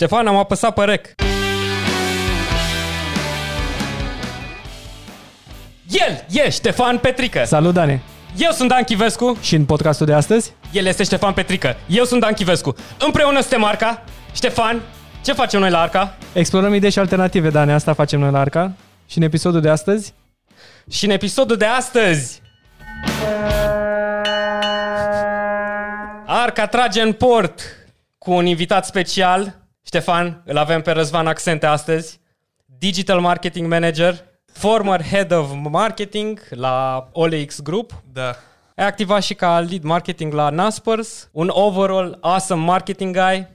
Ștefan, am apăsat pe rec. El e Ștefan Petrică. Salut, Dane! Eu sunt Dan Chivescu. Și în podcastul de astăzi? El este Ștefan Petrică. Eu sunt Dan Chivescu. Împreună suntem Arca. Ștefan, ce facem noi la Arca? Explorăm idei și alternative, Dane, asta facem noi la Arca. Și în episodul de astăzi? Și în episodul de astăzi... Arca trage în port cu un invitat special. Ștefan, îl avem pe Răzvan Accente astăzi. Digital Marketing Manager, former Head of Marketing la OLX Group. Da. Ai activat și ca lead marketing la Naspers, un overall awesome marketing guy,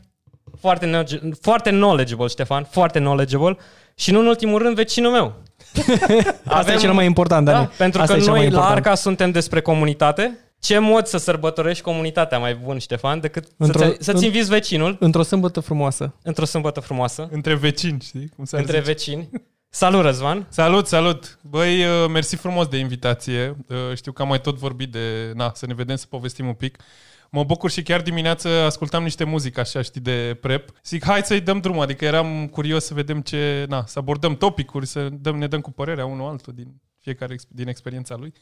foarte, knowledge- foarte knowledgeable, Ștefan, foarte knowledgeable și nu în ultimul rând vecinul meu. Asta e cel mai important, Dane. Da, pentru Asta că e cel mai noi la important. Arca suntem despre comunitate. Ce mod să sărbătorești comunitatea mai bun, Ștefan, decât Într-o- să-ți, să-ți în- invizi vecinul Într-o sâmbătă frumoasă. într-o sâmbătă frumoasă, Între vecini, știi? Cum s-ar între zice. vecini. Salut, Răzvan! Salut, salut! Băi, uh, mersi frumos de invitație. Uh, Știu că am mai tot vorbit de... Na, să ne vedem, să povestim un pic. Mă bucur și chiar dimineață ascultam niște muzică, așa, știi, de prep. Zic, hai să-i dăm drumul, adică eram curios să vedem ce... Na, să abordăm topicuri, să dăm, ne dăm cu părerea unul altul din fiecare ex- din experiența lui.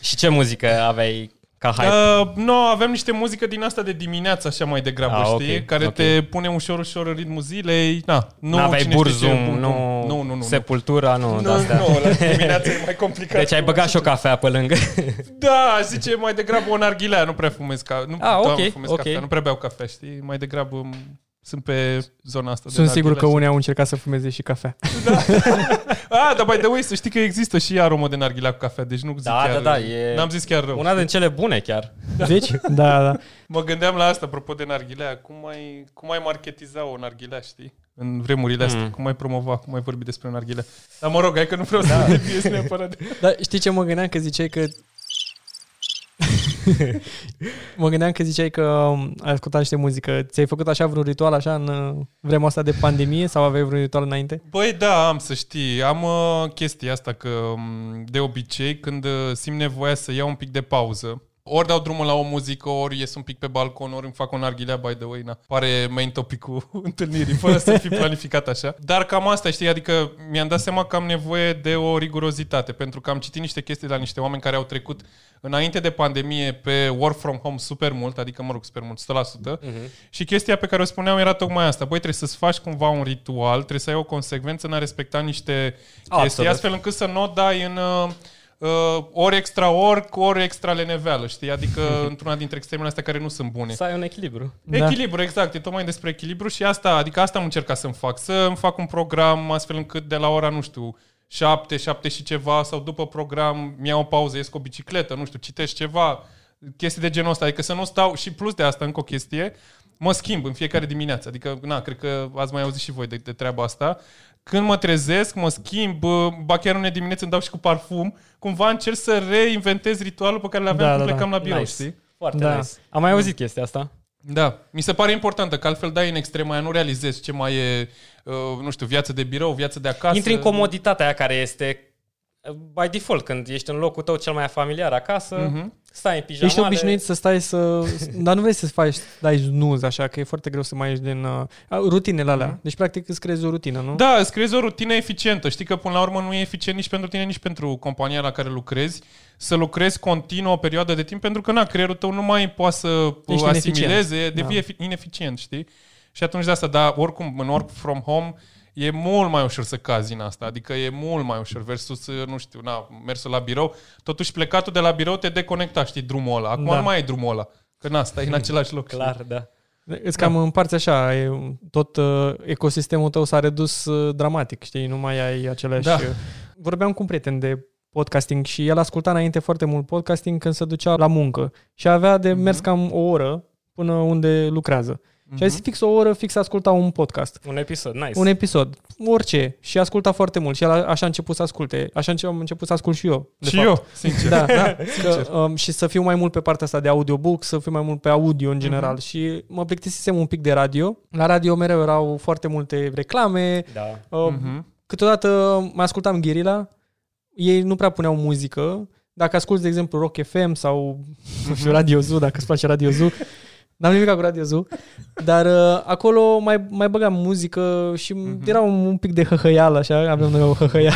Și ce muzică aveai ca hype? Uh, nu, avem niște muzică din asta de dimineață, așa mai degrabă, Ah, știi? ok, Care ok. te pune ușor, ușor în ritmul zilei. Na, nu N-aveai cine știe ce, burzum, bum, bum. nu, nu, nu, nu, sepultura, nu, nu, de-astea. nu, la dimineața e mai complicat. Deci ai băgat și o cafea pe lângă. Da, aș zice mai degrabă o narghilea, nu prea fumez ca, nu, Ah, da, ok, nu fumez ok. cafea, nu prea beau cafea, știi? Mai degrabă m, sunt pe zona asta Sunt de sigur că narghilea. unii au încercat să fumeze și cafea. Ah, dar by the way, să știi că există și aromă de narghilea cu cafea, deci nu zic Da, chiar, da, da, e N-am zis chiar rău. Una din cele bune chiar. Deci? Da, da. Mă gândeam la asta, apropo de narghilea, cum mai, cum mai marketiza o narghilea, știi? În vremurile astea, Mm. cum mai promova, cum mai vorbi despre narghilea. Dar mă rog, hai că nu vreau să deviez neapărat. de- Dar știi ce mă gândeam că ziceai că... mă gândeam că ziceai că um, ai ascultat niște muzică. Ți-ai făcut așa vreun ritual așa în uh, vremea asta de pandemie sau aveai vreun ritual înainte? Băi, da, am să știi. Am uh, chestia asta că m, de obicei când uh, simt nevoia să iau un pic de pauză, ori dau drumul la o muzică, ori ies un pic pe balcon, ori îmi fac un narghilea, by the way, na. Pare main topic-ul întâlnirii, fără să fi planificat așa. Dar cam asta, știi, adică mi-am dat seama că am nevoie de o rigurozitate, pentru că am citit niște chestii la niște oameni care au trecut înainte de pandemie pe work from home super mult, adică, mă rog, super mult, 100%, și chestia pe care o spuneam era tocmai asta. Băi, trebuie să-ți faci cumva un ritual, trebuie să ai o consecvență în a respecta niște chestii, Absolut. astfel încât să nu o dai în uh, uh, ori extra orc, ori extra leneveală, știi? Adică într-una dintre extremele astea care nu sunt bune. Să ai un echilibru. Da. Echilibru, exact. E tocmai despre echilibru și asta, adică asta am încercat să-mi fac. Să-mi fac un program astfel încât de la ora, nu știu, 7, 7 și ceva sau după program mi-au o pauză, ies cu o bicicletă, nu știu, citesc ceva, chestii de genul ăsta. Adică să nu stau și plus de asta încă o chestie, mă schimb în fiecare dimineață. Adică, na, cred că ați mai auzit și voi de, de treaba asta. Când mă trezesc, mă schimb, bă, ba chiar unele dimineți îmi dau și cu parfum, cumva încerc să reinventez ritualul pe care l-aveam Da, când da, plecam da. la birou, Nice. știi? Foarte Da. nice. Am mai auzit chestia asta. Da, mi se pare importantă, că altfel dai în extrema aia, nu realizezi ce mai e, uh, nu știu, viață de birou, viață de acasă. Intri în comoditatea aia care este uh, by default, când ești în locul tău cel mai familiar acasă, Mhm. stai în pijamale. Ești obișnuit să stai să... Dar nu vrei să faci, să dai snooze, așa, că e foarte greu să mai ieși din uh, rutinele alea. Deci, practic, îți creezi o rutină, nu? Da, îți creezi o rutină eficientă. Știi că până la urmă nu e eficient nici pentru tine, nici pentru compania la care lucrezi să lucrezi continuu o perioadă de timp, pentru că na, creierul tău nu mai poate să uh, Ești asimileze, ineficient. devii Da. da. ineficient, știi? Și atunci de asta, dar oricum, în work from home, e mult mai ușor să cazi în asta. Adică e mult mai ușor versus, uh, nu știu, na, mersul la birou. Totuși plecatul de la birou te deconecta, știi, drumul ăla. Acum Da. nu mai e drumul ăla. Că na, stai în același loc. știi? Clar, da. Îți cam împarți așa, e, tot uh, ecosistemul tău s-a redus uh, dramatic, știi, nu mai ai aceleași... Da. uh, Vorbeam cu un prieten de podcasting și el asculta înainte foarte mult podcasting când se ducea la muncă și avea de mers cam o oră până unde lucrează. Și a zis fix o oră, fix asculta un podcast. Un episod, nice. Un episod, orice. Și asculta foarte mult. Și el a- așa a început să asculte. Așa înce- am început să ascult și eu. De și fapt. eu, sincer. Da, da. Că, um, și să fiu mai mult pe partea asta de audiobook, să fiu mai mult pe audio în general. Mhm. Și mă plictisisem un pic de radio. La radio mereu erau foarte multe reclame. Da. Uh, Mhm. Câteodată mai ascultam Guerilla. Ei nu prea puneau muzică. Dacă asculti, de exemplu, Rock FM sau nu știu, Radio Zoo, dacă îți place Radio Zoo, N-am nimic cu Radiozu, dar uh, acolo mai, mai băgam muzică și Mhm. era un, un pic de hăhăială, așa, aveam noi o hăhăia.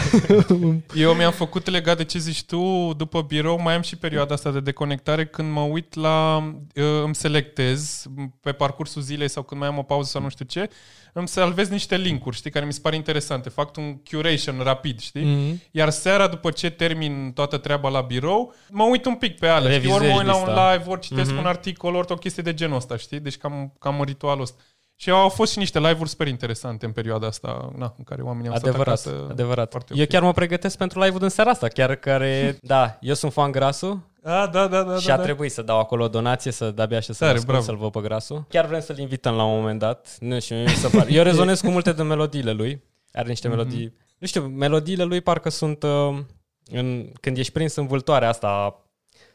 Eu mi-am făcut legat de ce zici tu, după birou mai am și perioada asta de deconectare când mă uit la, uh, îmi selectez pe parcursul zilei sau când mai am o pauză sau nu știu ce, îmi salvez niște linkuri, știi, care mi se pare interesante. Fac un curation rapid, știi? Mhm. Iar seara, după ce termin toată treaba la birou, mă uit un pic pe alea, știi? Ori mă Revizuiești uit la un lista. live, ori citesc un articol, ori o chestie de genul ăsta, știi? Deci cam, cam ritualul ăsta. Și au fost și niște live-uri super interesante în perioada asta, na, în care oamenii au Adevărat, stat acasă. adevărat. Foarte Eu ok. chiar mă pregătesc pentru live-ul din seara asta, chiar care... Da, eu sunt fan grasul A, da, da, da, și da, a da. trebuit să dau acolo o donație, să de-abia aștept să Tare, răspund, bravo. să-l văd pe grasul. Chiar vrem să-l invităm la un moment dat. Nu știu, mie mi se pare. Eu rezonez cu multe din melodiile lui. Are niște Mhm. melodii... Nu știu, melodiile lui parcă sunt... Uh, în, când ești prins în vâltoarea asta a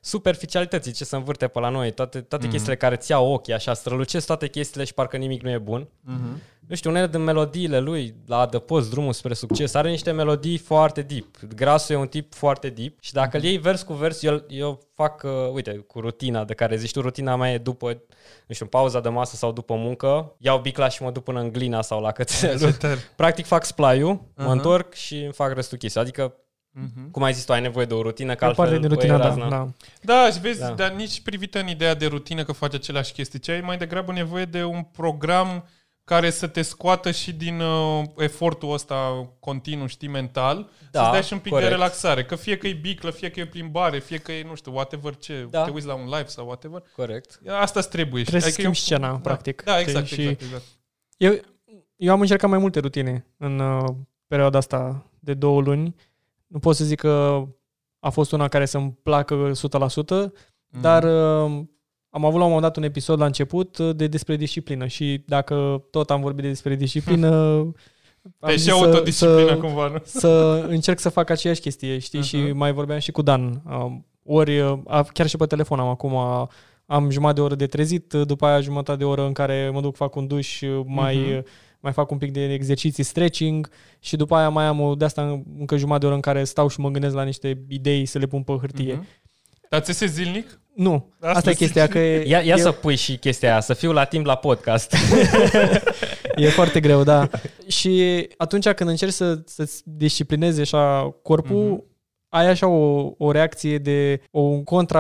superficialității, ce se învârte pe la noi, toate, toate Mhm. chestiile care ți iau ochii, așa, strălucesc toate chestiile și parcă nimic nu e bun. Mhm. Nu știu, unele din melodiile lui, la adăpost, drumul spre succes, are niște melodii foarte deep. Grasul e un tip foarte deep și dacă îl iei vers cu vers, eu, eu fac, uh, uite, cu rutina de care zici tu, rutina mea e după, nu știu, în pauza de masă sau după muncă, iau bicla și mă duc până în glina sau la cățelul. Ce tare. Practic fac splaiul, uh-huh. mă Aha. întorc și îmi fac restul chestii. Adică, Mhm. cum ai zis tu, ai nevoie de o rutină, că Ca altfel parte din o rutina, iei da, razna. da. Da, și vezi, Da. da. dar nici privită în ideea de rutină că faci aceleași chestii, ci ai mai degrabă nevoie de un program care să te scoată și din uh, efortul ăsta continuu, știi, mental, Da, să-ți dea și un pic corect. de relaxare. Că fie că e biclă, fie că e plimbare, fie că e, nu știu, whatever ce, Da. te uiți la un live sau whatever, Corect. asta îți trebuie. Trebuie să Adică schimbi eu- scena, da. practic. Da, exact, Știi? exact, Și exact. Eu, eu am încercat mai multe rutine în uh, perioada asta de două luni. Nu pot să zic că a fost una care să-mi placă 100%, Mhm. dar uh, am avut la un moment dat un episod la început uh, de despre disciplină și dacă tot am vorbit de despre disciplină, am Deci zis și autodisciplină cumva, nu? să încerc să fac aceeași chestie, știi? Uh-huh. Și mai vorbeam și cu Dan. Um, ori, uh, a- chiar și pe telefon am acum, uh, am jumătate de oră de trezit, uh, după aia jumătate de oră în care mă duc, fac un duș, uh, mai, Mhm. Uh, mai fac un pic de exerciții, stretching și după aia mai am o, de asta încă jumătate de oră în care stau și mă gândesc la niște idei să le pun pe hârtie. Mhm. Dar ți se zilnic? Nu, Asta asta, e zic. chestia, că e, Ia, ia e, să pui și chestia aia, să fiu la timp la podcast. e foarte greu, da. Și atunci când încerci să, să-ți disciplinezi așa corpul, Mhm. Ai așa o, o reacție de o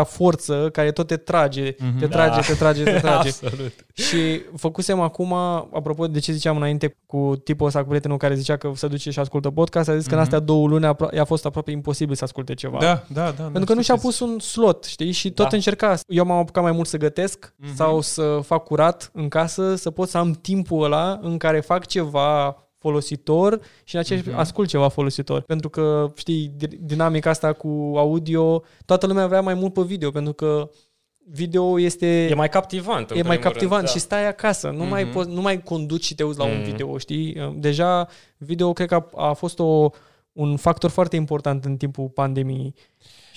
contraforță care tot te trage, Mhm. te trage, Da. te trage, te trage. Absolut. și făcusem acum, apropo de ce ziceam înainte cu tipul ăsta, cu prietenul care zicea că se duce și ascultă podcast, a zis că în Mhm. astea două luni apro- i-a fost aproape imposibil să asculte ceva. Da, da, da. Pentru că nu și-a pus un slot, știi? Și tot Da. încerca. Eu m-am apucat mai mult să gătesc Mhm. sau să fac curat în casă, să pot să am timpul ăla în care fac ceva folositor și în aceeași Mhm. ascult ceva folositor. Pentru că, știi, di- dinamica asta cu audio, toată lumea vrea mai mult pe video, pentru că video este... E mai captivant. în E mai primul captivant rând, și stai acasă, nu, mai Mhm. poți, nu mai conduci și te uiți la un Mhm. video, știi? Deja video cred că a, a fost o, un factor foarte important în timpul pandemiei.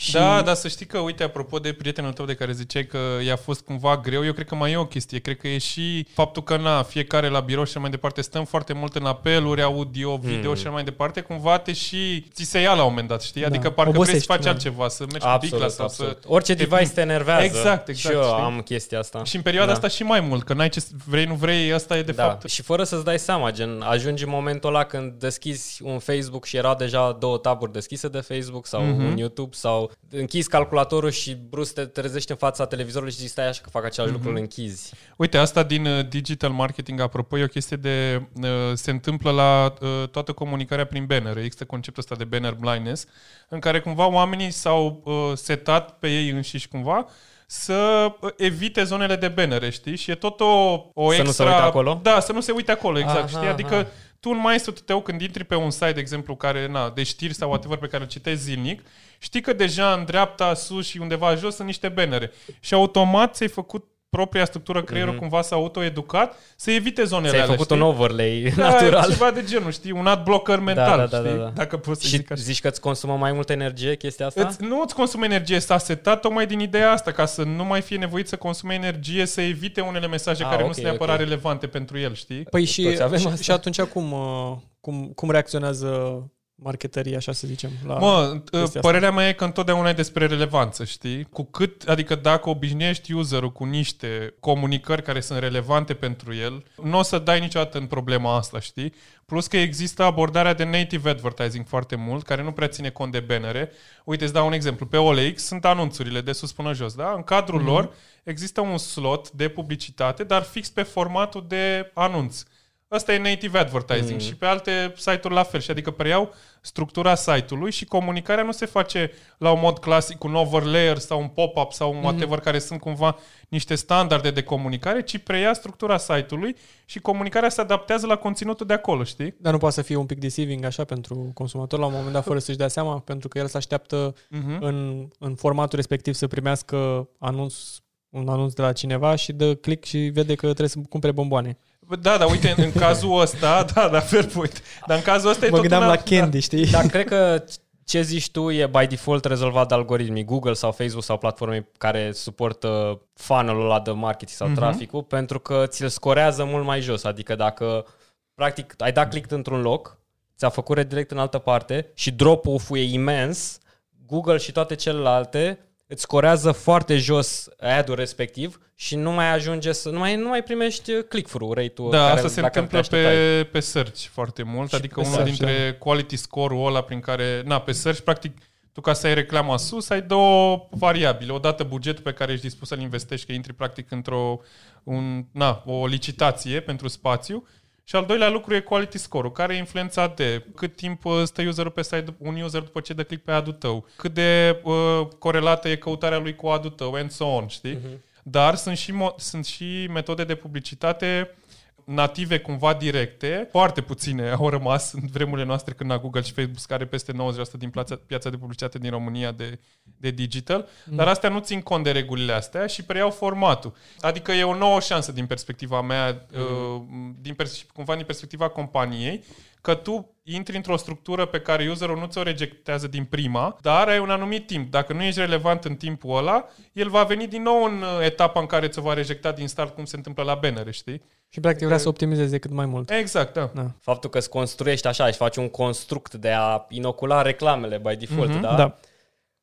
Și Da, dar să știi că, uite, apropo de prietenul tău de care ziceai că i-a fost cumva greu, eu cred că mai e o chestie. Cred că e și faptul că, na, fiecare la birou și așa mai departe, stăm foarte mult în apeluri, audio, video Mm. și așa mai departe, cumva te și ți se ia la un moment dat, știi? Da. Adică parcă vrei să Obosești, faci da. altceva, să mergi cu bicla Absolut, sau absolut. să... Orice te device plimbi. te enervează. Exact, exact, Și eu știi? am chestia asta. Și în perioada Da. asta și mai mult, că n-ai ce vrei, nu vrei, asta e de da. fapt... Și fără să-ți dai seama, gen, ajungi în momentul ăla când deschizi un Facebook și era deja două taburi deschise de Facebook sau Mhm. un YouTube sau închizi calculatorul și brusc te trezești în fața televizorului și zici stai așa că fac același lucru, îl închizi. Uite, asta din uh, digital marketing, apropo, e o chestie de... Uh, se întâmplă la uh, toată comunicarea prin banner. Există conceptul ăsta de banner blindness, în care cumva oamenii s-au uh, setat pe ei înșiși cumva să uh, evite zonele de bannere, știi? Și e tot o, o Să nu extra... se uite acolo? Da, să nu se uite acolo, exact, Aha, știi? Adică aha. Tu în maestru tău, când intri pe un site, de exemplu, care, na, de știri sau whatever pe care îl citești zilnic, știi că deja în dreapta, sus și undeva jos sunt niște bannere. Și automat ți-ai făcut propria structură, creierul Mhm. cumva s-a autoeducat să evite zonele Ți-ai alea, făcut știi? un overlay da, natural. ceva de genul, știi? Un ad blocker mental, da, da, știi? da, da. Dacă poți să Și zic așa. zici că îți consumă mai multă energie chestia asta? Îți, nu îți consumă energie, s-a setat tocmai din ideea asta, ca să nu mai fie nevoit să consume energie, să evite unele mesaje Ah, care nu ok, sunt neapărat ok. relevante pentru el, știi? Păi și, Toți avem și, asta. și atunci cum, uh, cum, cum reacționează marketării, așa să zicem. La Mă, chestia părerea mea e că întotdeauna e despre relevanță, știi? Cu cât, adică dacă obișnuiești userul cu niște comunicări care sunt relevante pentru el, nu o să dai niciodată în problema asta, știi? Plus că există abordarea de native advertising foarte mult, care nu prea ține cont de bannere. Uite, îți dau un exemplu. Pe OLX sunt anunțurile de sus până jos, da? În cadrul mm-hmm. lor există un slot de publicitate, dar fix pe formatul de anunț. Asta e native advertising mm. și pe alte site-uri la fel. Și adică preiau structura site-ului și comunicarea nu se face la un mod clasic, un overlayer sau un pop-up sau un mm whatever, care sunt cumva niște standarde de comunicare, ci preia structura site-ului și comunicarea se adaptează la conținutul de acolo, știi? Dar nu poate să fie un pic deceiving așa pentru consumator la un moment dat fără să-și dea seama, pentru că el se așteaptă mm-hmm. în, în formatul respectiv să primească anunț un anunț de la cineva și dă click și vede că trebuie să cumpere bomboane. Da, da, uite, în cazul ăsta, da, da, fair point. Dar în cazul ăsta mă e tot gândeam una, la Candy, da. știi? Dar cred că ce zici tu e by default rezolvat de algoritmii Google sau Facebook sau platforme care suportă funnel-ul ăla de marketing sau mm-hmm. traficul, pentru că ți-l scorează mult mai jos. Adică dacă, practic, ai dat click într-un loc, ți-a făcut redirect în altă parte și drop-off-ul e imens, Google și toate celelalte îți scorează foarte jos ad-ul respectiv și nu mai ajunge să... Nu mai, nu mai primești click-through rate-ul. Da, care, asta se dacă întâmplă te așteptai. pe, pe search foarte mult, Și adică pe unul search, dintre quality score-ul ăla prin care, na, pe search, practic, tu ca să ai reclama sus, ai două variabile. Odată bugetul pe care ești dispus să-l investești, că intri practic într-o un, na, o licitație pentru spațiu, și al doilea lucru e quality score-ul, care e influențat de cât timp uh, stă userul pe site, un user după ce dă click pe ad tău, cât de uh, corelată e căutarea lui cu ad tău, and so on, știi? Uh-huh. Dar sunt și, mo- sunt și metode de publicitate native cumva directe, foarte puține au rămas în vremurile noastre când la Google și Facebook care peste 90% din piața, piața de publicitate din România de, de digital, mm. dar astea nu țin cont de regulile astea și preiau formatul. Adică e o nouă șansă din perspectiva mea, mm. uh, din pers- cumva din perspectiva companiei, că tu intri într-o structură pe care userul nu ți-o rejectează din prima, dar ai un anumit timp. Dacă nu ești relevant în timpul ăla, el va veni din nou în uh, etapa în care ți-o va rejecta din start, cum se întâmplă la bannere, știi? Și practic vrea să optimizeze cât mai mult. Exact, da. Da. Faptul că îți construiești așa și faci un construct de a inocula reclamele by default, Mhm. da? Da.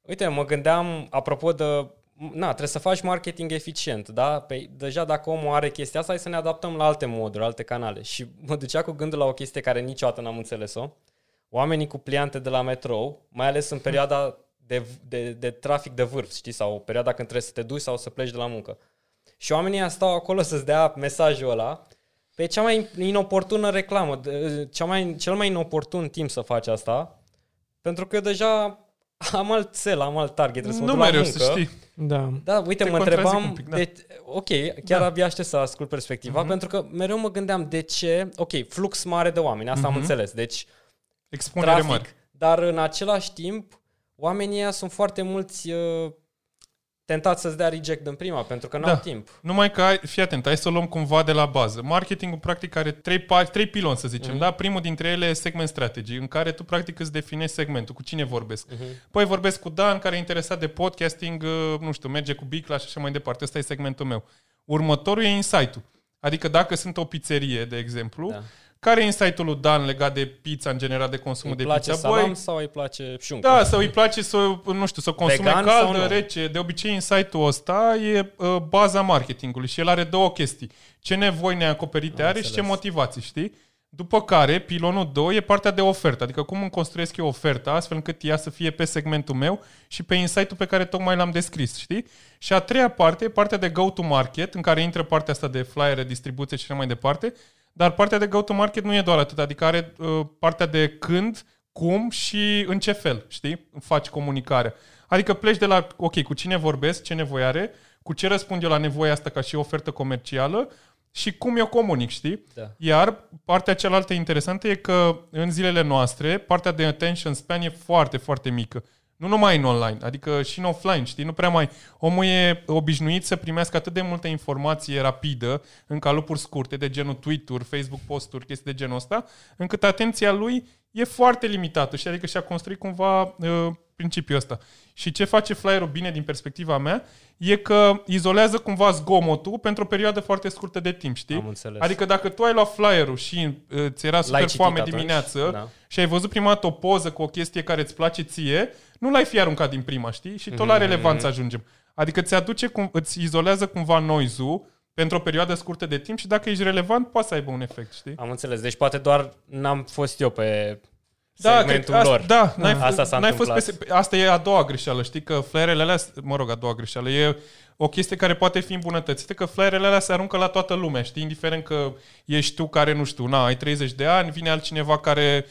Uite, mă gândeam, apropo de... Na, trebuie să faci marketing eficient, da? Pe, deja dacă omul are chestia asta, hai să ne adaptăm la alte moduri, alte canale. Și mă ducea cu gândul la o chestie care niciodată n-am înțeles-o. Oamenii cu pliante de la metrou, mai ales în perioada de, de, de trafic de vârf, știi? Sau perioada când trebuie să te duci sau să pleci de la muncă. Și oamenii ăia stau acolo să-ți dea mesajul ăla pe cea mai inoportună reclamă, de- cea mai, cel mai inoportun timp să faci asta, pentru că eu deja am alt cel, am alt target, trebuie să mă Nu duc la mereu muncă. să știi. Da. Da, uite, Te mă contrazic întrebam, un pic, da. de, ok, chiar Da. abia aștept să ascult perspectiva, Mhm. pentru că mereu mă gândeam de ce, ok, flux mare de oameni, asta am Mhm. înțeles, deci Expunere trafic, mare. dar în același timp, oamenii ăia sunt foarte mulți uh, tentați să-ți dea reject în prima, pentru că nu Da. au timp. Numai că, ai, fii atent, hai să o luăm cumva de la bază. Marketingul practic are trei, pa- trei piloni, să zicem. Mm-hmm. Da? Primul dintre ele e segment strategy, în care tu practic îți definești segmentul, cu cine vorbesc. Mm-hmm. Păi vorbesc cu Dan, care e interesat de podcasting, uh, nu știu, merge cu Bicla și așa mai departe. Ăsta e segmentul meu. Următorul e insight-ul. Adică dacă sunt o pizzerie, de exemplu, Da. Da. care e insight-ul lui Dan legat de pizza în general, de consumul Îi de place pizza? salam Băi, sau îi place șuncă? da, sau îi place să, nu știu, să o consume Vegan sau caldă, nu? rece. De obicei, insight-ul ăsta e uh, baza marketingului și el are două chestii. Ce nevoi neacoperite Am are și ce înțeles. motivații, știi? După care, pilonul 2 e partea de ofertă, adică cum îmi construiesc eu oferta astfel încât ea să fie pe segmentul meu și pe insight-ul pe care tocmai l-am descris, știi? Și a treia parte e partea de go-to-market, în care intră partea asta de flyer, distribuție și așa mai departe, dar partea de go-to-market nu e doar atât, adică are uh, partea de când, cum și în ce fel, știi? Faci comunicarea. Adică pleci de la, ok, cu cine vorbesc, ce nevoie are, cu ce răspund eu la nevoia asta ca și ofertă comercială și cum eu comunic, știi? Da. Iar partea cealaltă interesantă e că în zilele noastre, partea de attention span e foarte, foarte mică. Nu numai în online, adică și în offline, știi? Nu prea mai... Omul e obișnuit să primească atât de multă informație rapidă, în calupuri scurte, de genul tweet-uri, Facebook posturi, chestii de genul ăsta, încât atenția lui e foarte limitată și adică și-a construit cumva uh, principiul ăsta. Și ce face flyerul bine din perspectiva mea e că izolează cumva zgomotul pentru o perioadă foarte scurtă de timp, știi? Am înțeles. Adică dacă tu ai luat flyerul și uh, ți era super citit foame atunci? dimineață Da. și ai văzut prima dată o poză cu o chestie care îți place ție, nu l-ai fi aruncat din prima, știi? Și tot Mhm. la relevanță ajungem. Adică ți aduce, cum, îți izolează cumva noise-ul pentru o perioadă scurtă de timp și dacă ești relevant, poate să aibă un efect, știi? Am înțeles. Deci poate doar n-am fost eu pe Da, segmentul cred, lor. asta, da, n-ai, Asta s-a n-ai fost întâmplat. pe, asta e a doua greșeală, știi că flyerele alea, mă rog, a doua greșeală, e o chestie care poate fi îmbunătățită, că flyerele alea se aruncă la toată lumea, știi, indiferent că ești tu care, nu știu, na, ai 30 de ani, vine altcineva care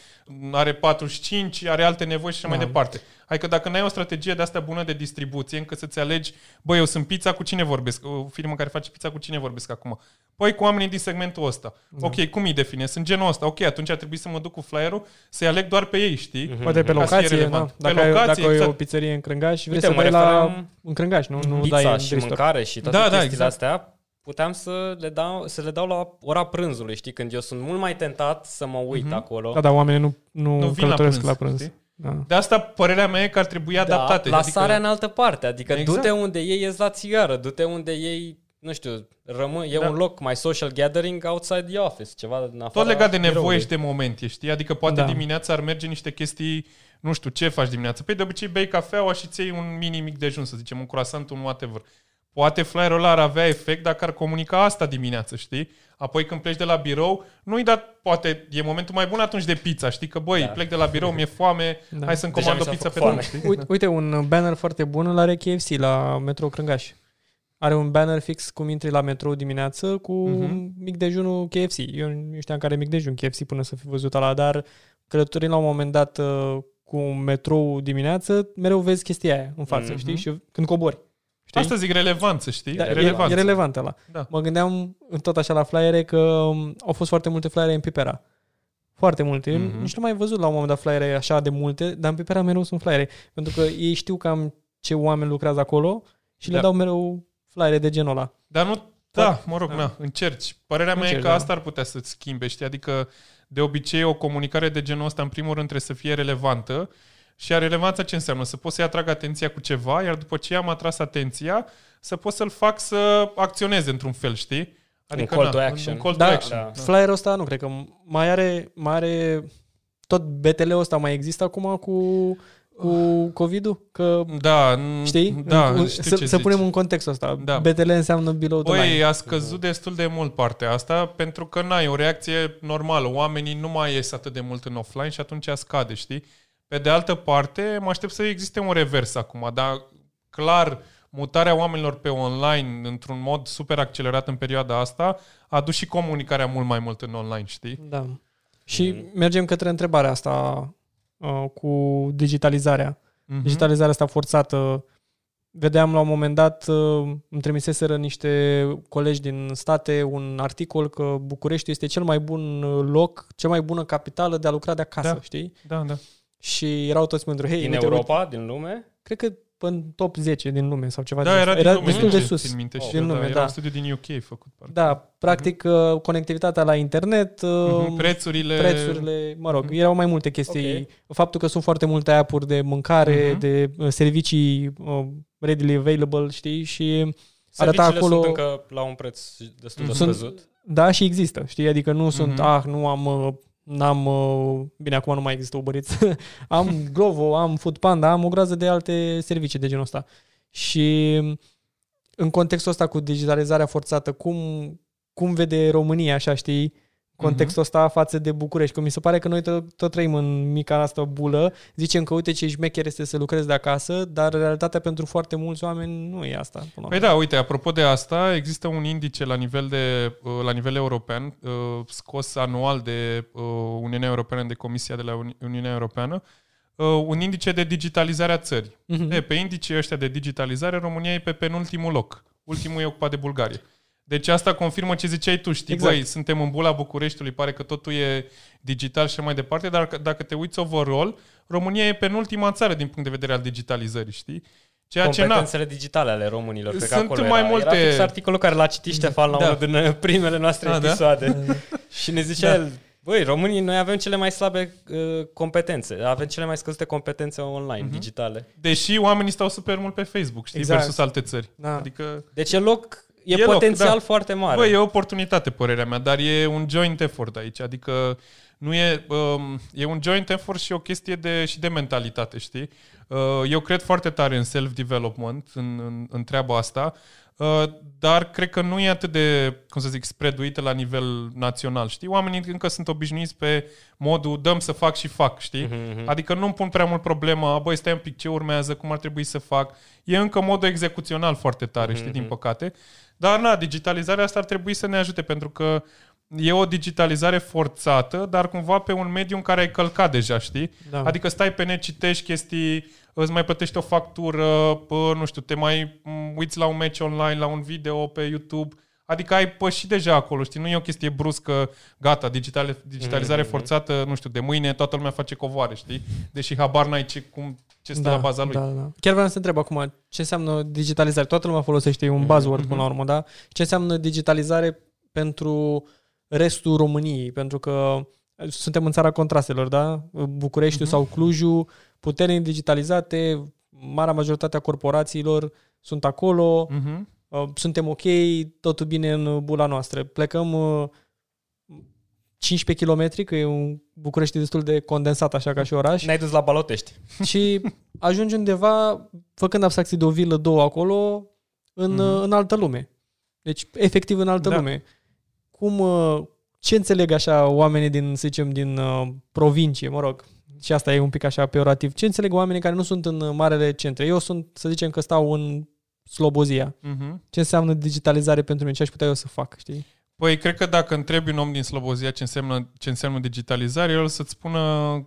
are 45, are alte nevoi și așa mai Da. departe. Adică dacă n-ai o strategie de asta bună de distribuție, încă să-ți alegi, bă, eu sunt pizza, cu cine vorbesc? O firmă care face pizza, cu cine vorbesc acum? Păi cu oamenii din segmentul ăsta. Da. Ok, cum îi define? Sunt genul ăsta. Ok, atunci ar trebui să mă duc cu flyerul să-i aleg doar pe ei, știi? Mhm. Poate pe Ca să fie locație, da. relevant. Pe Dacă, ai, locație, dacă ai o exact. pizzerie în Crângaș și vrei Uite, să mă dai la referam în Crângaș, nu, nu pizza dai în și Bristol. Mâncare și toate Da, da, chestiile exact. astea, puteam să le, dau, să le dau la ora prânzului, știi? Când eu sunt mult mai tentat să mă uit acolo. Da, dar oamenii nu, nu, Nu vin la călătoresc prânz, la prânz. știi? Da. De asta părerea mea e că ar trebui adaptate. Da, adică, plasarea în altă parte. Adică Exact. du-te unde ei ies la țigară, du-te unde ei, nu știu, rămân, e Da. un loc mai social gathering outside the office, ceva în afara Tot legat de nevoie biroului. și de moment, e, știi? Adică poate Da. dimineața ar merge niște chestii, nu știu, ce faci dimineața? Păi de obicei bei cafeaua și ți iei un mini mic dejun, să zicem, un croissant, un whatever. Poate flyerul ăla ar avea efect dacă ar comunica asta dimineață, știi? Apoi când pleci de la birou, nu-i dat, poate e momentul mai bun atunci de pizza, știi? Că băi, Da. plec de la birou, mi-e foame, Da. hai să-mi Deja comand mi o s-a pizza pe făcut drum, foame. știi? Uite, uite, un banner foarte bun îl are KFC la metro Crângaș. Are un banner fix cum intri la metrou dimineață cu Mhm. mic dejunul KFC. Eu nu știam care e mic dejun KFC până să fi văzut ala, dar călătorind la un moment dat uh, cu un metrou dimineață, mereu vezi chestia aia în față, Mhm. știi? Și când cobori. Știi? Asta zic relevanță, știi? Da, e, relevanță. e relevant ăla. Da. Mă gândeam tot așa la flyere că um, au fost foarte multe flyere în Pipera. Foarte multe. Eu Mhm. Nici nu am mai văzut la un moment dat flyere așa de multe, dar în Pipera mereu sunt flyere. Pentru că ei știu cam ce oameni lucrează acolo și le Da. dau mereu flyere de genul ăla. Dar nu, da, mă rog, Da. na, încerci. Părerea mea e Încerci, că da. asta ar putea să-ți schimbe, știi? Adică, de obicei, o comunicare de genul ăsta, în primul rând, trebuie să fie relevantă. Și a relevanța ce înseamnă? Să pot să-i atrag atenția cu ceva, iar după ce am atras atenția, să pot să-l fac să acționeze într-un fel, știi? Adică, Un call to na, action. Un call to Da, action. da. Flyerul ăsta nu cred că mai are, mai are tot BTL-ul ăsta mai există acum cu, cu COVID-ul? Că Da, n- Știi? Da, În- știu să, ce să zici. punem în contextul ăsta. Da. BTL înseamnă below the Băi, line. a scăzut destul de mult partea asta pentru că n-ai o reacție normală. Oamenii nu mai ies atât de mult în offline și atunci scade, știi? Pe de altă parte, mă aștept să existe un revers acum, dar clar mutarea oamenilor pe online într-un mod super accelerat în perioada asta a dus și comunicarea mult mai mult în online, știi? Da. Și mergem către întrebarea asta uh, cu digitalizarea. Mhm. Digitalizarea asta forțată. Vedeam la un moment dat, uh, îmi trimiseseră niște colegi din state un articol că București este cel mai bun uh, loc, cea mai bună capitală de a lucra de acasă, Da. știi? Da, da. Și erau toți mândru. Hei, Din uite, Europa, din lume? Uite, cred că în top 10 din lume sau ceva Da, de era, asta. din lume, destul de ce sus. țin minte și din eu, lume, da, era da. un studiu din UK făcut. parcă. Da, practic uh, conectivitatea la internet, uh, Mhm, Prețurile... prețurile, mă rog, Mhm. erau mai multe chestii. Faptul că sunt foarte multe app-uri de mâncare, Mhm. de uh, servicii uh, readily available, știi, și arăta Serviciile acolo... sunt încă la un preț destul de Sunt- scăzut. Da, și există, știi, adică nu sunt, Mhm. ah, nu am, uh, n-am, uh, bine, acum nu mai există Uber Eats, am Glovo, am Foodpanda, am o groază de alte servicii de genul ăsta. Și în contextul ăsta cu digitalizarea forțată, cum, cum vede România, așa, știi, contextul ăsta față de București? Că mi se pare că noi tot, tot trăim în mica asta bulă, zicem că uite ce șmecher este să lucrezi de acasă, dar realitatea pentru foarte mulți oameni nu e asta. Până la Păi urmă. da, uite, apropo de asta, există un indice la nivel, de, uh, la nivel european, uh, scos anual de uh, Uniunea Europeană, de Comisia de la Uni- Uniunea Europeană, uh, un indice de digitalizare a țării. Mhm. E, pe indicii ăștia de digitalizare, România e pe penultimul loc. Ultimul e ocupat de Bulgaria. Deci asta confirmă ce ziceai tu, știi, Exact. băi, suntem în bula Bucureștiului, pare că totul e digital și așa mai departe, dar că- dacă te uiți overall, România e penultima țară din punct de vedere al digitalizării, știi? Ceea ce na, Competențele digitale ale românilor. Cred că Sunt acolo mai era. multe- Era fix articolul care l-a citit Ștefan la Da. unul din uh, primele noastre Ah, da? episoade. și ne zicea Da. el, Băi, românii, noi avem cele mai slabe uh, competențe, avem cele mai scăzute competențe online, uh-huh. digitale. Deși oamenii stau super mult pe Facebook, știi, Exact. versus alte țări. Da. Adică, Deci e loc, e, E loc, potențial da. foarte mare. băi, e o oportunitate, părerea mea, dar e un joint effort aici. Adică nu e, um, e un joint effort și o chestie de, și de mentalitate, știi? Uh, eu cred foarte tare în self-development, în, în, în treaba asta, uh, dar cred că nu e atât de, cum să zic, spreaduită la nivel național, știi? Oamenii încă sunt obișnuiți pe modul dăm să fac și fac, știi? Mhm, Adică nu-mi pun prea mult problema, băi, stai un pic, ce urmează, cum ar trebui să fac. E încă modul execuțional foarte tare, știi, din păcate. Dar, na, digitalizarea asta ar trebui să ne ajute, pentru că e o digitalizare forțată, dar cumva pe un mediu în care ai călcat deja, știi? Da. Adică stai pe net, citești chestii, îți mai plătești o factură, pă, nu știu, te mai m, uiți la un match online, la un video pe YouTube, adică ai pășit deja acolo, știi? Nu e o chestie bruscă, gata, digitale, digitalizare Mhm. forțată, nu știu, de mâine toată lumea face covoare, știi? Deși habar n-ai ce, cum, ce stă la baza lui. Da, da. Chiar vreau să te întreb acum, ce înseamnă digitalizare? Toată lumea folosește un buzzword Mhm. până la urmă, da? Ce înseamnă digitalizare pentru restul României? Pentru că suntem în țara contrastelor, da? Bucureștiul Mhm. sau Clujul, puternic digitalizate, marea majoritate a corporațiilor sunt acolo, Mhm. Uh, suntem ok, totul bine în bula noastră. Plecăm uh, 15 km, că e un București destul de condensat așa ca și oraș Ne-ai dus la Balotești. și ajungi undeva, făcând abstracție de o vilă, două acolo, în, Mhm. în altă lume. Deci, efectiv, în altă Da. lume. Cum, uh, ce înțeleg așa oamenii din, să zicem, din uh, provincie, mă rog, și asta e un pic așa peorativ, ce înțeleg oamenii care nu sunt în uh, marele centre? Eu sunt, să zicem că stau în Slobozia. Mhm. Ce înseamnă digitalizare pentru mine? Ce aș putea eu să fac, știi? Păi, cred că dacă întrebi un om din Slobozia ce înseamnă, ce înseamnă digitalizare, el o să-ți spună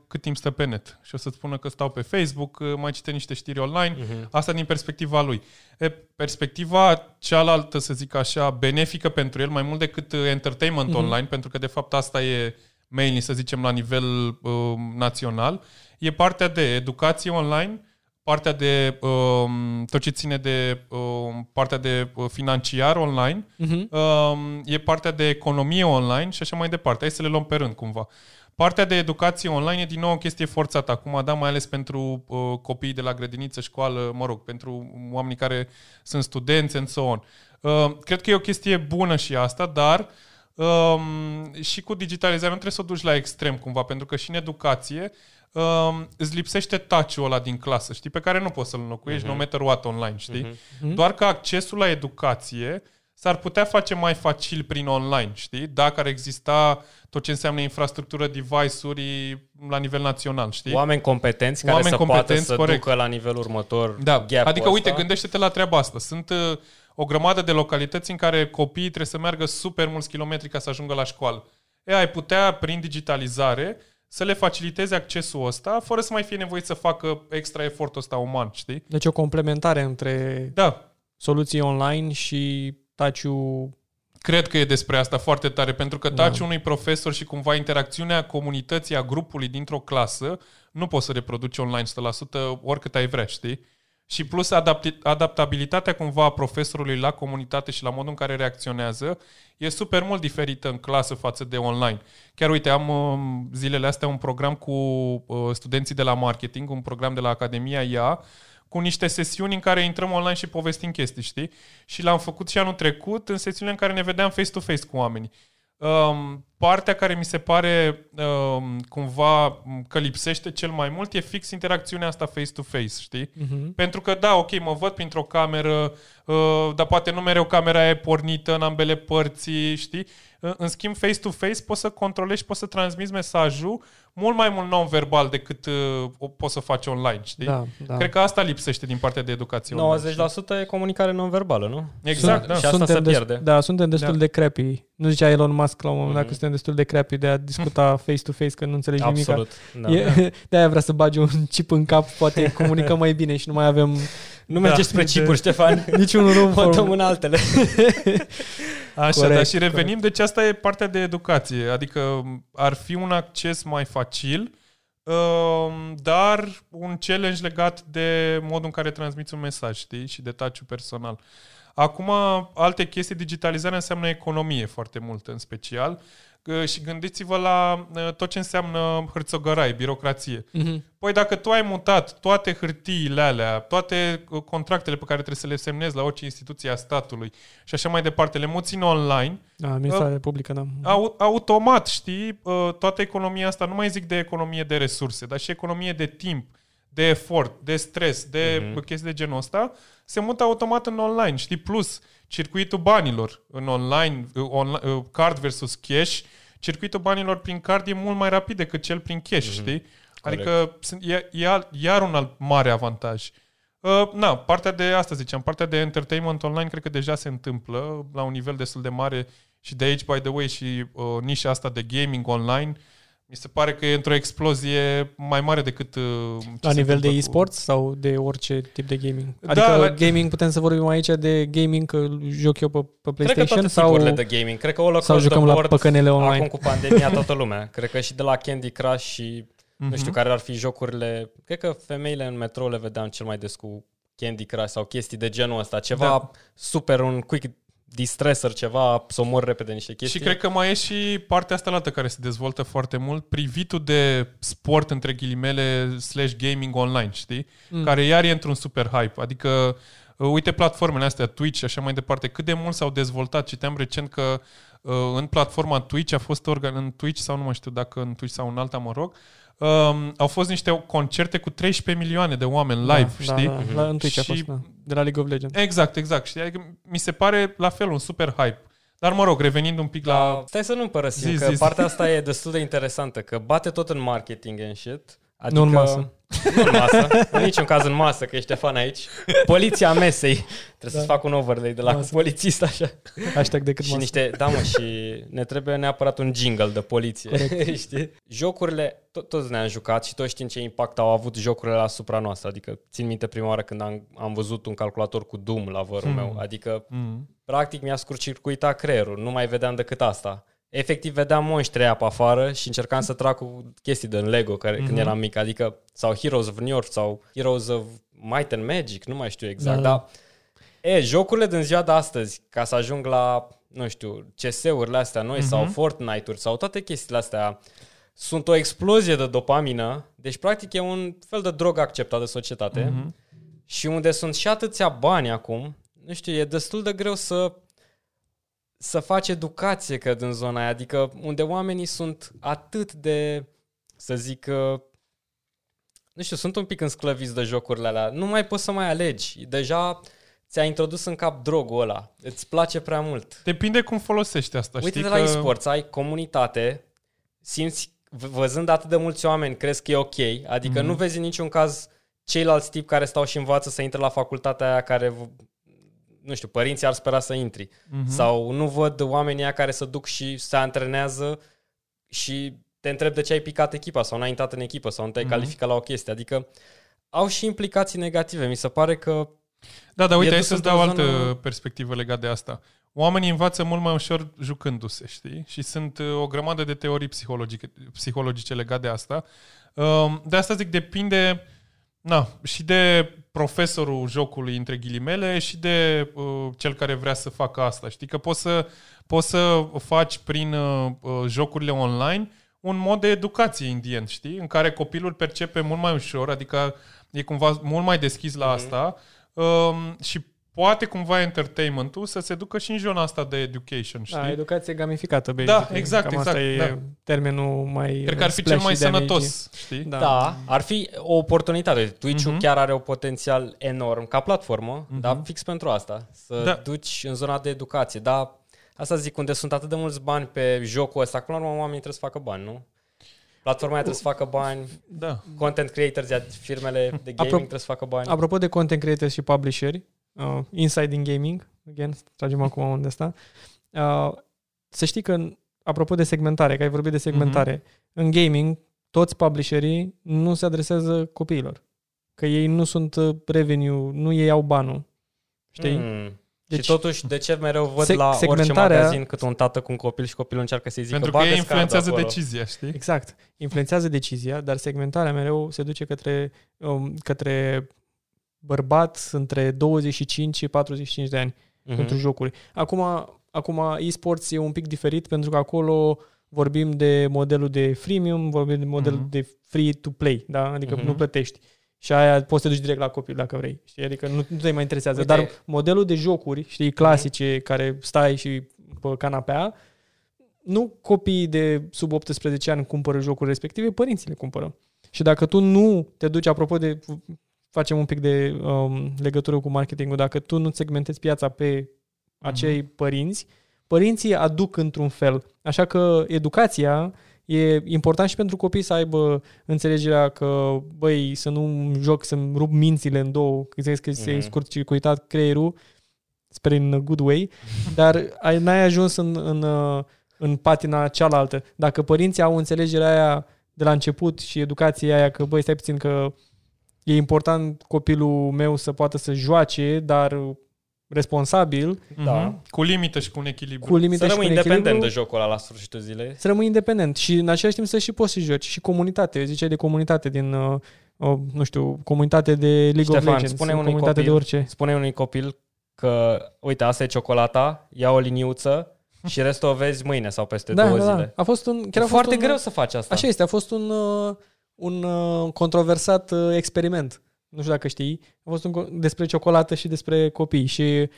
cât timp stă pe net. Și o să-ți spună că stau pe Facebook, mai cite niște știri online, Mhm. asta din perspectiva lui. E, perspectiva cealaltă, să zic așa, benefică pentru el mai mult decât uh, entertainment Mhm. online, pentru că de fapt asta e mainly, să zicem, la nivel uh, național, e partea de educație online, partea de um, tot ce ține de um, partea de uh, financiar online, Mhm. um, e partea de economie online și așa mai departe. Hai să le luăm pe rând cumva. Partea de educație online e din nou o chestie forțată acum, da, mai ales pentru uh, copiii de la grădiniță, școală, mă rog, pentru oamenii care sunt studenți and so on. Uh, cred că e o chestie bună și asta, dar um, și cu digitalizarea nu trebuie să o duci la extrem cumva, pentru că și în educație um, îți lipsește touch-ul ăla din clasă, știi, pe care nu poți să-l înlocuiești, uh-huh. no matter what online, știi? Uh-huh. Doar că accesul la educație s-ar putea face mai facil prin online, știi? Dacă ar exista tot ce înseamnă infrastructură, device-uri la nivel național, știi? Oameni competenți care Oameni să competenți, poată să corect. ducă la nivelul următor Da, gap-ul adică uite, ăsta. gândește-te la treaba asta. Sunt uh, o grămadă de localități în care copiii trebuie să meargă super mulți kilometri ca să ajungă la școală. E, ai putea, prin digitalizare, să le faciliteze accesul ăsta, fără să mai fie nevoit să facă extra efortul ăsta uman, știi? Deci o complementare între Da, soluții online și touch-ul Cred că e despre asta foarte tare, pentru că Da. taci unui profesor și cumva interacțiunea comunității, a grupului dintr-o clasă, nu poți să reproduci online 100% oricât ai vrea, știi? Și plus adapti- adaptabilitatea cumva a profesorului la comunitate și la modul în care reacționează e super mult diferită în clasă față de online. Chiar uite, am um, zilele astea un program cu uh, studenții de la marketing, un program de la Academia IA, cu niște sesiuni în care intrăm online și povestim chestii, știi? Și l-am făcut și anul trecut în sesiunile în care ne vedeam face-to-face cu oamenii. Um, partea care mi se pare um, cumva că lipsește cel mai mult e fix interacțiunea asta face-to-face, știi? Mhm. Pentru că, da, ok, mă văd printr-o cameră, uh, dar poate nu mereu camera e pornită în ambele părți, știi? În în schimb, face-to-face poți să controlezi, poți să transmiți mesajul mult mai mult non-verbal decât uh, o poți să faci online, știi? Da, da. Cred că asta lipsește din partea de educație. online, 90% e comunicare non-verbală, nu? știi? Exact, Sunt- da. și asta se des- pierde. Da, suntem destul Da. de crappy. Nu zicea Elon Musk la un moment dat Mhm. că suntem destul de crappy de a discuta face-to-face că nu înțelegi nimic. Absolut. Da. E, de-aia vrea să bagi un chip în cap, poate comunicăm mai bine și nu mai avem Nu mergeți Da. spre chipuri, Ștefan. niciunul nu Mă dăm în altele. Așa, Corect, dar și revenim, deci asta e partea de educație. Adică ar fi un acces mai facil, um, dar un challenge legat de modul în care transmiți un mesaj, știi? Și de touch personal. Acum, alte chestii, digitalizarea înseamnă economie foarte mult în special. Uh, Și gândiți-vă la uh, tot ce înseamnă hârțogărai, birocrație. Mhm. Păi dacă tu ai mutat toate hârtiile alea, toate uh, contractele pe care trebuie să le semnezi la orice instituție a statului și așa mai departe, le muți în online, Da, administrare publică, da. au, automat, știi, uh, toată economia asta, nu mai zic de economie de resurse, dar și economie de timp, de efort, de stres, de Mhm. mm-hmm. chestii de genul ăsta, se mută automat în online, știi? Plus, circuitul banilor în online, uh, online uh, card versus cash, circuitul banilor prin card e mult mai rapid decât cel prin cash, mm-hmm. știi? Adică sunt- e, e al- iar un alt mare avantaj. Uh, na, partea de asta ziceam, partea de entertainment online cred că deja se întâmplă la un nivel destul de mare și de aici, by the way, și uh, nișa asta de gaming online mi se pare că e într-o explozie mai mare decât uh, ce La se nivel de întâmplă cu- e-sports sau de orice tip de gaming? Da, Adică la- gaming, putem să vorbim aici de gaming, că joc eu pe, pe Cred că PlayStation toate sau, tipurile de gaming. Cred că all sau across jucăm the la board, păcănele online? Acum cu pandemia toată lumea. Cred că și de la Candy Crush și nu Mhm. știu care ar fi jocurile. Cred că femeile în metrou le vedeam cel mai des cu Candy Crush sau chestii de genul ăsta. Ceva Da. super, un quick distresser, ceva să omor repede niște chestii. Și cred că mai e și partea asta altă care se dezvoltă foarte mult, privitul de sport între ghilimele slash gaming online, știi? Mm. Care iar e într-un super hype. Adică, uh, uite platformele astea, Twitch și așa mai departe, cât de mult s-au dezvoltat. Citeam recent că uh, în platforma Twitch a fost organ în Twitch sau nu mai știu dacă în Twitch sau în alta, mă rog, um, au fost niște concerte cu 13 milioane de oameni live, da, știi? Da, da, la, în Twitch a Și- fost, da. De la League of Legends. Exact, exact. Știi? Adică mi se pare la fel un super hype. Dar mă rog, revenind un pic la... La... Stai să nu părăsim, Zi, că zi, zi. partea asta e destul de interesantă, că bate tot în marketing and shit. Adică, Nu în masă. Nu în masă. în niciun caz în masă, că e Ștefan aici. Poliția mesei. Trebuie da. să fac un overlay de la Masă. polițist așa. Hashtag decât Și masă. niște, da mă, și ne trebuie neapărat un jingle de poliție. Știi? Jocurile, to- toți ne-am jucat și toți știm ce impact au avut jocurile asupra noastră. Adică țin minte prima oară când am, am văzut un calculator cu Doom la vărul meu. Adică Mm. practic mi-a scurcircuitat creierul, nu mai vedeam decât asta. Efectiv vedeam monștri aia pe afară și încercam să trag cu chestii de Lego care, mm-hmm. când eram mic, adică sau Heroes of New York sau Heroes of Might and Magic, nu mai știu exact, Da, da, da. dar e, jocurile din ziua de astăzi, ca să ajung la, nu știu, CS-urile astea noi mm-hmm. sau Fortnite-uri sau toate chestiile astea, sunt o explozie de dopamină, deci practic e un fel de drog acceptat de societate Mhm. și unde sunt și atâția bani acum, nu știu, e destul de greu să să faci educație, cred, în zona aia. Adică unde oamenii sunt atât de, să zic, uh, nu știu, sunt un pic însclăviți de jocurile alea. Nu mai poți să mai alegi. Deja ți-a introdus în cap drogul ăla. Îți place prea mult. Depinde cum folosești asta, Uite știi de la e-sports, ai comunitate, simți, v- văzând atât de mulți oameni, crezi că e ok. Adică mm-hmm. nu vezi în niciun caz ceilalți tipi care stau și învață să intre la facultatea aia care v- nu știu, părinții ar spera să intri. Mm-hmm. Sau nu văd oamenii aia care să duc și se antrenează și te întreb de ce ai picat echipa sau n-ai intrat în echipă sau nu te-ai mm-hmm. calificat la o chestie. Adică au și implicații negative. Mi se pare că Da, dar uite, E hai dus să-ți dau într-o altă zonă- perspectivă legat de asta. Oamenii învață mult mai ușor jucându-se, știi? Și sunt uh, o grămadă de teorii psihologice, psihologice legate de asta. Um, De asta zic, depinde na, și de profesorul jocului, între ghilimele, și de uh, cel care vrea să facă asta. Știi că poți să, poți să faci prin uh, uh, jocurile online un mod de educație indient, știi? În care copilul percepe mult mai ușor, adică e cumva mult mai deschis la asta um, și poate cumva entertainment-ul să se ducă și în zona asta de education, știi? Da, educație gamificată, Da, basically. exact, Cam asta exact, e da. termenul mai Cred că ar fi cel mai splashy de a merge. sănătos, știi? Da. Da, ar fi o oportunitate. Twitch-ul Mhm. chiar are un potențial enorm ca platformă, dar fix pentru asta, să Da. duci în zona de educație. Dar asta zic, unde sunt atât de mulți bani pe jocul ăsta, până la urmă oamenii trebuie să facă bani, nu? Platforma aia trebuie să facă bani, Da. content creators, iar firmele de gaming Apro- trebuie să facă bani. Apropo de content creators și publisheri, uh, inside in gaming, again, tragem acum unde asta, uh, să știi că, în- apropo de segmentare, că ai vorbit de segmentare, în gaming, toți publisherii nu se adresează copiilor. Că ei nu sunt uh, revenue, nu ei au banul. Știi? Mm. Deci- și totuși, de ce mereu văd Se- la orice segmentarea- magazin cât un tată cu un copil și copilul încearcă să-i zică Pentru că "Bagă-ți ei cardul influențează acolo." decizia, știi? Exact. Influențează decizia, dar segmentarea mereu se duce către, um, către bărbat între 25 și 45 de ani. Mhm. pentru jocuri. Acum, acum e-sports e un pic diferit pentru că acolo vorbim de modelul de freemium, vorbim de modelul Mhm. de free to play, da? adică Mhm. nu plătești. Și aia poți să te duci direct la copil dacă vrei. Știi? Adică nu, nu te mai interesează. Uite- Dar modelul de jocuri, știi, clasice, care stai și pe canapea, nu copiii de sub 18 ani cumpără jocuri respective, părinții le cumpără. Și dacă tu nu te duci, apropo de, facem un pic de um, legătură cu marketingul, dacă tu nu segmentezi piața pe acei părinți, părinții aduc într-un fel. Așa că educația e important și pentru copii să aibă înțelegerea că, băi, să nu joc, să-mi rup mințile în două, că zici că se Mhm. scurt-circuitat creierul, sper in a good way, dar ai, n-ai ajuns în, în, uh, în patina cealaltă. Dacă părinții au înțelegerea aia de la început și educația aia că, băi, stai puțin că e important copilul meu să poată să joace, dar responsabil, Da. Mhm. Cu limită și cu un echilibru. cu limite Să și rămâi cu un independent echilibru, de jocul ăla la sfârșitul zilei. să rămâi independent și în același timp să și poți să joci și comunitate, ziceai de comunitate din uh, uh, nu știu, comunitate de League Ștefan, of Legends, spune unui comunitate copil- de orice. Spune unui copil că, uite, asta e ciocolata, ia o liniuță și restul o vezi mâine sau peste Da, două da, zile. da. A fost un chiar Chiar a e fost foarte un, greu să faci asta. Așa este, a fost un uh, un uh, controversat uh, experiment. Nu știu dacă știi. A fost un, co- despre ciocolată și despre copii și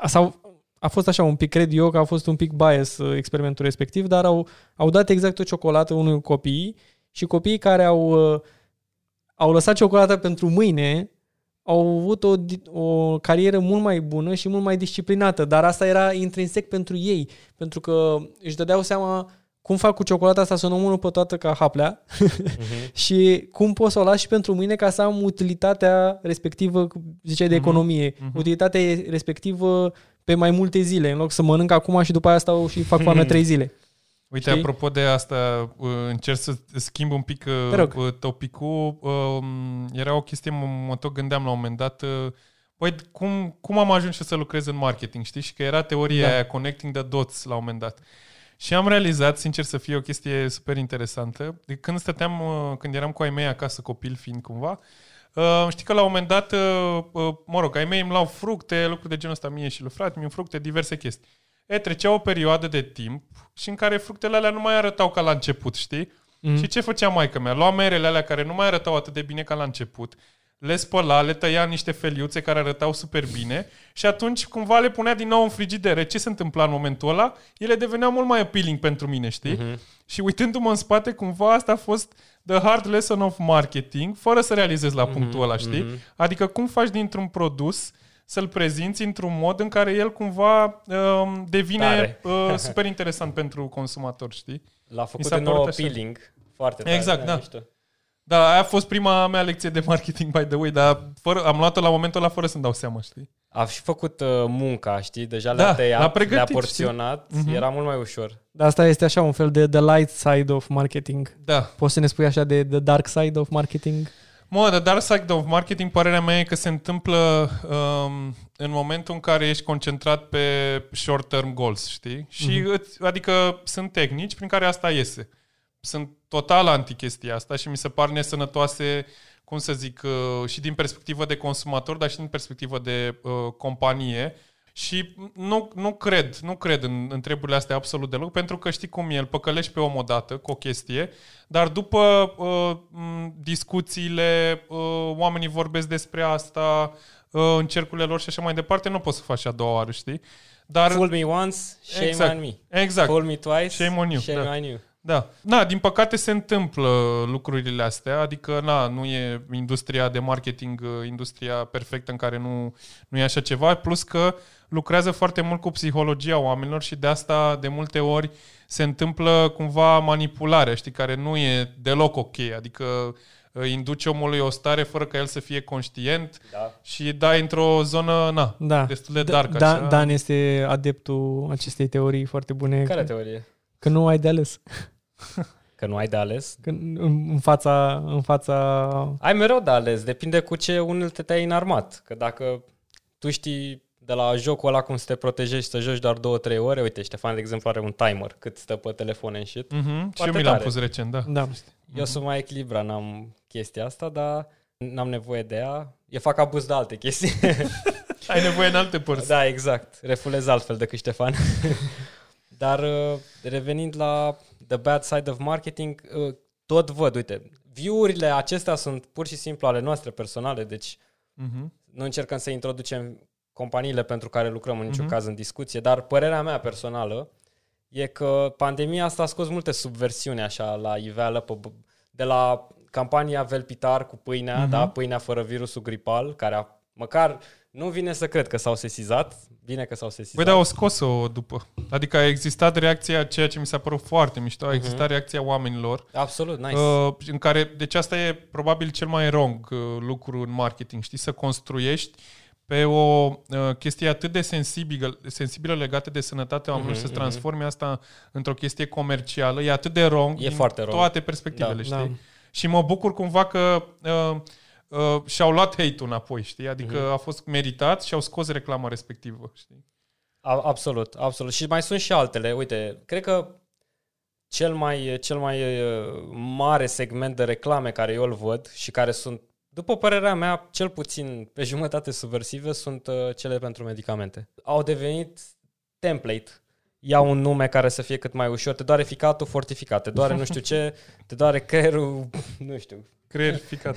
a, sau, a fost așa un pic, cred eu, că a fost un pic bias uh, experimentul respectiv, dar au, au dat exact o ciocolată unui copii și copiii care au, uh, au lăsat ciocolata pentru mâine au avut o, di- o carieră mult mai bună și mult mai disciplinată, dar asta era intrinsec pentru ei, pentru că își dădeau seama cum fac cu ciocolata asta să nu mănânc pe toată ca haplea Mhm. și cum pot să o las și pentru mâine ca să am utilitatea respectivă, ziceai de Mhm. economie, Mhm. utilitatea respectivă pe mai multe zile, în loc să mănânc acum și după aia stau și fac foame Mhm. trei zile. Uite, Știi? apropo de asta, uh, încerc să schimb un pic Te rog. uh, uh, topicul. Um, Era o chestie, mă, mă tot gândeam la un moment dat, uh, Păi, cum, cum am ajuns și să lucrez în marketing, știi? Și că era teoria Da. aia, connecting the dots, la un moment dat. Și am realizat, sincer să fie o chestie super interesantă, de când stăteam, uh, când eram cu ai mei acasă, copil fiind cumva, uh, știi că la un moment dat, uh, uh, mă rog, ai mei îmi luau fructe, lucruri de genul ăsta mie și lui frate, mi fructe, diverse chestii. E, trecea o perioadă de timp și în care fructele alea nu mai arătau ca la început, știi? Mhm. Și ce făcea maica mea? Lua merele alea care nu mai arătau atât de bine ca la început, le spăla, le tăia în niște feliuțe care arătau super bine și atunci cumva le punea din nou în frigidere. Ce se întâmpla în momentul ăla? Ele deveneau mult mai appealing pentru mine, știi? Mhm. Și uitându-mă în spate, cumva asta a fost the hard lesson of marketing, fără să realizez la punctul ăla, știi? mhm. Adică cum faci dintr-un produs să-l prezinți într-un mod în care el cumva um, devine Tare. uh, super interesant pentru consumator, știi? L-a făcut s-a în părut nou așa. appealing. Foarte tare. Exact, da. mișto. Da, aia a fost prima mea lecție de marketing, by the way, dar fără, am luat-o la momentul ăla fără să-mi dau seama, știi? A și făcut uh, munca, știi? Deja Da, le-a tăiat, l-a pregătit, le-a porționat. știi? Mhm. Era mult mai ușor. Dar asta este așa un fel de the light side of marketing. Da. Poți să ne spui așa de the dark side of marketing? Mă, the dark side of marketing, părerea mea e că se întâmplă um, în momentul în care ești concentrat pe short-term goals, știi? Și Mhm. îți, adică sunt tehnici prin care asta iese. Sunt total anti chestia asta și mi se par nesănătoase, cum să zic, uh, și din perspectivă de consumator, dar și din perspectivă de uh, companie. Și nu, nu cred, nu cred în, în treburile astea absolut deloc, pentru că știi cum e, îl păcălești pe om odată cu o chestie, dar după uh, m, discuțiile, uh, oamenii vorbesc despre asta uh, în cercurile lor și așa mai departe, nu poți să faci a doua oară, știi? Dar, Fool me once, shame Exact. on me. exact, Fool me twice, Shame on you, shame da. on you. Da. Da, din păcate se întâmplă lucrurile astea, adică na, nu e industria de marketing, uh, industria perfectă în care nu, nu e așa ceva, plus că lucrează foarte mult cu psihologia oamenilor și de asta de multe ori se întâmplă cumva manipularea, știi, care nu e deloc ok, adică uh, induce omului o stare fără ca el să fie conștient Da. și dai într-o zonă, na, Da. destul de Da- dark. da, așa. Dan este adeptul acestei teorii foarte bune. Care că, teorie? că nu ai de ales. Că nu ai de ales? Că în, în fața, în fața Ai mereu de ales, depinde cu ce unelte te-ai înarmat. Că dacă tu știi de la jocul ăla cum să te protejezi să joci doar 2-3 ore, uite, Ștefan, de exemplu, are un timer cât stă pe telefon în shit. Mhm, Și eu Foarte mi l-am tare. pus recent, da. Da. Eu sunt mai echilibrat, n-am chestia asta, dar n-am nevoie de ea. Eu fac abuz de alte chestii. Ai nevoie în alte părți. da, exact. Refulez altfel decât Ștefan. Dar uh, revenind la the bad side of marketing, uh, tot văd, uite, view-urile acestea sunt pur și simplu ale noastre personale, deci Mhm. nu încercăm să introducem companiile pentru care lucrăm în niciun Mhm. caz în discuție, dar părerea mea personală e că pandemia asta a scos multe subversiuni așa la iveală, pe, de la campania Velpitar cu pâinea, Mhm. da, pâinea fără virusul gripal, care a, măcar nu vine să cred că s-au sesizat, bine că s-au sesizat. Băi, dar au scos-o după. Adică a existat reacția, ceea ce mi s-a părut foarte mișto, a existat reacția oamenilor Absolut, nice. Uh, în care, deci asta e probabil cel mai wrong uh, lucru în marketing, știi, să construiești pe o uh, chestie atât de sensibilă, sensibilă legată de sănătatea oamenilor, Mhm, să transformi asta într-o chestie comercială, e atât de wrong E din foarte wrong. toate perspectivele, Da, știi? da. Și mă bucur cumva că uh, uh, și-au luat hate-ul înapoi, știi? Adică Mhm. a fost meritat și au scos reclama respectivă, știi? A- Absolut, absolut. Și mai sunt și altele. Uite, cred că cel mai, cel mai uh, mare segment de reclame care eu îl văd și care sunt, după părerea mea, cel puțin pe jumătate subversive, sunt uh, cele pentru medicamente. Au devenit template. Iau un nume care să fie cât mai ușor. Te doare ficatul, fortificat. Te doare nu știu ce, te doare creierul, nu știu, Creier ficat.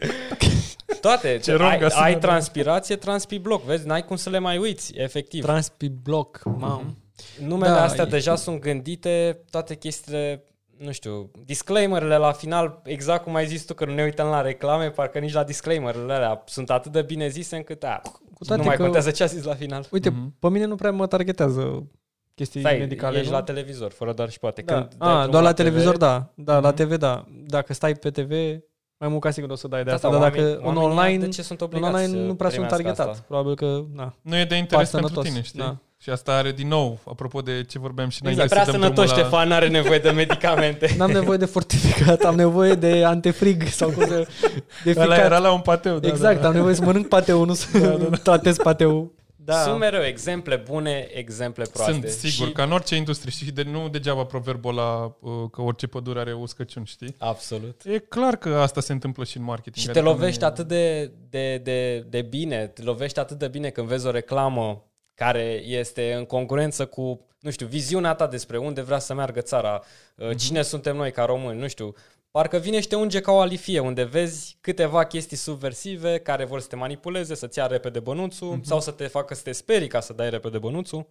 toate. Ce wrong ai, a sunat, ai da. transpirație, transpibloc. Vezi, n-ai cum să le mai uiți, efectiv. Transpi block, mam. Numele Da, astea e- deja sunt gândite, toate chestiile, nu știu, disclaimerele la final, exact cum ai zis tu că nu ne uităm la reclame, parcă nici la disclaimerele alea sunt atât de bine zise încât a, Cu toate nu mai că, contează ce a zis la final. uite, Mhm. pe mine nu prea mă targetează chestii Stai, medicale. ești nu? la televizor, fără doar și poate. da. Când dai A, drumul doar la, TV, televizor, da. Da, la Mhm. TV, da. Dacă stai pe TV, mai mult ca sigur o să dai de Da, asta. da, dar dacă oamenii- în oamenii online, de ce sunt în obligați online să nu prea sunt primească targetat. asta? Probabil că, na. Nu e de interes Par pentru sănătos, tine, știi? Da. Și asta are din nou, apropo de ce vorbeam și înainte Exact, prea să dăm sănătos, drumul la... Ștefan, are nevoie de medicamente. N-am nevoie de fortificat, am nevoie de antifrig sau cum să... De Ăla era ficat. la un pateu, da, Exact, da, da. am nevoie să mănânc pateu, nu să tratez pateu. Da. Sunt mereu exemple bune, exemple proaste. Sunt, sigur, Și- ca în orice industrie, știi, de, nu degeaba proverbul ăla uh, că orice pădure are uscăciuni, știi? Absolut. E clar că asta se întâmplă și în marketing. Și te adică lovești nu e- atât de, de, de, de bine, te lovești atât de bine când vezi o reclamă care este în concurență cu, nu știu, viziunea ta despre unde vrea să meargă țara, uh, cine suntem noi ca români, nu știu. Parcă vine și te unge ca o alifie, unde vezi câteva chestii subversive care vor să te manipuleze, să-ți ia repede bănuțul sau să te facă să te sperii ca să dai repede bănuțul.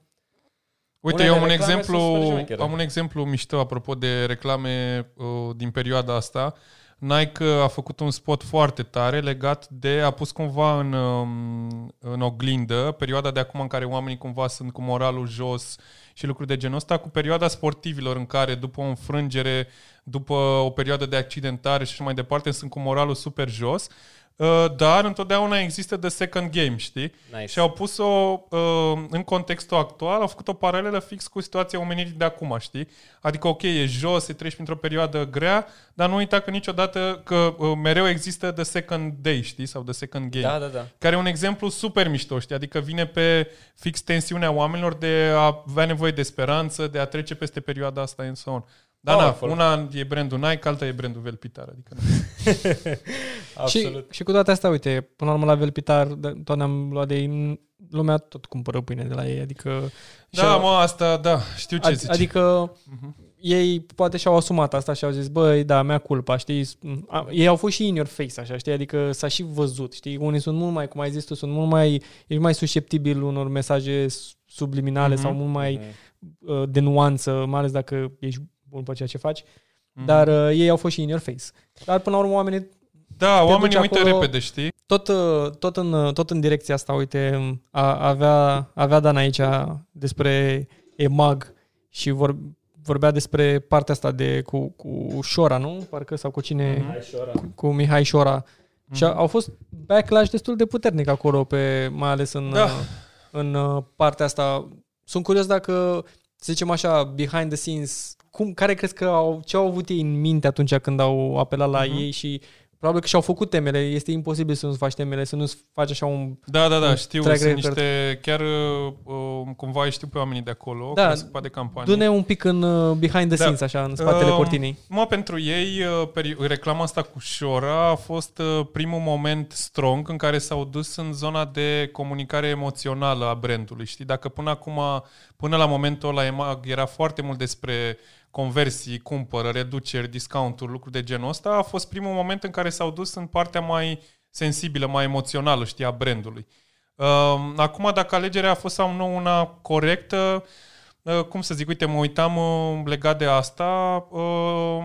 Uite, Unele eu am un, reclame exemplu, sunt super șmechere. am un exemplu mișto apropo de reclame uh, din perioada asta. Nike a făcut un spot foarte tare legat de, a pus cumva în, um, în oglindă perioada de acum în care oamenii cumva sunt cu moralul jos și lucruri de genul ăsta, cu perioada sportivilor în care după o înfrângere, după o perioadă de accidentare și așa mai departe, sunt cu moralul super jos. Uh, Dar întotdeauna există the second game, știi? Nice. Și au pus-o uh, în contextul actual, au făcut o paralelă fix cu situația omenirii de acum, știi? Adică, ok, e jos, se treci printr-o perioadă grea, dar nu uita că niciodată, că uh, mereu există the second day, știi? Sau the second game. Da, da, da. Care e un exemplu super mișto, știi? Adică vine pe fix tensiunea oamenilor de a avea nevoie de speranță, de a trece peste perioada asta and so on. Dar na, Powerful. una e brandul Nike, alta e brandul Velpitar. Adică, Absolut. Și, și cu toate astea, uite, până la urmă la Velpitar, de- tot ne-am luat de ei, lumea tot cumpără pâine de la ei, adică... da, și-au- mă, asta, da, știu ce ad- zici. Adică ei poate și-au asumat asta și au zis, băi, da, mea culpa, știi? A- Ei au fost și in your face, așa, știi? Adică s-a și văzut, știi? Unii sunt mult mai, cum ai zis tu, sunt mult mai, ești mai susceptibil unor mesaje s- subliminale Mhm. sau mult mai Mhm. uh, de nuanță, mai ales dacă ești bun pe ceea ce faci. Mhm. Dar uh, ei au fost și in your face. Dar până la urmă oamenii Da, te oamenii duci uită acolo- repede, știi? tot, uh, tot, în, tot în direcția asta, uite, a, avea, avea Dan aici despre EMAG și vor, vorbea despre partea asta de cu, cu Șora, nu? Parcă sau cu cine? Mhm. Hai și șora. Cu, cu Mihai Șora. Și au fost backlash destul de puternic acolo, pe, mai ales în, Da. uh, în uh, partea asta. Sunt curios dacă, să zicem așa, behind the scenes, cum, care crezi că au, ce au avut ei în minte atunci când au apelat la Mhm. ei și probabil că și-au făcut temele, este imposibil să nu-ți faci temele, să nu-ți faci așa un... Da, da, da, un știu, track sunt record. niște, chiar uh, cumva îi știu pe oamenii de acolo, Da, care se ocupă de campanii. Du-ne un pic în uh, behind the Da. scenes, așa, în spatele Uh, cortinei. Mă, pentru ei, uh, peri- reclama asta cu Șora a fost uh, primul moment strong în care s-au dus în zona de comunicare emoțională a brandului. Știi, dacă până acum, până la momentul ăla EMAG era foarte mult despre conversii, cumpără, reduceri, discounturi, lucruri de genul ăsta, a fost primul moment în care s-au dus în partea mai sensibilă, mai emoțională, știi, a brandului. Uh, Acum, dacă alegerea a fost sau nu una corectă, Uh, cum să zic, uite, mă uitam uh, legat de asta, uh,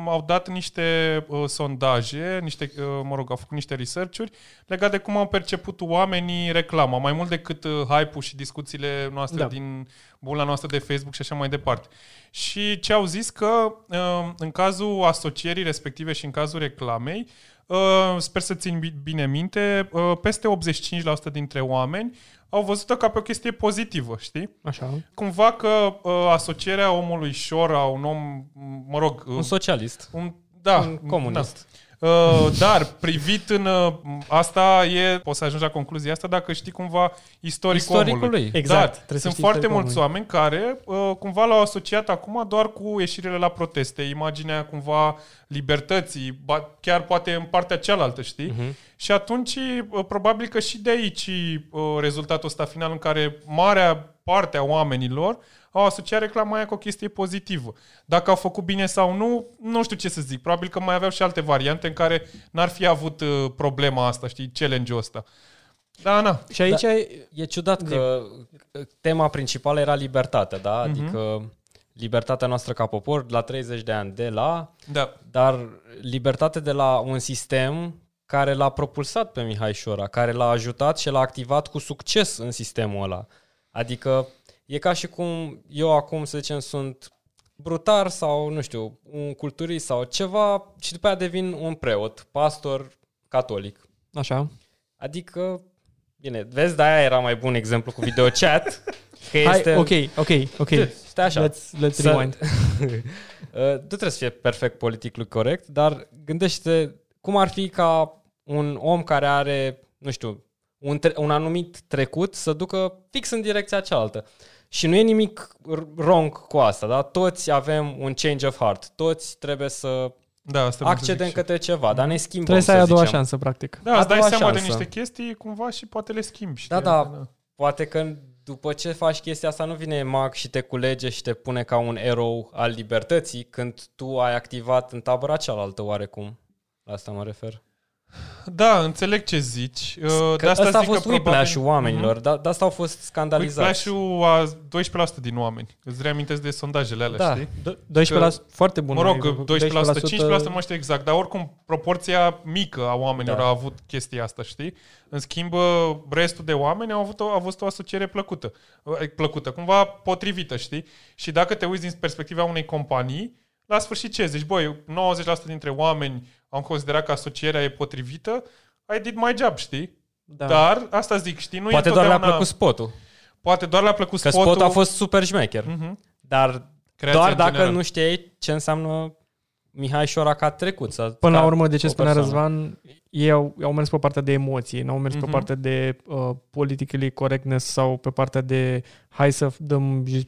au dat niște uh, sondaje, niște, uh, mă rog, au făcut niște research-uri legat de cum au perceput oamenii reclama, mai mult decât uh, hype-ul și discuțiile noastre Da. da. din bula noastră de Facebook și așa mai departe. Și ce au zis că uh, în cazul asocierii respective și în cazul reclamei, uh, sper să țin bi- bine minte, uh, peste 85% dintre oameni au văzut-o ca pe o chestie pozitivă, știi? Așa. cumva că uh, asocierea omului șor a un om, m- mă rog, uh, Un socialist. un, da, un comunist. Da. Uh, dar privit în uh, asta e, poți să ajungi la concluzia asta dacă știi cumva istoricul, Istoricul omului. lui. Exact, Dar trebuie să sunt știi foarte istoricul mulți omului. oameni care uh, cumva l-au asociat acum doar cu ieșirile la proteste, imaginea cumva libertății, ba, chiar poate în partea cealaltă, știi? Mhm. Uh-huh. Și atunci, uh, probabil că și de aici uh, rezultatul ăsta final în care marea parte a oamenilor au asociat reclama aia cu o chestie pozitivă. Dacă au făcut bine sau nu, nu știu ce să zic. Probabil că mai aveau și alte variante în care n-ar fi avut uh, problema asta, știi, challenge-ul ăsta. Da, na. Și aici Da. e- E ciudat că tema principală era libertatea, da? Adică libertatea noastră ca popor la 30 de ani de la, Da. dar libertate de la un sistem care l-a propulsat pe Mihai Șora, care l-a ajutat și l-a activat cu succes în sistemul ăla. Adică e ca și cum eu acum, să zicem, sunt brutar sau, nu știu, un culturist sau ceva și după aia devin un preot, pastor catolic. Așa. Adică, bine, vezi, de-aia era mai bun exemplu cu videochat. Că Hai, este... ok, ok, ok. Stai așa. Let's, let's Să- rewind. Uh, nu trebuie să fie perfect politic corect, dar gândește cum ar fi ca un om care are, nu știu, un, tre- un anumit trecut să ducă fix în direcția cealaltă. Și nu e nimic r- wrong cu asta, da? Toți avem un change of heart. Toți trebuie să Da, asta vreau să zic accedem și. către ceva, dar ne schimbăm, Trebuie să ai a doua zicem. șansă, practic. Da, îți dai a doua seama de șansă. niște chestii cumva și poate le schimbi. Știi? Da, da, poate că după ce faci chestia asta nu vine mag și te culege și te pune ca un erou al libertății când tu ai activat în tabăra cealaltă oarecum. La asta mă refer. Da, înțeleg ce zici. Uh, Că de asta ăsta a zic fost că probabil- whiplash-ul oamenilor, mm-hmm. de asta au fost scandalizați. Whiplash-ul a 12% din oameni. Îți reamintesc de sondajele alea, Da. știi? 12% foarte bun. Mă rog, ai 12%, 12%, 15% nu mai știu exact, dar oricum proporția mică a oamenilor Da. a avut chestia asta, știi? În schimb, uh, restul de oameni au avut o, au avut o asociere plăcută, uh, plăcută, cumva potrivită, știi? Și dacă te uiți din perspectiva unei companii, la sfârșit ce zici? Băi, 90% dintre oameni au considerat că asocierea e potrivită, I did my job, știi? Da. Dar, asta zic, știi, nu Poate e doar le-a întotdeauna- plăcut spotul. Poate doar le-a plăcut Că spotul. spotul a fost super șmecher. Mhm. Dar Creația doar în dacă general. nu știai ce înseamnă Mihai Șora ca trecut. Să, Până ca la urmă, de ce o spunea persoană. Răzvan, ei au, au mers pe partea de emoții, n-au mers pe Mhm. partea de uh, politically correctness sau pe partea de hai să dăm ju-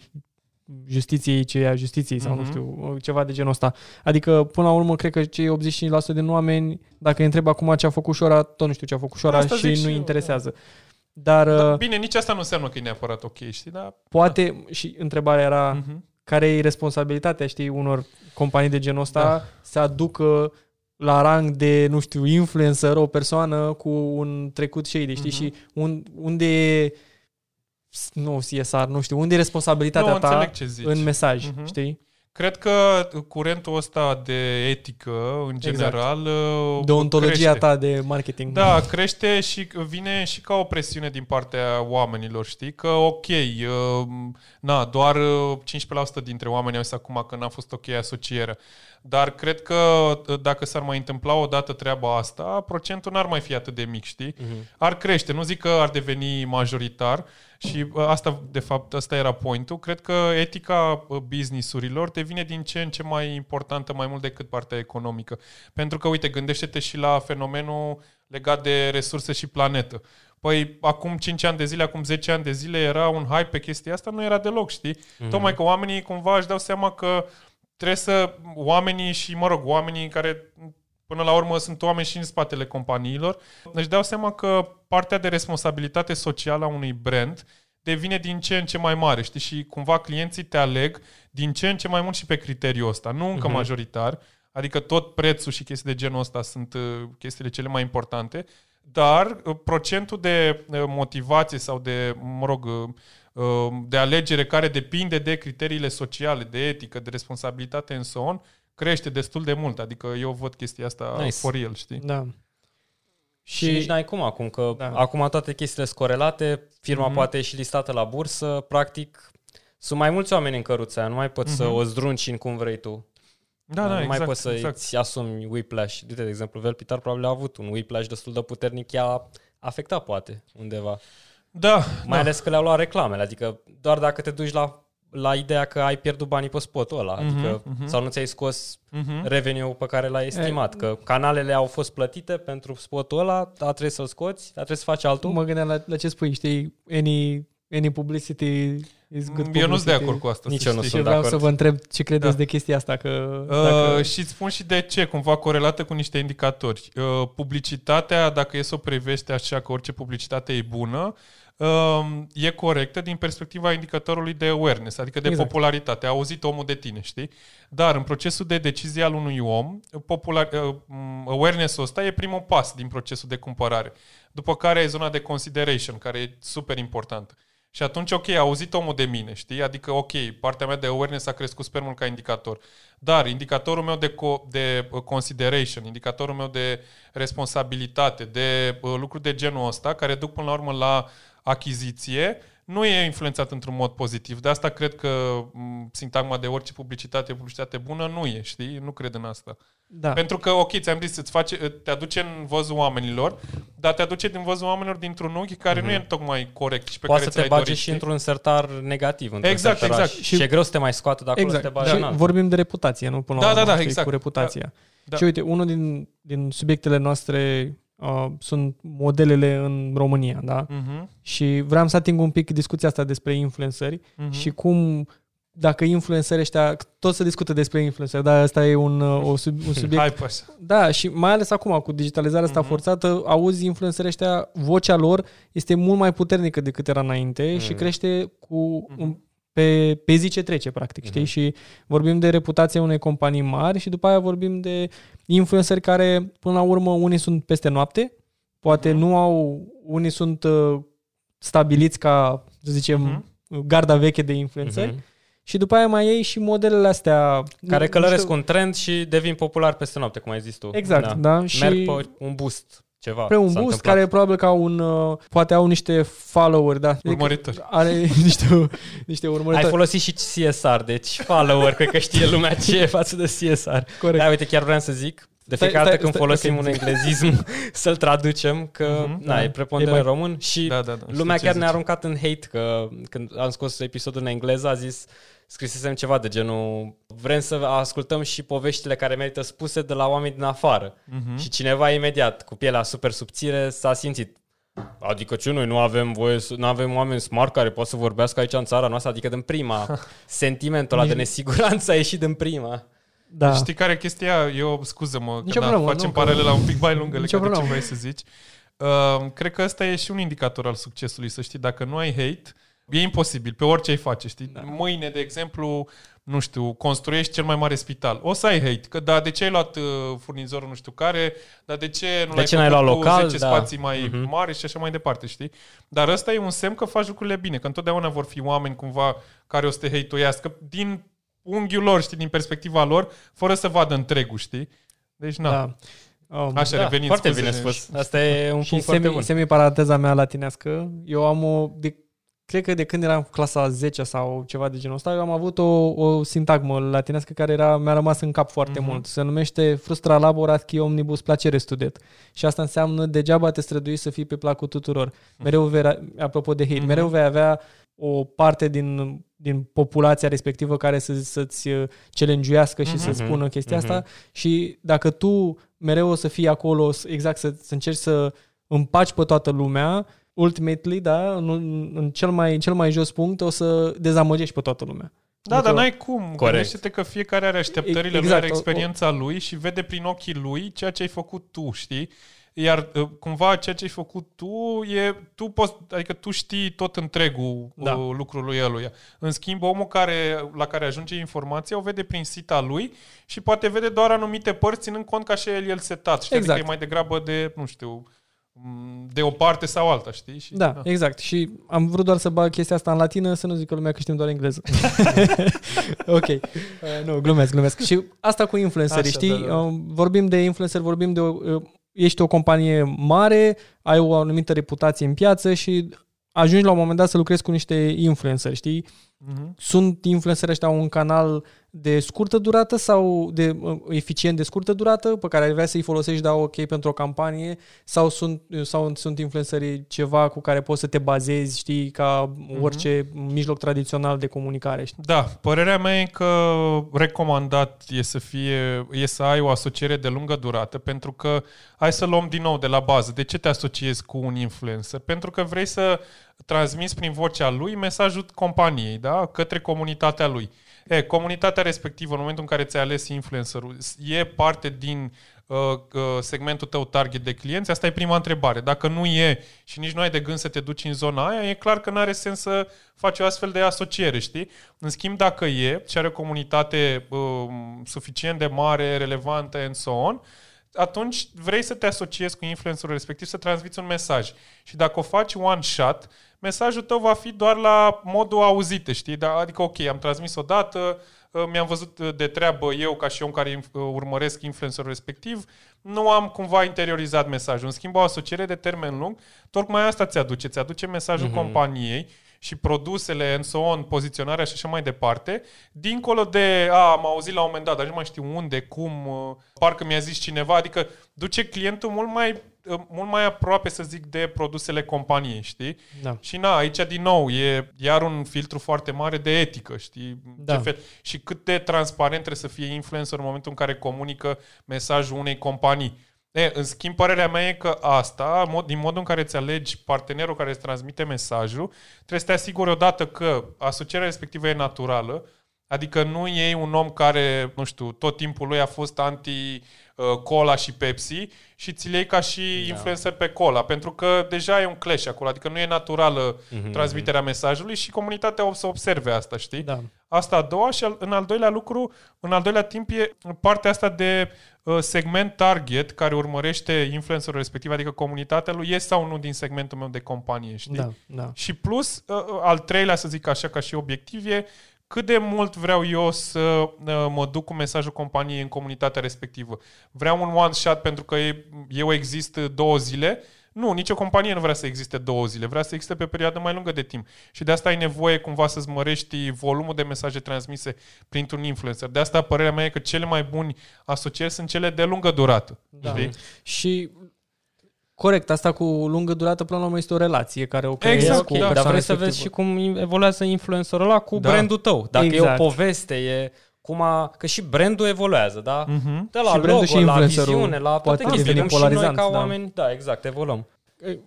justiției ce e a justiției sau nu Mhm. știu, ceva de genul ăsta. Adică, până la urmă, cred că cei 85% din oameni, dacă îi întreb acum ce a făcut Șora, tot nu știu ce a făcut Șora Asta și zic și nu-i eu, interesează. Dar Da, uh, bine, nici asta nu înseamnă că e neapărat ok, știi? Dar... poate, și întrebarea era, Mhm. care e responsabilitatea, știi, unor companii de genul ăsta Da. să aducă la rang de, nu știu, influencer o persoană cu un trecut shady, știi, Mhm. și un, unde e nu CSR, nu știu, unde e responsabilitatea Nu, ta înțeleg ce zici. în mesaj, Mhm. știi? Cred că curentul ăsta de etică, în Exact. general, uh, De ontologia crește. ta de marketing. Da, crește și vine și ca o presiune din partea oamenilor, știi? Că ok, uh, na, doar uh, 15% dintre oameni au zis acum că n-a fost ok asocierea. Dar cred că uh, dacă s-ar mai întâmpla odată treaba asta, procentul n-ar mai fi atât de mic, știi? Mhm. Ar crește, nu zic că ar deveni majoritar. Și uh, asta, de fapt, asta era pointul. Cred că etica uh, businessurilor devine din ce în ce mai importantă, mai mult decât partea economică. Pentru că, uite, gândește-te și la fenomenul legat de resurse și planetă. Păi acum 5 ani de zile, acum 10 ani de zile era un hype pe chestia asta, nu era deloc, știi? Mm-hmm. Tocmai că oamenii cumva își dau seama că trebuie să oamenii și, mă rog, oamenii care până la urmă sunt oameni și în spatele companiilor, își dau seama că partea de responsabilitate socială a unui brand devine din ce în ce mai mare, știi? Și cumva clienții te aleg din ce în ce mai mult și pe criteriul ăsta, nu încă uh-huh. majoritar, adică tot prețul și chestii de genul ăsta sunt uh, chestiile cele mai importante, dar uh, procentul de uh, motivație sau de, mă rog, de alegere care depinde de criteriile sociale, de etică, de responsabilitate în so on, crește destul de mult. Adică eu văd chestia asta nice. for real, știi? Da. Și, și nici n-ai cum acum, că da. acum toate chestiile sunt corelate, firma mm-hmm. poate ieși listată la bursă, practic sunt mai mulți oameni în căruța nu mai poți mm-hmm. să mhm. o zdrunci în cum vrei tu. Da, da, nu exact, mai poți să exact. îți asumi whiplash. Uite, de exemplu, Velpitar probabil a avut un whiplash destul de puternic, i-a afectat poate undeva. Da. Mai da. ales că le-au luat reclamele, adică doar dacă te duci la la ideea că ai pierdut banii pe spotul ăla, uh-huh, adică, uh-huh. sau nu ți-ai scos uh-huh. revenue pe care l-ai estimat, că canalele au fost plătite pentru spotul ăla, a trebuit să-l scoți, a trebuit să faci altul. Mă gândeam la, la ce spui, știi, any, any publicity is good publicity. Eu nu sunt de acord cu asta. Nici eu nu sunt de vreau acord. să vă întreb ce credeți da. de chestia asta. Că, uh, dacă... Și îți spun și de ce, cumva corelată cu niște indicatori. Uh, publicitatea, dacă e să o privești așa că orice publicitate e bună, uh, e corectă din perspectiva indicatorului de awareness, adică de exact. popularitate. A auzit omul de tine, știi? Dar în procesul de decizie al unui om, popular, uh, awareness-ul ăsta e primul pas din procesul de cumpărare. După care e zona de consideration, care e super importantă. Și atunci, ok, a auzit omul de mine, știi? Adică, ok, partea mea de awareness a crescut super mult ca indicator. Dar indicatorul meu de, co- de uh, consideration, indicatorul meu de responsabilitate, de uh, lucruri de genul ăsta, care duc până la urmă la achiziție, nu e influențat într-un mod pozitiv. De asta cred că sintagma de orice publicitate, publicitate bună, nu e, știi? Nu cred în asta. Da. Pentru că, ok, ți-am zis, îți face, te aduce în văzul oamenilor, dar te aduce din văzul oamenilor dintr-un unghi care mm-hmm. nu e tocmai corect și pe Poate care să te bage și într-un sertar negativ. Într-un exact, sertaraș. exact. Și, și e greu să te mai scoată de acolo exact. să te bagi da. în Vorbim de reputație, nu? Până da, la da, urmă, da, exact. Cu reputația. Da. Da. Și uite, unul din, din subiectele noastre uh, sunt modelele în România, da? Uh-huh. Și vreau să ating un pic discuția asta despre influenceri uh-huh. și cum dacă influencerii ăștia, tot se discută despre influenceri, dar asta e un, uh, o sub, un subiect. Hype așa. Da, și mai ales acum cu digitalizarea asta uh-huh. forțată, auzi influencerii ăștia, vocea lor este mult mai puternică decât era înainte uh-huh. și crește cu uh-huh. un, pe, pe zi ce trece, practic, uh-huh. știi? Și vorbim de reputația unei companii mari și după aia vorbim de influenceri care, până la urmă, unii sunt peste noapte, poate uh-huh. nu au, unii sunt uh, stabiliți ca, să zicem, uh-huh. garda veche de influenceri, uh-huh. Și după aia mai ei și modelele astea... Care călăresc știu... un trend și devin popular peste noapte, cum ai zis tu. Exact, da. da și... Merg pe un boost ceva. Pe un boost întâmplat. care probabil că au un, uh, poate au niște follower, da. Urmăritori. Are niște, niște urmăritori. Ai folosit și CSR, deci follower, cred că știe lumea ce e față de CSR. Corect. Da, uite, chiar vreau să zic, de fiecare dată când stai, folosim okay. un englezism, să-l traducem, că uh-huh, na, da. e preponderent e român și da, da, da, lumea chiar ne-a aruncat în hate, că când am scos episodul în engleză a zis scrisesem ceva de genul vrem să ascultăm și poveștile care merită spuse de la oameni din afară. Uh-huh. Și cineva imediat, cu pielea super subțire, s-a simțit Adică ce noi nu avem voie, nu avem oameni smart care pot să vorbească aici în țara noastră, adică din prima. Sentimentul ăla de nesiguranță a ieșit din prima. Da. Știi care e chestia? Eu, scuză-mă, că da, facem paralela un pic mai lungă legat de ce vrei să zici. Uh, cred că ăsta e și un indicator al succesului, să știi, dacă nu ai hate, E imposibil, pe orice ai face, știi? Da. Mâine, de exemplu, nu știu, construiești cel mai mare spital. O să ai hate, că da, de ce ai luat uh, furnizorul nu știu care, dar de ce nu de l-ai ce n-ai luat local, 10 da. spații mai uh-huh. mari și așa mai departe, știi? Dar ăsta e un semn că faci lucrurile bine, că întotdeauna vor fi oameni cumva care o să te hate din unghiul lor, știi, din perspectiva lor, fără să vadă întregul, știi? Deci, na. Da. Um, Așa, da, revenind, foarte bine spus. Asta e un și punct semi, foarte bun. semi-paranteza mea latinească. Eu am o... De cred că de când eram clasa 10 sau ceva de genul ăsta, eu am avut o, o sintagmă latinească care era, mi-a rămas în cap foarte uh-huh. mult. Se numește frustra laborat chi omnibus placere studet. Și asta înseamnă degeaba te strădui să fii pe placul tuturor. Mereu vei, apropo de hate, uh-huh. mereu vei avea o parte din, din populația respectivă care să, să-ți challenge și uh-huh. să spună chestia uh-huh. asta și dacă tu mereu o să fii acolo, exact, să, să încerci să împaci pe toată lumea, ultimately, da, în, în, cel mai, în cel mai jos punct o să dezamăgești pe toată lumea. Da, adică, dar n-ai cum. Corect. Gândește-te că fiecare are așteptările exact, lui, are experiența o, o... lui și vede prin ochii lui ceea ce ai făcut tu, știi? Iar uh, cumva ceea ce ai făcut tu, e, tu poți, adică tu știi tot întregul da. Uh, lucrului eluia. În schimb, omul care, la care ajunge informația o vede prin sita lui și poate vede doar anumite părți, ținând cont că așa el el setat. Știi? Exact. Adică e mai degrabă de, nu știu, mm, de o parte sau alta, știi? Și, da, da, exact. Și am vrut doar să bag chestia asta în latină, să nu zică lumea că știm doar engleză. ok. Uh, nu, glumesc, glumesc. Și asta cu influencerii, știi? Da, da. Uh, vorbim de influencer, vorbim de uh, ești o companie mare, ai o anumită reputație în piață și ajungi la un moment dat să lucrezi cu niște influenceri, știi? Uh-huh. Sunt influencerii ăștia un canal de scurtă durată sau de uh, eficient de scurtă durată pe care ai vrea să-i folosești, da, ok, pentru o campanie sau sunt, sau sunt influencerii ceva cu care poți să te bazezi, știi, ca uh-huh. orice mijloc tradițional de comunicare. Știi? Da, părerea mea e că recomandat e să fie, e să ai o asociere de lungă durată pentru că hai să luăm din nou de la bază. De ce te asociezi cu un influencer? Pentru că vrei să transmiți prin vocea lui mesajul companiei, da? către comunitatea lui. E, comunitatea respectivă, în momentul în care ți-ai ales influencerul, e parte din uh, uh, segmentul tău target de clienți? Asta e prima întrebare. Dacă nu e și nici nu ai de gând să te duci în zona aia, e clar că nu are sens să faci o astfel de asociere, știi? În schimb, dacă e și are o comunitate uh, suficient de mare, relevantă, and so on, atunci vrei să te asociezi cu influencerul respectiv, să transmiți un mesaj. Și dacă o faci one shot, mesajul tău va fi doar la modul auzite, știi? Da, adică, ok, am transmis o dată, uh, mi-am văzut uh, de treabă eu ca și om care uh, urmăresc influencerul respectiv, nu am cumva interiorizat mesajul. În schimb, o asociere de termen lung, tocmai asta ți-aduce. Ți-aduce mesajul mm-hmm. companiei și produsele, and so on, poziționarea și așa mai departe, dincolo de, a, am auzit la un moment dat, dar nu mai știu unde, cum, parcă mi-a zis cineva, adică duce clientul mult mai mult mai aproape, să zic, de produsele companiei, știi? Da. Și na, aici din nou e iar un filtru foarte mare de etică, știi? Da. Ce fel? Și cât de transparent trebuie să fie influencer în momentul în care comunică mesajul unei companii. E, în schimb, părerea mea e că asta, mod, din modul în care îți alegi partenerul care îți transmite mesajul, trebuie să te asiguri odată că asocierea respectivă e naturală, adică nu iei un om care, nu știu, tot timpul lui a fost anti Uh, cola și Pepsi și ți le ca și da. influencer pe cola, pentru că deja e un clash acolo, adică nu e naturală mm-hmm. transmiterea mesajului și comunitatea o să observe asta, știi? Da. Asta a doua și în al doilea lucru, în al doilea timp e partea asta de uh, segment target care urmărește influencerul respectiv, adică comunitatea lui, e sau nu din segmentul meu de companie, știi? Da, da. Și plus, uh, al treilea, să zic așa, ca și obiectiv, e cât de mult vreau eu să uh, mă duc cu mesajul companiei în comunitatea respectivă. Vreau un one-shot pentru că eu exist două zile? Nu, nicio companie nu vrea să existe două zile, vrea să existe pe perioadă mai lungă de timp. Și de asta ai nevoie cumva să-ți mărești volumul de mesaje transmise printr-un influencer. De asta părerea mea e că cele mai buni asocieri sunt cele de lungă durată. Da. Și Corect, asta cu lungă durată până la urmă este o relație care o creezi exact, cu da. Dar vrei să vezi și cum evoluează influencerul ăla cu da. brandul tău. Dacă exact. e o exact. poveste, e cum a... Că și brandul evoluează, da? Mm-hmm. De la și logo, și la viziune, la toate chestiile. Și noi ca da. oameni, da, exact, evoluăm.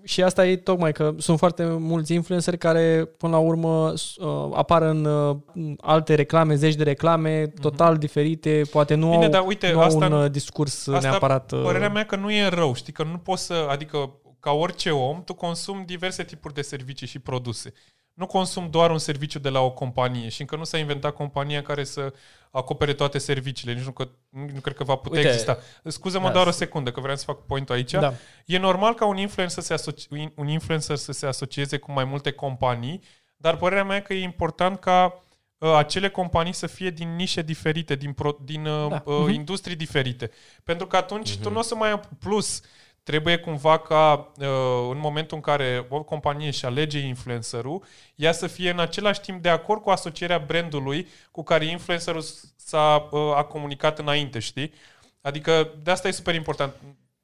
Și asta e tocmai că sunt foarte mulți influenceri care până la urmă uh, apar în uh, alte reclame, zeci de reclame mm-hmm. total diferite, poate nu Bine, au, dar uite, nu asta, au un uh, discurs asta, neapărat... Uh... Părerea mea că nu e rău, știi, că nu poți să, adică ca orice om, tu consumi diverse tipuri de servicii și produse nu consum doar un serviciu de la o companie și încă nu s-a inventat compania care să acopere toate serviciile. Nici nu, că, nu cred că va putea Uite, exista. Scuză-mă da, doar o secundă, că vreau să fac pointul aici. Da. E normal ca un influencer, să se asoci, un influencer să se asocieze cu mai multe companii, dar părerea mea e că e important ca uh, acele companii să fie din nișe diferite, din, pro, din uh, da. uh, uh-huh. industrii diferite. Pentru că atunci uh-huh. tu nu o să mai ai plus trebuie cumva ca uh, în momentul în care o companie își alege influencerul, ea să fie în același timp de acord cu asocierea brandului cu care influencerul s-a uh, a comunicat înainte, știi? Adică de asta e super important.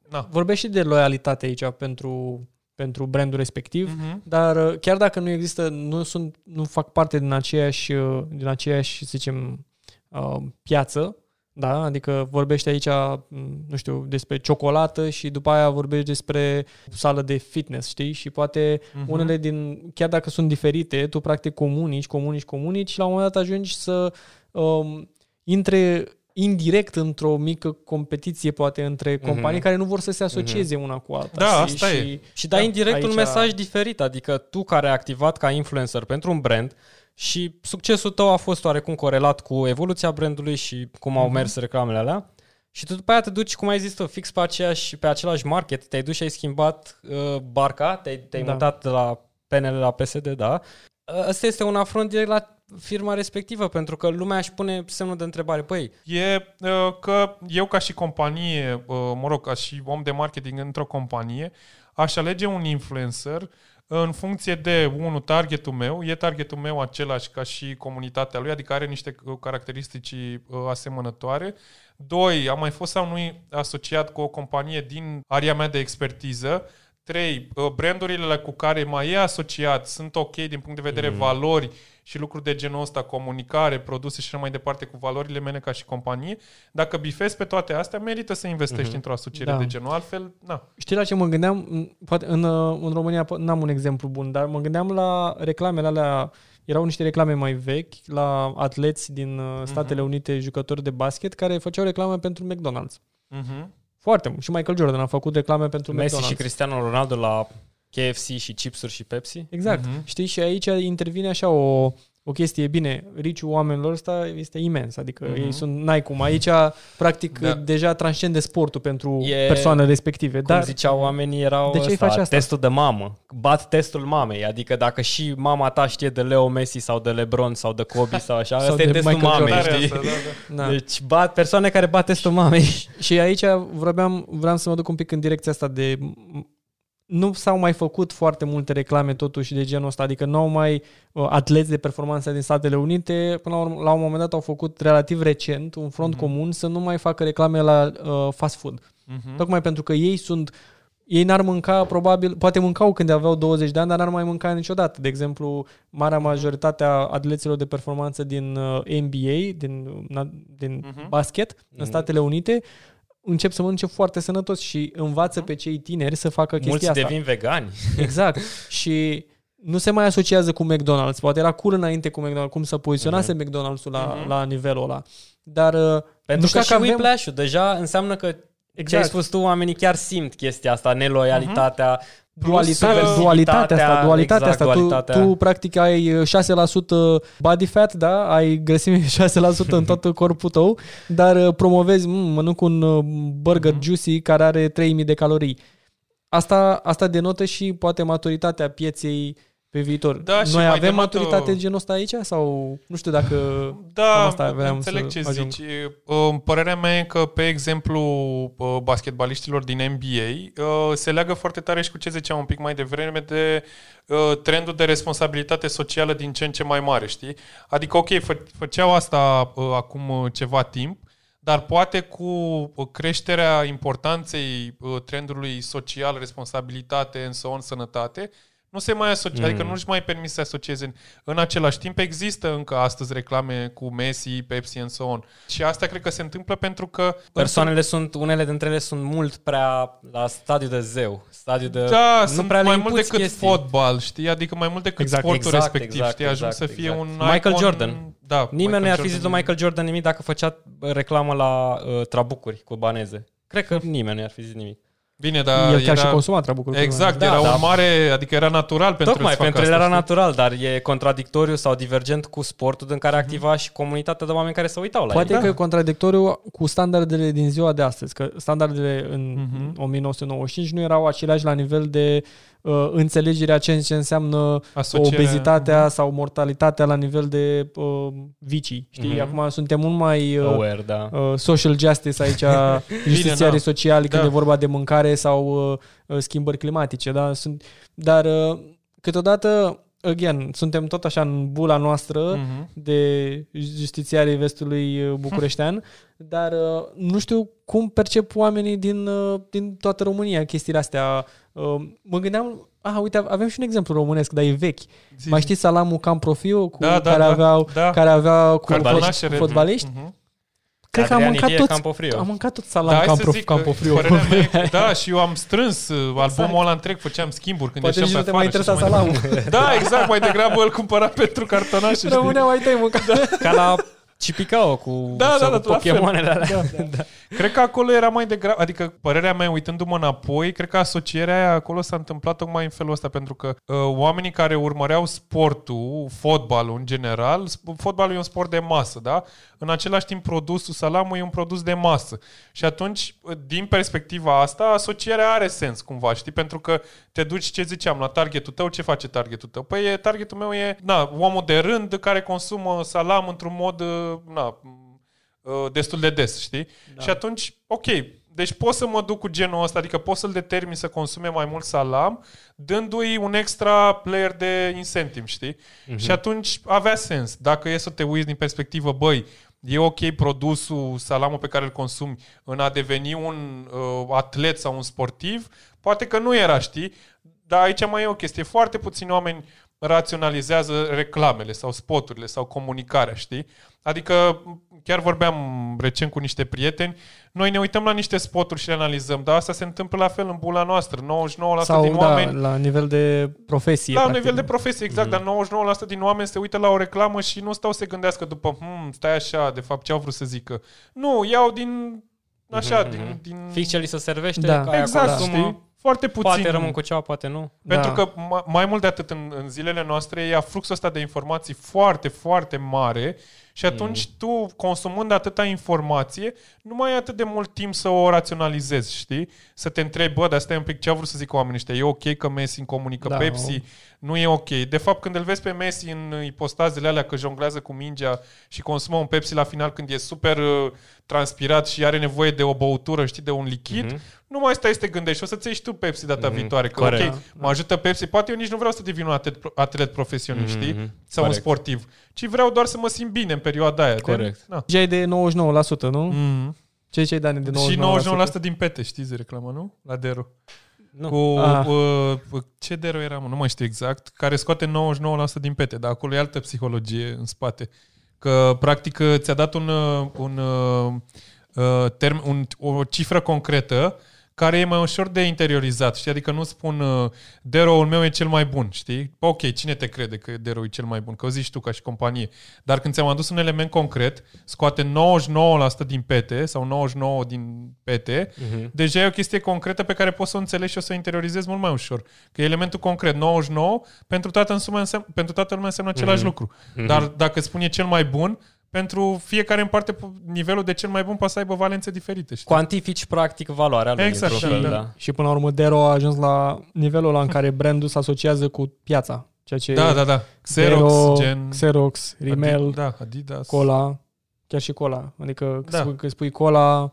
Na. Vorbești și de loialitate aici pentru, pentru brandul respectiv, Mhm. dar uh, chiar dacă nu există, nu sunt, nu fac parte din aceeași, uh, din aceeași, să zicem, uh, piață, da? Adică vorbești aici, m, nu știu, despre ciocolată și după aia vorbești despre sală de fitness, știi? Și poate Mhm. unele din, chiar dacă sunt diferite, tu practic comunici, comunici, comunici și la un moment dat ajungi să um, intre indirect într-o mică competiție poate între companii Mhm. care nu vor să se asocieze una cu alta. Da, știi? asta e. și, Și dai Da, indirect aici- un mesaj diferit, adică tu care ai activat ca influencer pentru un brand și succesul tău a fost oarecum corelat cu evoluția brandului și cum au mers reclamele alea. Și tu după aia te duci, cum ai zis tu, fix pe, aceeași, pe același market, te-ai dus și ai schimbat uh, barca, te-ai, te-ai Da. mutat de la PNL la PSD, da. Uh, Ăsta este un afront direct la firma respectivă, pentru că lumea își pune semnul de întrebare. Păi, E uh, că eu ca și companie, uh, mă rog, ca și om de marketing într-o companie, aș alege un influencer în funcție de, unul, targetul meu, e targetul meu același ca și comunitatea lui, adică are niște uh, caracteristici uh, asemănătoare. Doi, am mai fost sau nu asociat cu o companie din area mea de expertiză. Trei, uh, brandurile cu care mai e asociat sunt ok din punct de vedere mm. valori și lucruri de genul ăsta, comunicare, produse și așa mai departe cu valorile mele ca și companie. Dacă bifezi pe toate astea, merită să investești mm-hmm. într-o asociere Da. de genul. Altfel, na. Știi la ce mă gândeam? M, Poate în, uh, în România po- n-am un exemplu bun, dar mă gândeam la reclamele alea, erau niște reclame mai vechi, la atleți din uh, Statele Unite, jucători de basket, care făceau reclame pentru McDonald's. Mm-hmm. Foarte mult. Și Michael Jordan a făcut reclame pentru Messi McDonald's. și Cristiano Ronaldo la KFC și chipsuri și Pepsi? Exact. Mhm. Știi? Și aici intervine așa o, o chestie. Bine, riciul oamenilor ăsta este imens. Adică Mhm. ei sunt, n-ai cum. Aici, practic, Da. deja transcende sportul pentru E- persoanele respective. Cum Dar ziceau oamenii, erau De ce îi ăsta, faci asta? testul de mamă. Bat testul mamei. Adică dacă și mama ta știe de Leo Messi sau de LeBron sau de Kobe sau așa, Sau ăsta e de testul Michael mamei, Jordan. știi? Asta, da, da. da. Deci bat, persoane care bat testul mamei. Și aici vreau, vreau să mă duc un pic în direcția asta de... Nu s-au mai făcut foarte multe reclame totuși de genul ăsta, adică nu au mai uh, atleți de performanță din Statele Unite, până la, urmă, la un moment dat au făcut relativ recent un front Mhm. comun să nu mai facă reclame la uh, fast food. Mhm. Tocmai pentru că ei sunt ei n-ar mânca, probabil, poate mâncau când aveau 20 de ani, dar n-ar mai mânca niciodată. De exemplu, marea majoritate a atleților de performanță din uh, NBA, din, na- din Mhm. basket, în Mhm. Statele Unite, încep să mănânce foarte sănătos și învață pe cei tineri să facă chestia Mulți asta. devin vegani. Exact. și nu se mai asociază cu McDonald's. Poate era cool înainte cu McDonald's, cum să poziționase McDonald's-ul la, Mhm. la nivelul ăla. Dar uh, Pentru nu știu că și dacă avem... whiplash-ul deja înseamnă că ce ai Exact. spus tu, oamenii chiar simt chestia asta, neloialitatea, Dualitate, Plus, uh, dualitatea asta, diversitatea, dualitatea exact, asta. dualitatea. Tu, tu practic ai uh, 6% body fat, da? Ai grăsime 6% în tot corpul tău, dar uh, promovezi, mm, mănânc un uh, burger Mhm. juicy care are 3000 de calorii. Asta, asta denotă și poate maturitatea pieței pe viitor. Da, și Noi mai avem denotă- maturitate genul ăsta aici? Sau nu știu dacă... Da, Cam asta vreau înțeleg să ce ajung. zici. Uh, Părerea mea e că, pe exemplu, uh, basketbaliștilor din NBA uh, se leagă foarte tare și cu ce ziceam un pic mai devreme de uh, trendul de responsabilitate socială din ce în ce mai mare, știi? Adică, ok, fă- făceau asta uh, acum uh, ceva timp, dar poate cu uh, creșterea importanței uh, trendului social, responsabilitate, în so on, sănătate, nu se mai asocia, mm. adică nu-și mai permis să se asocieze. În, în același timp există încă astăzi reclame cu Messi, Pepsi and so on. Și asta cred că se întâmplă pentru că Persoanele sunt, unele dintre ele sunt mult prea la stadiu de zeu, stadiu de... da, nu sunt prea le mai mult impuți decât chestii. fotbal, știi? Adică mai mult decât Exact, sportul exact, respectiv, exact, știi? Ajung exact, să fie exact. un Michael icon, Jordan. Da, Nimeni nu i-ar fi zis lui Jordan. Michael Jordan nimic dacă făcea reclamă la uh, trabucuri cu baneze. Cred că nimeni nu i-ar fi zis nimic. Bine, dar El chiar era... și consuma trabucuri. Exact, Da, era da. un mare, adică era natural pentru Tocmai, să facă pentru el asta, era știi? natural, dar e contradictoriu sau divergent cu sportul în care activa și comunitatea de oameni care se uitau la Poate el. că e contradictoriu cu standardele din ziua de astăzi, că standardele în Mhm. 1995 nu erau aceleași la nivel de uh, înțelegerea ce, ce înseamnă Asocierea- obezitatea sau mortalitatea la nivel de uh, vicii. Știi? Mhm. Acum suntem mult mai uh, Aware, da. uh, social justice aici, justițiarii na. sociali când Da. e vorba de mâncare mare sau uh, uh, schimbări climatice, da? Sunt, dar uh, câteodată, again, suntem tot așa în bula noastră Mhm. de justițiarii vestului uh, bucureștean, dar uh, nu știu cum percep oamenii din, uh, din toată România chestiile astea. Uh, Mă gândeam, ah, uite, avem și un exemplu românesc, dar e vechi. Zi. Mai știți salamul Camprofiu cu Da, da, care, da, aveau, da. care avea cu Cartonașele. fotbaliști? Mhm. Cred că am Adrian mâncat Ilie tot, Campofrio. am mâncat tot Da, salam hai să Campro, zic că Camprofiu. părerea mea e- Da, și eu am strâns uh, albumul ăla întreg, făceam schimburi când Poate nici ieșeam nu pe te mai afară. interesa și așa salamul. Da, exact, mai degrabă îl cumpăra pentru cartonașe. știi? Rămâneau ai tăi mâncat. Ca la Cipicao cu, Da, sau da, cu da, la fel. Pokémonele alea. Da, da. Cred că acolo era mai degrabă, adică părerea mea uitându-mă înapoi, cred că asocierea aia acolo s-a întâmplat tocmai în felul ăsta, pentru că uh, oamenii care urmăreau sportul, fotbalul în general, sp- fotbalul e un sport de masă, da? În același timp produsul salamul e un produs de masă. Și atunci, uh, din perspectiva asta, asocierea are sens cumva, știi? Pentru că te duci, ce ziceam, la targetul tău, ce face targetul tău? Păi e, targetul meu e, na, omul de rând care consumă salam într-un mod, uh, na, uh, destul de des, știi? Da. Și atunci, ok, deci pot să mă duc cu genul ăsta, adică pot să-l determin să consume mai mult salam, dându-i un extra layer de incentive, știi? Mhm. Și atunci avea sens. Dacă e să te uiți din perspectivă, băi, e ok produsul, salamul pe care îl consumi în a deveni un uh, atlet sau un sportiv, poate că nu era, știi? Dar aici mai e o chestie. Foarte puțini oameni raționalizează reclamele sau spoturile sau comunicarea, știi? Adică chiar vorbeam recent cu niște prieteni, noi ne uităm la niște spoturi și le analizăm, dar asta se întâmplă la fel în bula noastră. 99% Sau, din da, oameni la nivel de profesie. la practic. nivel de profesie, exact, mm. dar 99% din oameni se uită la o reclamă și nu stau să se gândească după, hm, stai așa, de fapt ce au vrut să zică. Nu, iau din, așa, Mhm, din, mhm. din... Fix ce li se servește, Da. ca aia exact, consumă, știi? Foarte puțin. Poate rămân cu ceva, poate nu. Pentru Da. că ma- mai mult de atât în, în zilele noastre e fluxul ăsta de informații foarte, foarte mare și atunci mm. tu, consumând atâta informație, nu mai ai atât de mult timp să o raționalizezi, știi? Să te întrebi, bă, dar stai un pic, ce au vrut să zic oamenii ăștia? E ok că Messi îmi comunică Da, Pepsi? Nu e ok. De fapt, când îl vezi pe Messi în ipostazele alea că jonglează cu mingea și consumă un Pepsi la final când e super uh, transpirat și are nevoie de o băutură, știi, de un lichid, Mhm. mm-hmm. nu mai stai să te gândești. O să-ți iei și tu Pepsi data mm-hmm. viitoare. Că, Corect. ok, mă ajută Pepsi. Poate eu nici nu vreau să devin un atlet, atlet profesionist, Mhm, știi? Sau corect. un sportiv. Ci vreau doar să mă simt bine în perioada aia. Corect. De, na. Ziceai de 99%, nu? Mm-hmm. Ce ziceai, Dani, de 99%? Și 99% din pete, știți de reclamă, nu? La Dero. Nu. Cu Ah. uh, ce Dero era, mă? Nu mai știu exact. Care scoate 99% din pete, dar acolo e altă psihologie în spate. Că, practic, ți-a dat un, uh, un, uh, uh, term, un, o cifră concretă care e mai ușor de interiorizat, știi? Adică nu spun uh, Dero-ul meu e cel mai bun, știi? Ok, cine te crede că Dero e cel mai bun? Că o zici tu ca și companie. Dar când ți-am adus un element concret, scoate 99% din pete sau 99% din pete, Mhm. deja e o chestie concretă pe care poți să o înțelegi și o să o interiorizezi mult mai ușor. Că e elementul concret, 99, pentru toată, însumă însemn, pentru toată lumea înseamnă același lucru. Dar dacă spune cel mai bun, pentru fiecare în parte nivelul de cel mai bun poate să aibă valențe diferite. Știi? Cuantifici practic valoarea lui Exact, într-un da, fel, da. da. Și până la urmă Dero a ajuns la nivelul ăla în care brandul se asociază cu piața. Ceea ce Da, da, da. Xerox, Dero, gen... Xerox, Rimmel, Adi- da, Adidas. Cola, chiar și Cola. Adică Da. da. când spui Cola,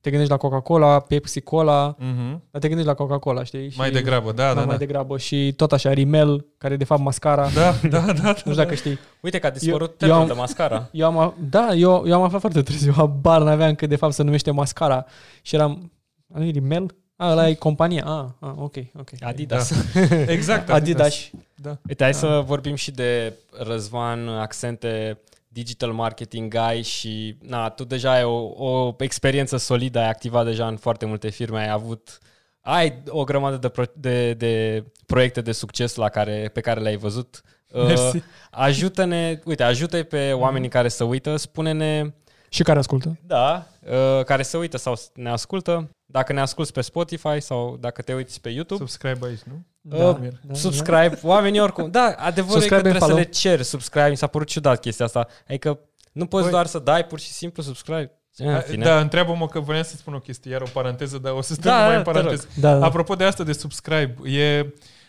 te gândești la Coca-Cola, Pepsi Cola, Mhm. dar te gândești la Coca-Cola, știi? Mai degrabă, da, da, da, mai da. degrabă. Și tot așa, Rimmel, care e de fapt mascara. Da, da, da. da, Nu știu dacă știi. Uite că a dispărut Eu- termenul eu am- de mascara. Eu am, a- da, eu, eu am aflat foarte târziu, habar n-aveam că de fapt se numește mascara. Și eram, nu e Rimmel? Ah, ăla e compania. Ah, ah ok, ok. Adidas. Exact, Adidas. Da. Uite, hai să vorbim și de Răzvan Accente, digital marketing guy și na, tu deja ai o, o experiență solidă, ai activat deja în foarte multe firme, ai avut ai o grămadă de, pro, de, de proiecte de succes la care, pe care le-ai văzut. Uh, Mersi. ajută-ne, uite, ajută pe oamenii care se uită, spune-ne Și care ascultă? Da, uh, care se uită sau ne ascultă. Dacă ne asculti pe Spotify sau dacă te uiți pe YouTube, Subscribe aici, nu? uh, subscribe. Oamenii oricum. Da, adevărul Subscribe e că and trebuie să follow. le ceri subscribe. Mi s-a părut ciudat chestia asta. Adică nu poți Băi. doar să dai pur și simplu subscribe. Eh, în fine. Da, întreabă-mă că voiam să spun o chestie, iar o paranteză, dar o să stăm Da, numai da, în te paranteză. Da, da. Apropo de asta de subscribe, e,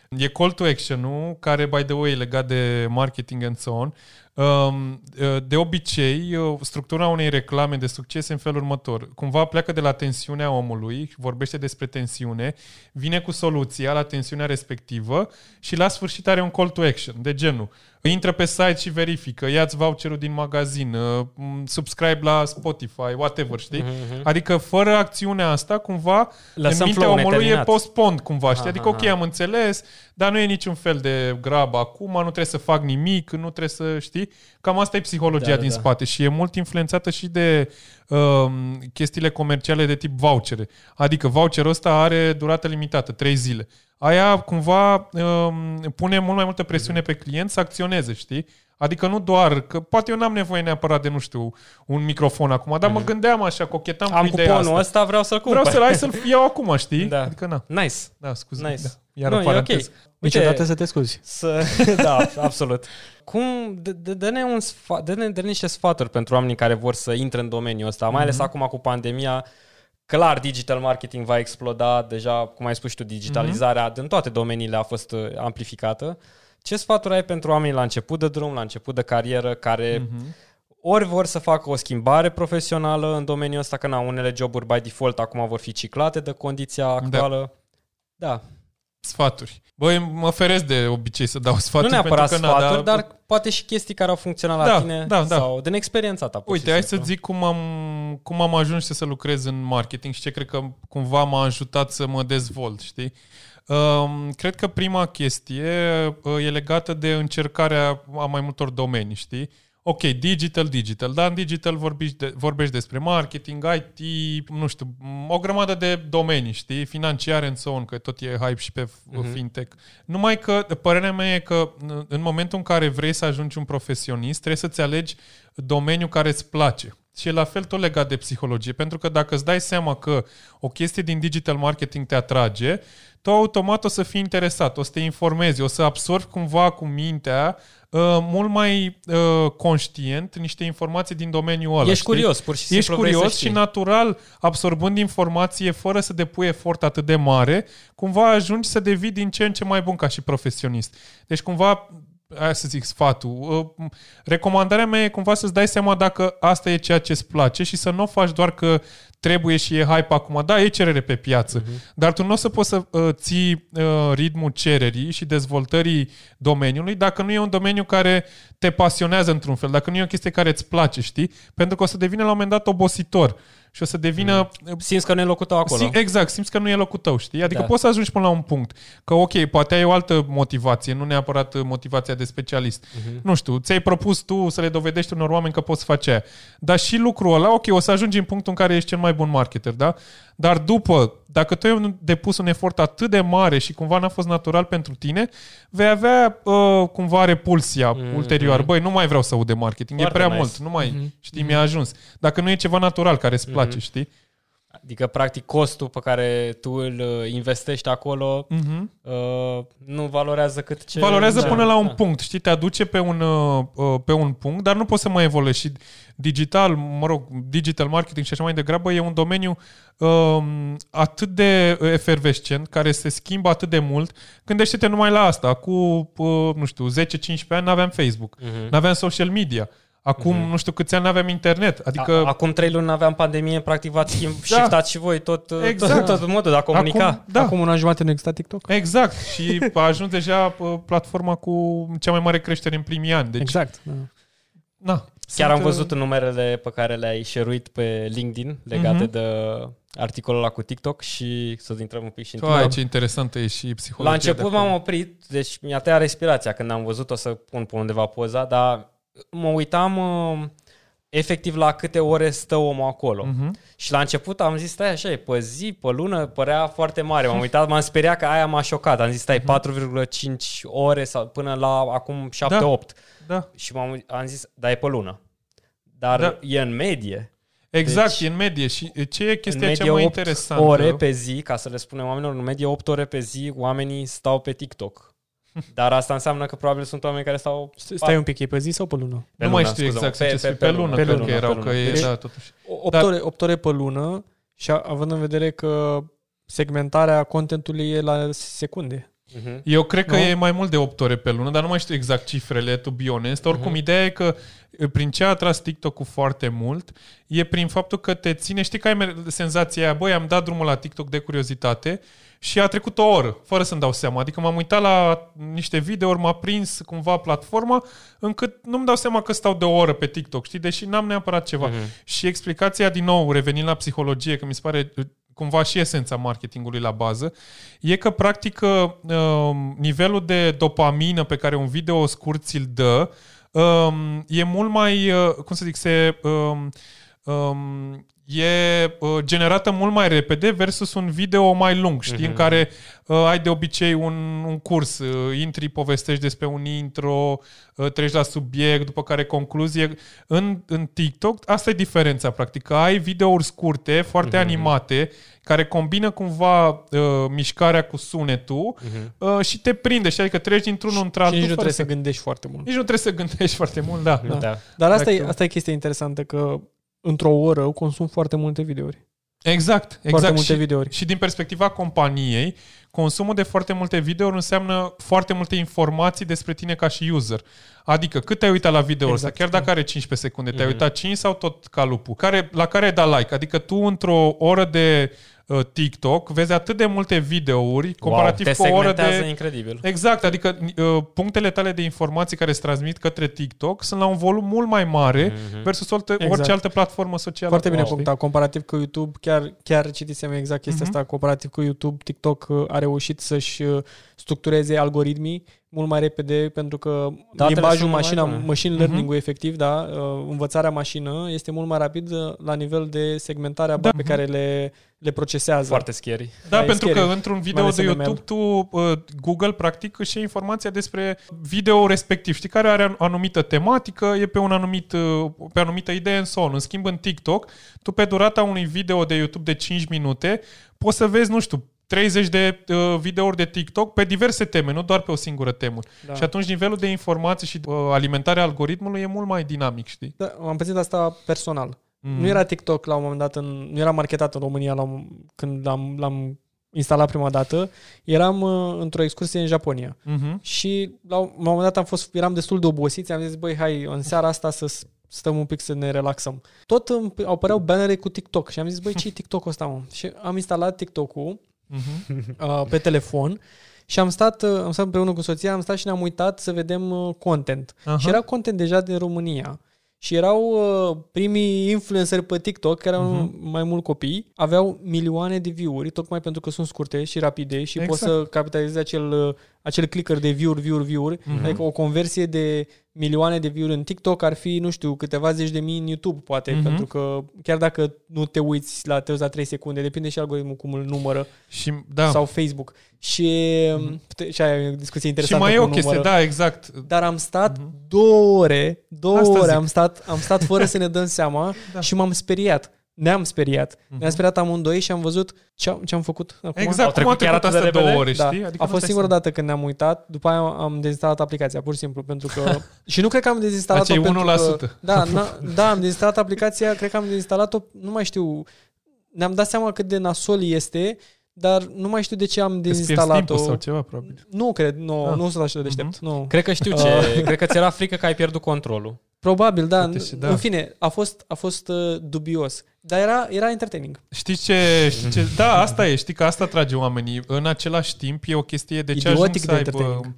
e call to action-ul, care, by the way, e legat de marketing and so on. Um, uh, de obicei, uh, structura unei reclame de succes în felul următor. Cumva pleacă de la tensiunea omului, vorbește despre tensiune, vine cu soluția la tensiunea respectivă și la sfârșit are un call to action, de genul intră pe site și verifică, ia-ți voucherul din magazin, uh, subscribe la Spotify, whatever, știi? Mm-hmm. Adică fără acțiunea asta, cumva, Lăsăm în mintea flow omului neterminat. e postpond, cumva, știi? Adică, Aha, ok, am înțeles, dar nu e niciun fel de grabă acum, nu trebuie să fac nimic, nu trebuie să, știi? Cam asta e psihologia Da, da, din da. spate și e mult influențată și de um, chestiile comerciale de tip vouchere. Adică voucherul ăsta are durată limitată, 3 zile. Aia cumva um, pune mult mai multă presiune pe client să acționeze, știi? Adică nu doar, că poate eu n-am nevoie neapărat de, nu știu, un microfon acum, dar mă gândeam așa, cochetam Mhm. Am cu ideea cuponul asta. ăsta, vreau să-l cumpăr. Vreau să-l hai să-l iau acum, știi? Da. Adică na. Nice. Da, scuze. Nice. Da. Iar nu, o e paranteză. ok. Niciodată să te scuzi. Să, da, absolut. Cum, dă- dă- dă-ne, un sfa, dă-ne, dă niște sfaturi pentru oamenii care vor să intre în domeniul ăsta, mai ales acum cu pandemia. Clar, digital marketing va exploda, deja, cum ai spus și tu, digitalizarea din toate domeniile a fost uh, amplificată. Ce sfaturi ai pentru oamenii la început de drum, la început de carieră, care ori vor să facă o schimbare profesională în domeniul ăsta, că na, unele joburi by default acum vor fi ciclate de condiția actuală. Da. Sfaturi. Băi, mă feresc de obicei să dau sfaturi. nu neapărat pentru că, na, sfaturi, dar poate și chestii care au funcționat la Da, tine da, da. sau din experiența ta. pur Uite, și hai simplu. să zic cum am, cum am ajuns să lucrez în marketing și ce cred că cumva m-a ajutat să mă dezvolt, știi? Um, cred că prima chestie uh, e legată de încercarea a mai multor domenii, știi? Ok, digital, digital, dar în digital vorbești, de, vorbești despre marketing, IT, nu știu, o grămadă de domenii, știi? Financiare în on, că tot e hype și pe uh-huh. fintech. Numai că părerea mea e că în momentul în care vrei să ajungi un profesionist, trebuie să-ți alegi domeniul care îți place. Și e la fel tot legat de psihologie, pentru că dacă îți dai seama că o chestie din digital marketing te atrage, tu automat o să fii interesat, o să te informezi, o să absorbi cumva cu mintea uh, mult mai uh, conștient niște informații din domeniul ăla. Ești știi? curios, pur și simplu Ești vrei să curios știi. și natural, absorbând informație fără să depui efort atât de mare, cumva ajungi să devii din ce în ce mai bun ca și profesionist. Deci cumva aia să zic sfatul. Uh, Recomandarea mea e cumva să-ți dai seama dacă asta e ceea ce îți place și să nu o faci doar că trebuie și e hype acum. Da, e cerere pe piață, uh-huh. dar tu nu o să poți să uh, ții uh, ritmul cererii și dezvoltării domeniului dacă nu e un domeniu care te pasionează într-un fel, dacă nu e o chestie care îți place, știi? Pentru că o să devine la un moment dat obositor și o să devină Simți că nu e locul tău acolo. Sim, exact, simți că nu e locul tău, știi? Adică Da. poți să ajungi până la un punct. Că ok, poate ai o altă motivație, nu neapărat uh, motivația de specialist. Uh-huh. Nu știu, ți-ai propus tu să le dovedești unor oameni că poți face aia. Dar și lucrul ăla, ok, o să ajungi în punctul în care ești cel mai bun marketer, da? Dar după, dacă tu ai depus un efort atât de mare și cumva n-a fost natural pentru tine, vei avea uh, cumva repulsia mm-hmm. ulterior. Băi, nu mai vreau să aud de marketing, Foarte e prea nice. mult, nu mai, mm-hmm. știi, mi-a ajuns. Dacă nu e ceva natural care îți place, mm-hmm. știi? Adică, practic, costul pe care tu îl uh, investești acolo Mm-hmm. uh, nu valorează cât ce... Valorează Da, până la un da. punct, știi, te aduce pe un, uh, uh, pe un punct, dar nu poți să mai evoluezi și digital, mă rog, digital marketing și așa mai degrabă e un domeniu um, atât de efervescent, care se schimbă atât de mult. Gândește-te numai la asta. Acum, uh, nu știu, 10-15 ani n-aveam Facebook, Mhm. n-aveam social media. Acum, nu știu câți ani n-aveam internet. Adică... A- Acum trei luni aveam pandemie, practic v-ați schimb, Da. shiftat și voi tot, uh, Exact. tot, tot modul de a comunica. Acum, da. Acum un an jumate nu exista TikTok? Exact. Și a ajuns deja uh, platforma cu cea mai mare creștere în primii ani. Deci, Exact. Da. na, Chiar sunt, am văzut în numerele pe care le-ai share pe LinkedIn legate Mhm. de articolul ăla cu TikTok și să intrăm un pic și în Vai, timp. ce interesantă e și psihologia. La început de acolo. m-am oprit, deci mi-a tăiat respirația când am văzut, o să pun pe undeva poza, dar mă uitam uh, efectiv la câte ore stă omul acolo. Mhm. Și la început am zis, stai așa, e pe zi, pe lună, părea foarte mare. M-am uitat, m-am speriat că aia m-a șocat. Am zis, stai, Mhm. 4,5 ore sau până la acum 7-8. Da. Și m-am, am zis, da, e pe lună. Dar Da. e în medie. Exact, Deci- e în medie. Și ce e în chestia medie cea mai 8 interesantă? ore pe zi, ca să le spunem oamenilor, în medie 8 ore pe zi oamenii stau pe TikTok. Dar asta înseamnă că probabil sunt oameni care stau Stai un pic, e pe zi sau pe lună? pe nu mai lună, știu scuză-mă, exact pe, ce pe, pe, lună, pe cred lună, că erau, pe că lună. e, Deci- da, totuși. 8, Dar- ore, 8 ore pe lună și a- având în vedere că segmentarea contentului e la secunde. Mhm. Eu cred că Nu? e mai mult de 8 ore pe lună, dar nu mai știu exact cifrele, to be honest. Oricum, ideea e că e, prin ce a atras TikTok-ul foarte mult e prin faptul că te ține, știi că ai mer- senzația aia, băi, am dat drumul la TikTok de curiozitate și a trecut o oră, fără să-mi dau seama. Adică m-am uitat la niște videouri, m-a prins cumva platforma, încât nu-mi dau seama că stau de o oră pe TikTok, știi? Deși n-am neapărat ceva. Și explicația, din nou, revenind la psihologie, că mi se pare uh, cumva și esența marketingului la bază, e că, practic, uh, nivelul de dopamină pe care un video scurt ți-l dă um, e mult mai, uh, cum să zic, se... Um, um, e uh, generată mult mai repede versus un video mai lung, știi, în care uh, ai de obicei un, un curs, uh, intri, povestești despre un intro, uh, treci la subiect, după care concluzie. În, în TikTok, asta e diferența, practic, că ai videouri scurte, foarte animate, care combină cumva uh, mișcarea cu sunetul uh, și te prinde, știi, adică treci dintr-unul Și într-altul. nici nu fără trebuie să gândești foarte mult. nici nu trebuie să gândești foarte mult, da. Da. da. Dar asta, e, Exact. asta e chestia interesantă, că într-o oră consum foarte multe videouri. Exact, Foarte exact. multe și, videouri. și din perspectiva companiei, consumul de foarte multe videouri înseamnă foarte multe informații despre tine ca și user. Adică cât te-ai uitat la video Exact. ăsta, chiar dacă are 15 secunde, te-ai uitat 5 sau tot ca lupul, care, la care ai dat like. Adică tu într-o oră de uh, TikTok vezi atât de multe videouri comparativ wow, te cu o oră segmentează de... incredibil. Exact, adică uh, punctele tale de informații care se transmit către TikTok sunt la un volum mult mai mare versus orice, Exact. orice altă platformă socială. Foarte bine Wow. punctat. Comparativ cu YouTube, chiar, chiar citisem exact chestia Mhm. asta, comparativ cu YouTube, TikTok uh, a reușit să-și uh, structureze algoritmii mult mai repede pentru că Datele limbajul sunt mai mașina, bune. machine learning-ul efectiv, da, uh, învățarea mașină este mult mai rapid uh, la nivel de segmentarea Da. pe care le, le procesează. Foarte scary. Da, Da, e pentru scary. că într-un video ales de în YouTube, tu, uh, Google, practic, își ia informația despre video respectiv. Știi, care are o anumită tematică, e pe un anumit, uh, pe o anumită idee în son. În schimb, în TikTok, tu pe durata unui video de YouTube de 5 minute, poți să vezi, nu știu, 30 de uh, videouri de TikTok pe diverse teme, nu doar pe o singură temă. Da. Și atunci nivelul de informații și uh, alimentarea algoritmului e mult mai dinamic, știi? Da, am pățit asta personal. Mm. Nu era TikTok la un moment dat, în, nu era marketat în România la un, când l-am, l-am instalat prima dată. Eram uh, într-o excursie în Japonia. Mhm. Și la un moment dat am fost, eram destul de obosiți, am zis, băi, hai, în seara asta să s- stăm un pic să ne relaxăm. Tot îmi apăreau bannere cu TikTok și am zis, băi, ce e TikTok-ul ăsta, mă? Și am instalat TikTok-ul Mhm. uh, pe telefon și am stat, uh, am stat împreună cu soția, am stat și ne-am uitat să vedem uh, content. Aha. Și era content deja din România. Și erau uh, primii influenceri pe TikTok, care erau Mhm. mai mult copii, aveau milioane de view-uri, tocmai pentru că sunt scurte și rapide și poți Exact. să capitalizezi acel, uh, acel clicker de view-uri, view-uri, view-uri. Mhm. Adică o conversie de milioane de view-uri în TikTok ar fi, nu știu, câteva zeci de mii în YouTube, poate, Mhm. pentru că chiar dacă nu te uiți la, te uiți la 3 secunde, depinde și algoritmul cum îl numără, Și, da. sau Facebook. Și, mm-hmm. și aia e o discuție și interesantă mai e cu o chestie, numără. da, exact. Dar am stat două ore, două Asta ore zic. am stat, am stat fără să ne dăm seama Da. și m-am speriat. Ne-am speriat. Ne-am speriat amândoi și am văzut ce am, ce am făcut acum. Exact, Au cum a trecut chiar trecut atât de astea două repede? ore, Da. știi? Adică a nu fost dai singura seama. dată când ne-am uitat, după aia am dezinstalat aplicația, pur și simplu, pentru că... și nu cred că am dezinstalat-o Acei pentru 1%. că... Da, na, da, am dezinstalat aplicația, cred că am dezinstalat-o, nu mai știu, ne-am dat seama cât de nasol este, dar nu mai știu de ce am Că-ți pierzi dezinstalat-o. timpul sau ceva, probabil. Nu cred, nu, Ah. nu sunt așa de deștept. Nu. Cred că știu ce. Cred că ți era frică că ai pierdut controlul. Probabil, da. Poate și da. În fine, a fost, a fost uh, dubios. Dar era, era entertaining. Știi ce, știi ce? Da, asta e. Știi că asta trage oamenii. În același timp e o chestie de ce ajung Idiotic să de aibă... entertaining.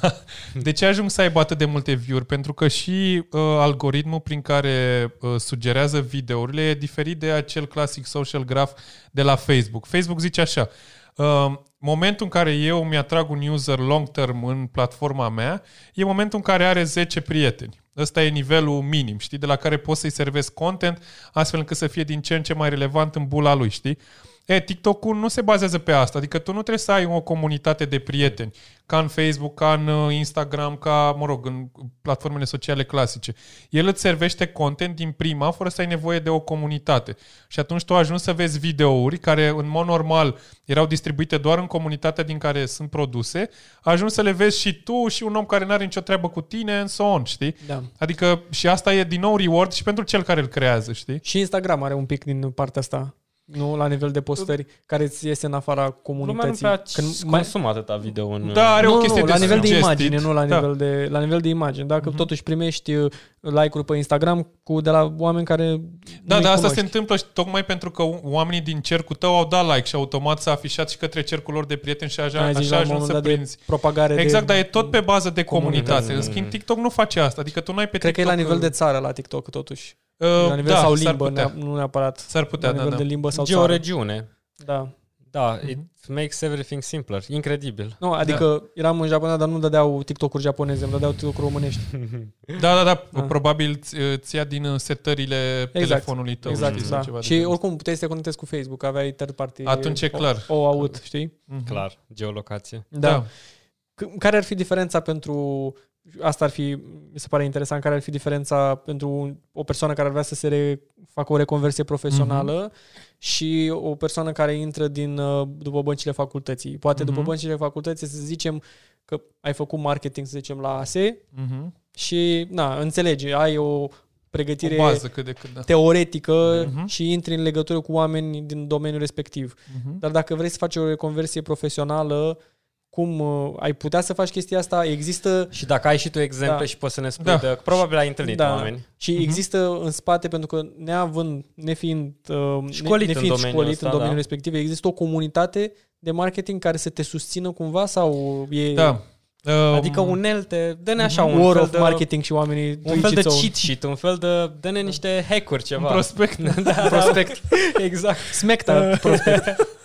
Da. De ce ajung să aibă atât de multe view-uri? Pentru că și uh, algoritmul prin care uh, sugerează videourile e diferit de acel clasic social graph de la Facebook. Facebook zice așa, uh, momentul în care eu mi-atrag un user long term în platforma mea e momentul în care are 10 prieteni. Ăsta e nivelul minim, știi, de la care poți să-i servezi content astfel încât să fie din ce în ce mai relevant în bula lui, știi? E, TikTok-ul nu se bazează pe asta, adică tu nu trebuie să ai o comunitate de prieteni, ca în Facebook, ca în uh, Instagram, ca, mă rog, în platformele sociale clasice. El îți servește content din prima, fără să ai nevoie de o comunitate. Și atunci tu ajungi să vezi videouri care, în mod normal, erau distribuite doar în comunitatea din care sunt produse, ajungi să le vezi și tu și un om care nu are nicio treabă cu tine, în so on, știi? Da. Adică și asta e din nou reward și pentru cel care îl creează, știi? Și Instagram are un pic din partea asta. Nu la nivel de postări, care ți iese în afara Lumea nu comunității. prea Când mai... consumă atâta video în... Da, are nu, o chestie nu, de la nivel de suggested. imagine, nu la Da. nivel de, la nivel de imagine. Dacă Mhm. totuși primești uh, like-uri pe Instagram cu de la oameni care Da, nu-i dar asta cunoști. se întâmplă și tocmai pentru că oamenii din cercul tău au dat like și automat s-a afișat și către cercul lor de prieteni și așa, Ai zis așa la un ajungi moment să dat de prinzi. propagare Exact, de, dar e tot pe bază de comunitate. comunitate. În schimb, TikTok nu face asta. Adică tu n-ai pe Cred că e TikTok... la nivel de țară la TikTok totuși. Uh, la nivel da, sau s-ar limbă, putea. nea- nu neapărat S-ar putea, la da, nivel da. de limbă sau țară. Georegiune. Da. Da, it makes everything simpler. Incredibil. Nu, adică da. eram în Japonia, dar nu dădeau TikTok-uri japoneze, îmi dădeau TikTok-uri românești. Da, da, da, Da. probabil ți- ți ia din uh, setările telefonului tău. exact, știi, da. sau ceva de Și genul. oricum puteai să te conectezi cu Facebook, aveai third party. Atunci e clar. O, o aut, știi? Mhm. Clar, geolocație. Da. Da. C- Care ar fi diferența pentru asta ar fi, mi se pare interesant, care ar fi diferența pentru un- o persoană care ar vrea să se re, facă o reconversie profesională și o persoană care intră din uh, după băncile facultății. Poate după Mhm. băncile facultății să zicem că ai făcut marketing, să zicem, la ASE Mhm. și, na, înțelegi, ai o pregătire O bază cât de cât, da. teoretică Mhm. și intri în legătură cu oameni din domeniul respectiv. Mhm. Dar dacă vrei să faci o reconversie profesională, cum uh, ai putea să faci chestia asta? Există Și dacă ai și tu exemple Da. și poți să ne spui, Da. de, probabil ai întâlnit Da. oameni. și Mhm. există în spate, pentru că neavând, nefiind, uh, Școlit ne, în nefiind domeniul școlit ăsta, în domeniul da. respectiv, există o comunitate de marketing care să te susțină cumva sau e Da. Um, Adică unelte, dă-ne așa un war fel of de, marketing și oamenii un tu fel de iciți-o. cheat sheet, un fel de, dă-ne niște hack-uri un ceva. prospect. da, prospect. exact. Smecta prospect.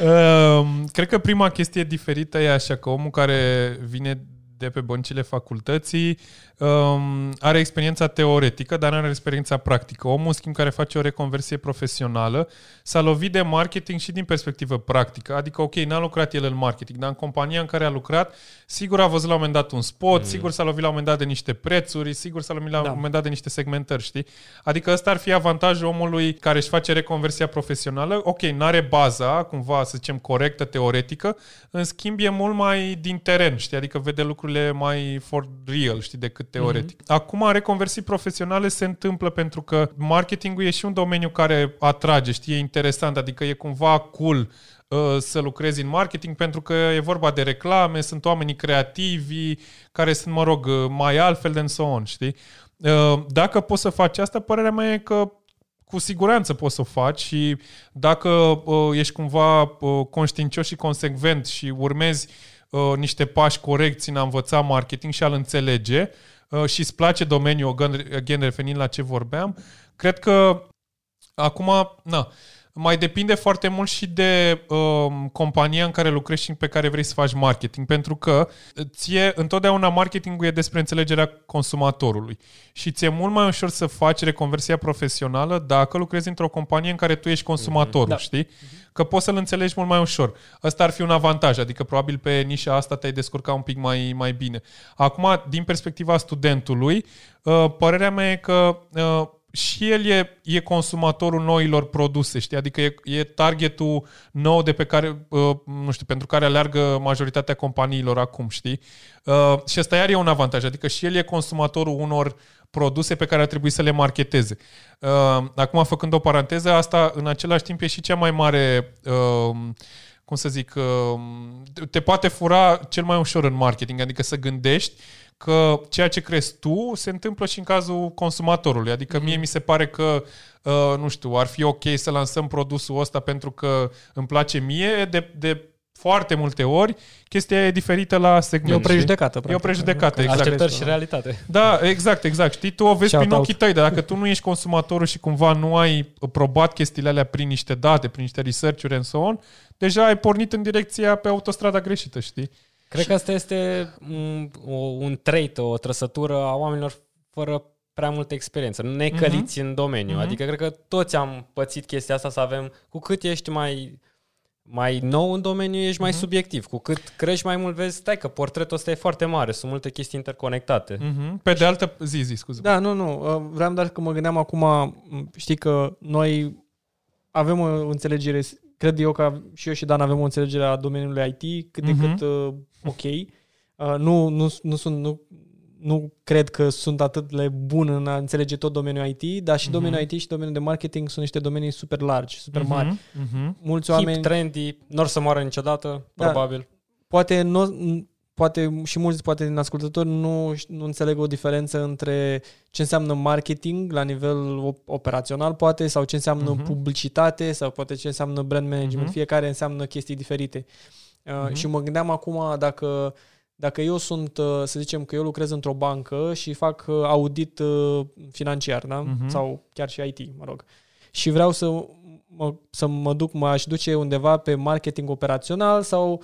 Um, cred că prima chestie diferită e așa că omul care vine de pe băncile facultății um, are experiența teoretică, dar nu are experiența practică. Omul, în schimb, care face o reconversie profesională, s-a lovit de marketing și din perspectivă practică. Adică, ok, n-a lucrat el în marketing, dar în compania în care a lucrat, sigur a văzut la un moment dat un spot, mm. sigur s-a lovit la un moment dat de niște prețuri, sigur s-a lovit la Da. un moment dat de niște segmentări, știi? Adică ăsta ar fi avantajul omului care își face reconversia profesională. Ok, n-are baza, cumva, să zicem, corectă, teoretică, în schimb e mult mai din teren, știi? Adică vede lucrurile mai for real, știi, decât teoretic. Mm-hmm. Acum, reconversii profesionale se întâmplă pentru că marketingul e și un domeniu care atrage, știi, e interesant, adică e cumva cool uh, să lucrezi în marketing pentru că e vorba de reclame, sunt oamenii creativi care sunt, mă rog, uh, mai altfel de so on, știi? Uh, Dacă poți să faci asta, părerea mea e că cu siguranță poți să o faci și dacă uh, ești cumva uh, conștiincios și consecvent și urmezi uh, niște pași corecți în a învăța marketing și a-l înțelege. Uh, și îți place domeniul, again, again revenind la ce vorbeam, cred că acum, na, mai depinde foarte mult și de um, compania în care lucrezi și pe care vrei să faci marketing, pentru că ție întotdeauna marketingul e despre înțelegerea consumatorului și ți-e mult mai ușor să faci reconversia profesională dacă lucrezi într-o companie în care tu ești consumatorul, Da. știi? Că poți să-l înțelegi mult mai ușor. Ăsta ar fi un avantaj, adică probabil pe nișa asta te-ai descurca un pic mai, mai bine. Acum, din perspectiva studentului, uh, părerea mea e că uh, și el e, e consumatorul noilor produse, știi? Adică e, e targetul nou de pe care, uh, nu știu, pentru care aleargă majoritatea companiilor acum, știi? Uh, și ăsta iar e un avantaj, adică și el e consumatorul unor produse pe care ar trebui să le marketeze. Uh, acum, făcând o paranteză, asta în același timp e și cea mai mare uh, cum să zic, uh, te poate fura cel mai ușor în marketing, adică să gândești că ceea ce crezi tu se întâmplă și în cazul consumatorului. Adică mie mi se pare că, uh, nu știu, ar fi ok să lansăm produsul ăsta pentru că îmi place mie, de, de foarte multe ori chestia e diferită la segment. E o știi? prejudecată, E o practic. prejudecată, exact. Așteptări și realitate. Da, exact, exact. Știi, tu o vezi Shout prin out. ochii tăi, dar dacă tu nu ești consumatorul și cumva nu ai probat chestiile alea prin niște date, prin niște research-uri and so on, deja ai pornit în direcția pe autostrada greșită, știi? Cred că asta este un, o, un trait, o trăsătură a oamenilor fără prea multă experiență, necăliți mm-hmm. în domeniu. Mhm. Adică cred că toți am pățit chestia asta să avem, cu cât ești mai mai nou în domeniu, ești mai subiectiv. Cu cât crești mai mult, vezi, stai că portretul ăsta e foarte mare, sunt multe chestii interconectate. Mhm. Pe de altă zi, zi, scuze. Da, nu, nu. uh, Vreau doar că mă gândeam acum, m, știi că noi avem o înțelegere, cred eu că și eu și Dan avem o înțelegere a domeniului IT cât de Mhm. cât uh, ok. Uh, nu, nu, nu sunt, nu, nu cred că sunt atât de bun în a înțelege tot domeniul IT, dar și Mhm. domeniul IT și domeniul de marketing sunt niște domenii super largi, super mari. Mhm, mhm. Mulți Hip, oameni, trendy, nu or să moară niciodată, Da. probabil. poate, nu, poate și mulți poate din ascultători nu, nu înțeleg o diferență între ce înseamnă marketing la nivel op- operațional, poate, sau ce înseamnă Mhm. publicitate, sau poate ce înseamnă brand management. Mhm. Fiecare înseamnă chestii diferite. Uh, Mhm. Și mă gândeam acum dacă dacă eu sunt, uh, să zicem că eu lucrez într-o bancă și fac uh, audit uh, financiar, da? Mhm. Sau chiar și IT, mă rog. Și vreau să mă, să mă duc, mă aș duce undeva pe marketing operațional sau uh,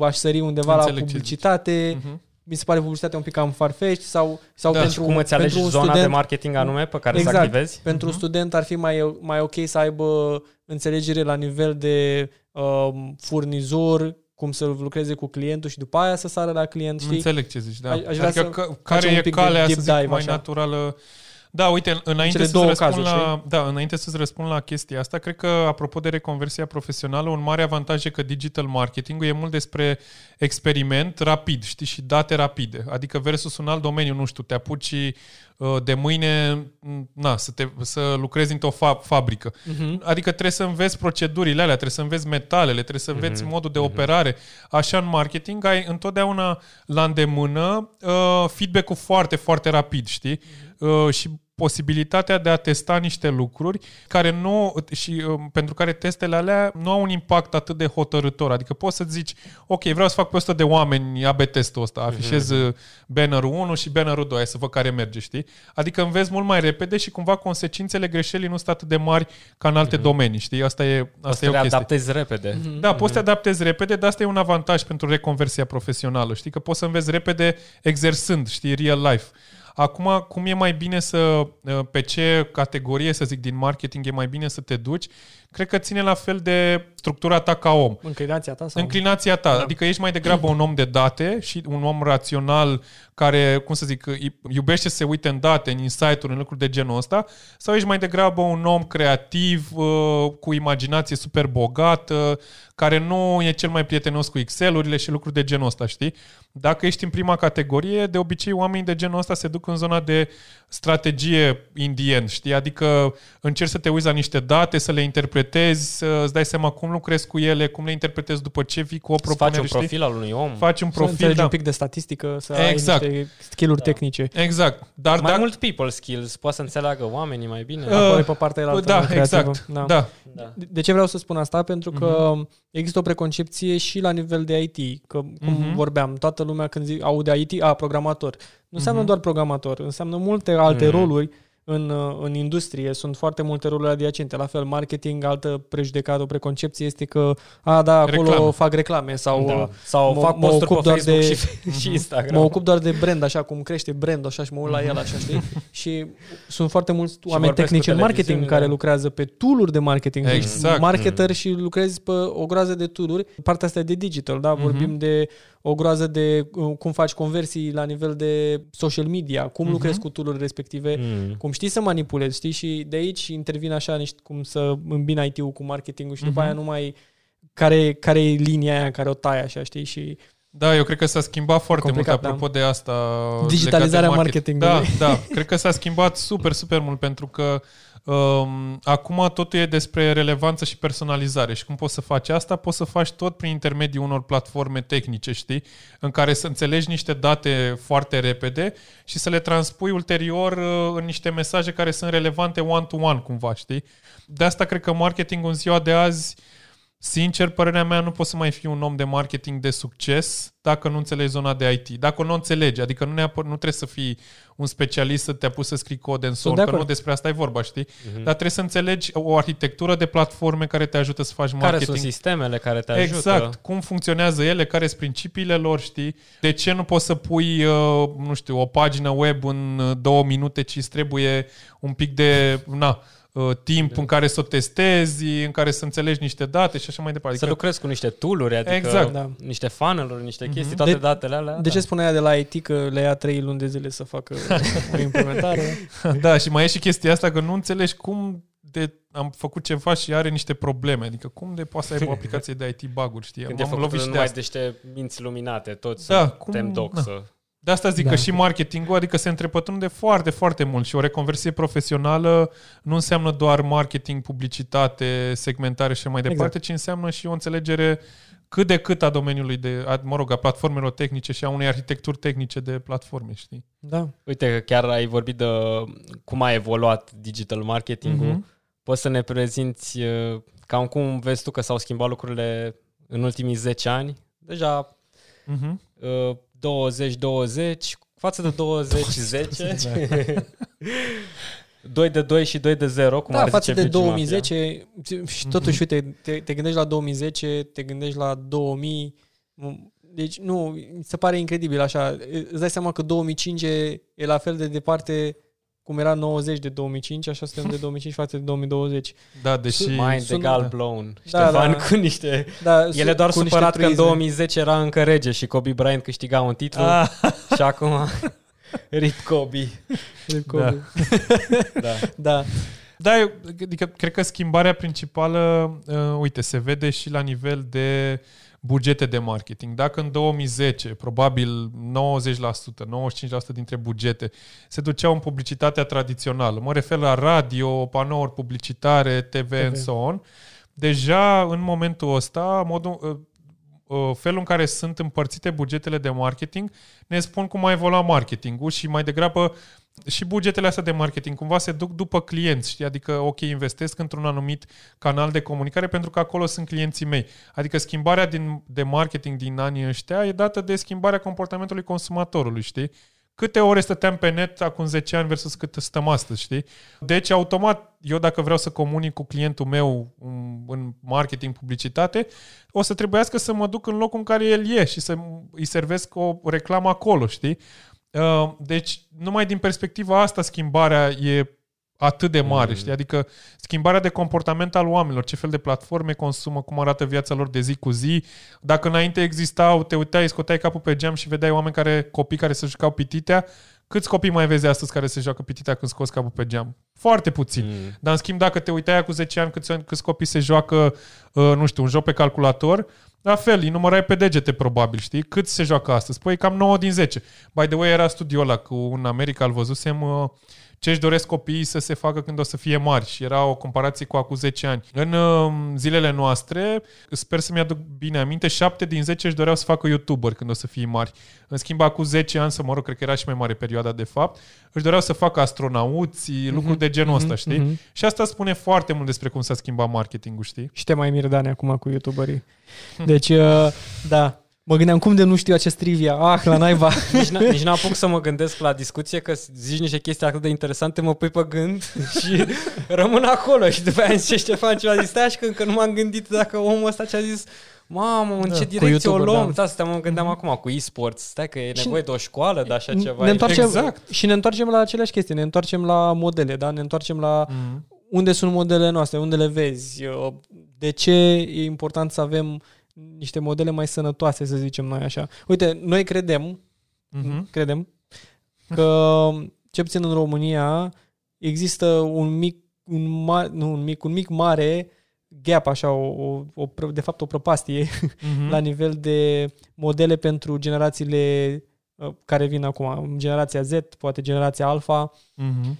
aș sări undeva Înțeleg la ce publicitate. Mhm. Mi se pare publicitatea un pic cam farfetch sau, sau Da. pentru, Și cum îți alegi pentru un zona student, de marketing anume pe care Exact. să activezi? pentru Mhm. un student ar fi mai, mai ok să aibă înțelegere la nivel de um, furnizor, cum să lucreze cu clientul și după aia să sară la client, știi? Înțeleg ce zici, da. Aș- aș vrea adică să că, care un e pic de calea, deep să zic, dive, mai așa. naturală? Da, uite, înainte Cele să două răspund cazuri, la, da, înainte să-ți răspund la chestia asta, cred că, apropo de reconversia profesională, un mare avantaj e că digital marketing e mult despre experiment rapid, știi, și date rapide. Adică versus un alt domeniu, nu știu, te apuci uh, de mâine, m, na, să, te, să lucrezi într-o fa- fabrică. Mhm. Adică trebuie să înveți procedurile alea, trebuie să înveți metalele, trebuie să înveți Mhm, modul de operare. Așa în marketing ai întotdeauna la îndemână uh, feedback-ul foarte, foarte rapid, știi? Uh, și posibilitatea de a testa niște lucruri care nu și uh, pentru care testele alea nu au un impact atât de hotărător. Adică poți să zici, ok, vreau să fac pe 100 de oameni AB testul ăsta, afișez uh, bannerul 1 și bannerul 2, hai să văd care merge, știi? Adică înveți mult mai repede și cumva consecințele greșelii nu sunt atât de mari ca în alte domenii, știi? Asta e, O asta să e o le chestie. adaptezi repede. Da, poți să te adaptezi repede, dar asta e un avantaj pentru reconversia profesională. Știi că poți să înveți repede exersând, știi, real life. Acum, cum e mai bine să, pe ce categorie, să zic, din marketing e mai bine să te duci, cred că ține la fel de structura ta ca om. Înclinația ta? Sau? Înclinația ta, da. adică ești mai degrabă un om de date și un om rațional care, cum să zic, iubește să se uite în date, în insight-uri, în lucruri de genul ăsta, sau ești mai degrabă un om creativ, uh, cu imaginație super bogată, care nu e cel mai prietenos cu Excel-urile și lucruri de genul ăsta, știi? Dacă ești în prima categorie, de obicei oamenii de genul ăsta se duc în zona de strategie in the end, știi? Adică încerci să te uiți la niște date, să le interpretezi, să îți dai seama cum lucrezi cu ele, cum le interpretezi după ce vii cu o Să faci propunere, un știi? profil al unui om. Faci un Să profil, înțelegi da. un pic de statistică, să Exact. ai niște skill-uri tehnice. Exact. Dar mai dacă- mult people skills, poate să înțeleagă oamenii mai bine. Uh, Acolo e pe partea elaltă, da, creativă. exact. Da. da. da. De de ce vreau să spun asta? Pentru că există o preconcepție și la nivel de IT, că cum Mhm. vorbeam, toată lumea când zi, aude IT, a, programator. Nu înseamnă Mhm. doar programator, înseamnă multe alte Mhm. roluri în, uh, în industrie, sunt foarte multe roluri adiacente. La fel, marketing, altă prejudecată, o preconcepție este că, a, da, acolo Reclame. fac reclame sau Da. Sau mă- fac mă posturi ocup pe doar Facebook de- și, și Instagram. mă ocup doar de brand, așa cum crește brand așa și mă uit la el, așa, știi? și sunt foarte mulți oameni vorbesc cu tehnici în marketing televiziunile. care lucrează pe tool-uri de marketing. Deci Exact. marketer și lucrezi pe o groază de tool-uri. Partea asta e de digital, da? Vorbim de o groază de uh, cum faci conversii la nivel de social media, cum Mhm. lucrezi cu tool respective, Mm. cum știi să manipulezi, știi? Și de aici intervin așa niște, cum să îmbini IT-ul cu marketingul și după Mhm. aia nu mai care, care e linia aia în care o tai așa, știi? Și Da, eu cred că s-a schimbat foarte Complicat, mult apropo de asta. Digitalizarea legat de market. marketingului. Da, da. Cred că s-a schimbat super, super mult pentru că um, acum totul e despre relevanță și personalizare. Și cum poți să faci asta? Poți să faci tot prin intermediul unor platforme tehnice, știi? În care să înțelegi niște date foarte repede și să le transpui ulterior uh, în niște mesaje care sunt relevante one-to-one, cumva, știi? De asta cred că marketingul în ziua de azi Sincer, părerea mea, nu poți să mai fii un om de marketing de succes dacă nu înțelegi zona de IT. Dacă nu o înțelegi, adică nu, neapăr, nu trebuie să fii un specialist să te apuci să scrii cod în Sunt sol, de că acord. nu despre asta e vorba, știi? Dar trebuie să înțelegi o arhitectură de platforme care te ajută să faci Care marketing. sunt sistemele care te ajută? Exact. Cum funcționează ele, care sunt principiile lor, știi? De ce nu poți să pui, uh, nu știu, o pagină web în uh, două minute, ci îți trebuie un pic de, na, uh, timp în care să o testezi, în care să înțelegi niște date și așa mai departe. Să lucrezi cu niște tool-uri, adică Exact. Da. niște funnel-uri, niște chestii, toate De- datele alea. De da. ce spunea ea de la IT că le ia trei luni de zile să facă o implementare? Da, și mai e și chestia asta că nu înțelegi cum de am făcut ceva și are niște probleme. Adică cum de poate să aibă o aplicație de IT bug-uri, știi? Când e M-am făcut lovit și de numai asta. de niște minți luminate, toți Da, da, cum- tem doc da. să... De asta zic Da. că și marketingul, adică se întrepătrunde foarte, foarte mult și o reconversie profesională nu înseamnă doar marketing, publicitate, segmentare și așa mai departe, Exact. ci înseamnă și o înțelegere cât de cât a domeniului de, a, mă rog, a platformelor tehnice și a unei arhitecturi tehnice de platforme, știi? Da. Uite că chiar ai vorbit de cum a evoluat digital marketingul. Mhm. Poți să ne prezinți uh, cam cum vezi tu că s-au schimbat lucrurile în ultimii 10 ani? Deja Mhm. uh, 20-20 față de 20-10. 2 de 2 și 2 de 0, cum da, ar față zice de Virgin 2010 și totuși, uite, te, te gândești la 2010, te gândești la 2000, deci nu, mi se pare incredibil așa. Îți dai seama că 2005 e, e la fel de departe cum era 90 de 2005, așa suntem de 2005 față de 2020. Da, deși... Mafia. Mind Sună- egal blown. Da, Ștefan da. cu niște... Da, El e doar cu niște supărat că în truisme. 2010 era încă rege și Kobe Bryant câștiga un titlu Ah, și acum Rip Kobe. Da. Da. Da. Da, eu, adică cred că schimbarea principală, uh, uite, se vede și la nivel de bugete de marketing. Dacă în 2010, probabil 90%, 95% dintre bugete se duceau în publicitatea tradițională, mă refer la radio, panouri publicitare, TV, and so on, deja în momentul ăsta, modul, uh, uh, felul în care sunt împărțite bugetele de marketing ne spun cum a evoluat marketingul și mai degrabă și bugetele astea de marketing cumva se duc după clienți, știi? Adică, ok, investesc într-un anumit canal de comunicare pentru că acolo sunt clienții mei. Adică schimbarea din, de marketing din anii ăștia e dată de schimbarea comportamentului consumatorului, știi? Câte ore stăteam pe net acum 10 ani versus cât stăm astăzi, știi? Deci, automat, eu dacă vreau să comunic cu clientul meu în- în marketing, publicitate, o să trebuiască să mă duc în locul în care el e și să îi servesc o reclamă acolo, știi? Uh, Deci, numai din perspectiva asta, schimbarea e atât de mare, mm. știi? Adică schimbarea de comportament al oamenilor, ce fel de platforme consumă, cum arată viața lor de zi cu zi. Dacă înainte existau, te uitai, scoteai capul pe geam și vedeai oameni care, copii care se jucau pititea, câți copii mai vezi astăzi care se joacă pititea când scoți capul pe geam? Foarte puțin. Mm. Dar în schimb, dacă te uitai cu 10 ani câți, câți copii se joacă, uh, nu știu, un joc pe calculator, la fel, îi numărai pe degete probabil, știi? Cât se joacă astăzi? Păi cam 9 din 10. By the way, era studiul ăla cu în America, îl văzusem uh, ce își doresc copiii să se facă când o să fie mari și era o comparație cu acum 10 ani. În uh, zilele noastre, sper să-mi aduc bine aminte, 7 din 10 își doreau să facă YouTuber când o să fie mari. În schimb, acum 10 ani, să mă rog, cred că era și mai mare perioada de fapt, își doreau să facă astronauți, mm-hmm. lucruri de genul ăsta, știi? Mm-hmm. Și asta spune foarte mult despre cum s-a schimbat marketingul, știi? Și te mai mir, Dani, acum cu youtuberii. Deci, uh, da. Mă gândeam, cum de nu știu acest trivia? Ah, la naiba. Nici, n- nici n-apuc să mă gândesc la discuție că zici niște chestii atât de interesante, mă pui pe gând și rămân acolo și după aia îmi zice Ștefan ceva, zic, stai așa că încă nu m-am gândit dacă omul ăsta ce-a zis Mamă, în Da, ce cu direcție o YouTuber, luăm? da. Da, stăm, mă gândeam acum cu e-sports. Stai că e Și- nevoie de o școală de așa ceva. ne întoarcem, Exact. Și ne întoarcem la aceleași chestii, ne întoarcem la modele, da? Ne întoarcem la Mm. unde sunt modelele noastre, unde le vezi, uh, de ce e important să avem niște modele mai sănătoase, să zicem noi așa. Uite, noi credem, Mhm. credem că, ce puțin în România, există un mic, un ma, nu un mic, un mic mare gap, așa, o, o, o, pră- de fapt o prăpastie Mhm. la nivel de modele pentru generațiile uh, care vin acum, generația Z, poate generația Alpha. Mhm.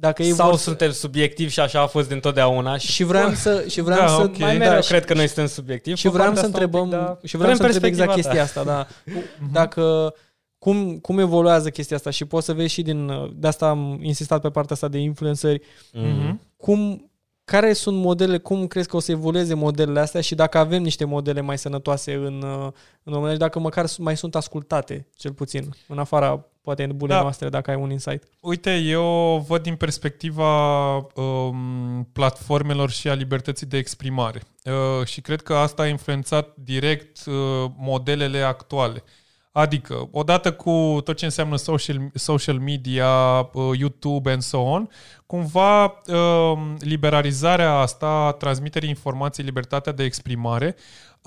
Dacă ei Sau vor suntem subiectivi și așa a fost dintotdeauna și, și vreau să și vreau Da, să ok. mai da, mereu și- cred că noi suntem subiectivi. și pe vreau partea să asta un pic, întrebăm da. și vreau să Vrem întreb exact perspectiva chestia ta. asta, da. Dacă cum, cum evoluează chestia asta și poți să vezi și din de asta am insistat pe partea asta de influenceri, Mhm. cum care sunt modele, cum crezi că o să evolueze modelele astea și dacă avem niște modele mai sănătoase în, uh, în România și dacă măcar mai sunt ascultate, cel puțin, în afara poate în bune Da. noastre, dacă ai un insight. Uite, eu văd din perspectiva um, platformelor și a libertății de exprimare. Uh, și cred că asta a influențat direct uh, modelele actuale. Adică, odată cu tot ce înseamnă social, social media, uh, YouTube and so on, cumva uh, liberalizarea asta, a transmiterii informației, libertatea de exprimare,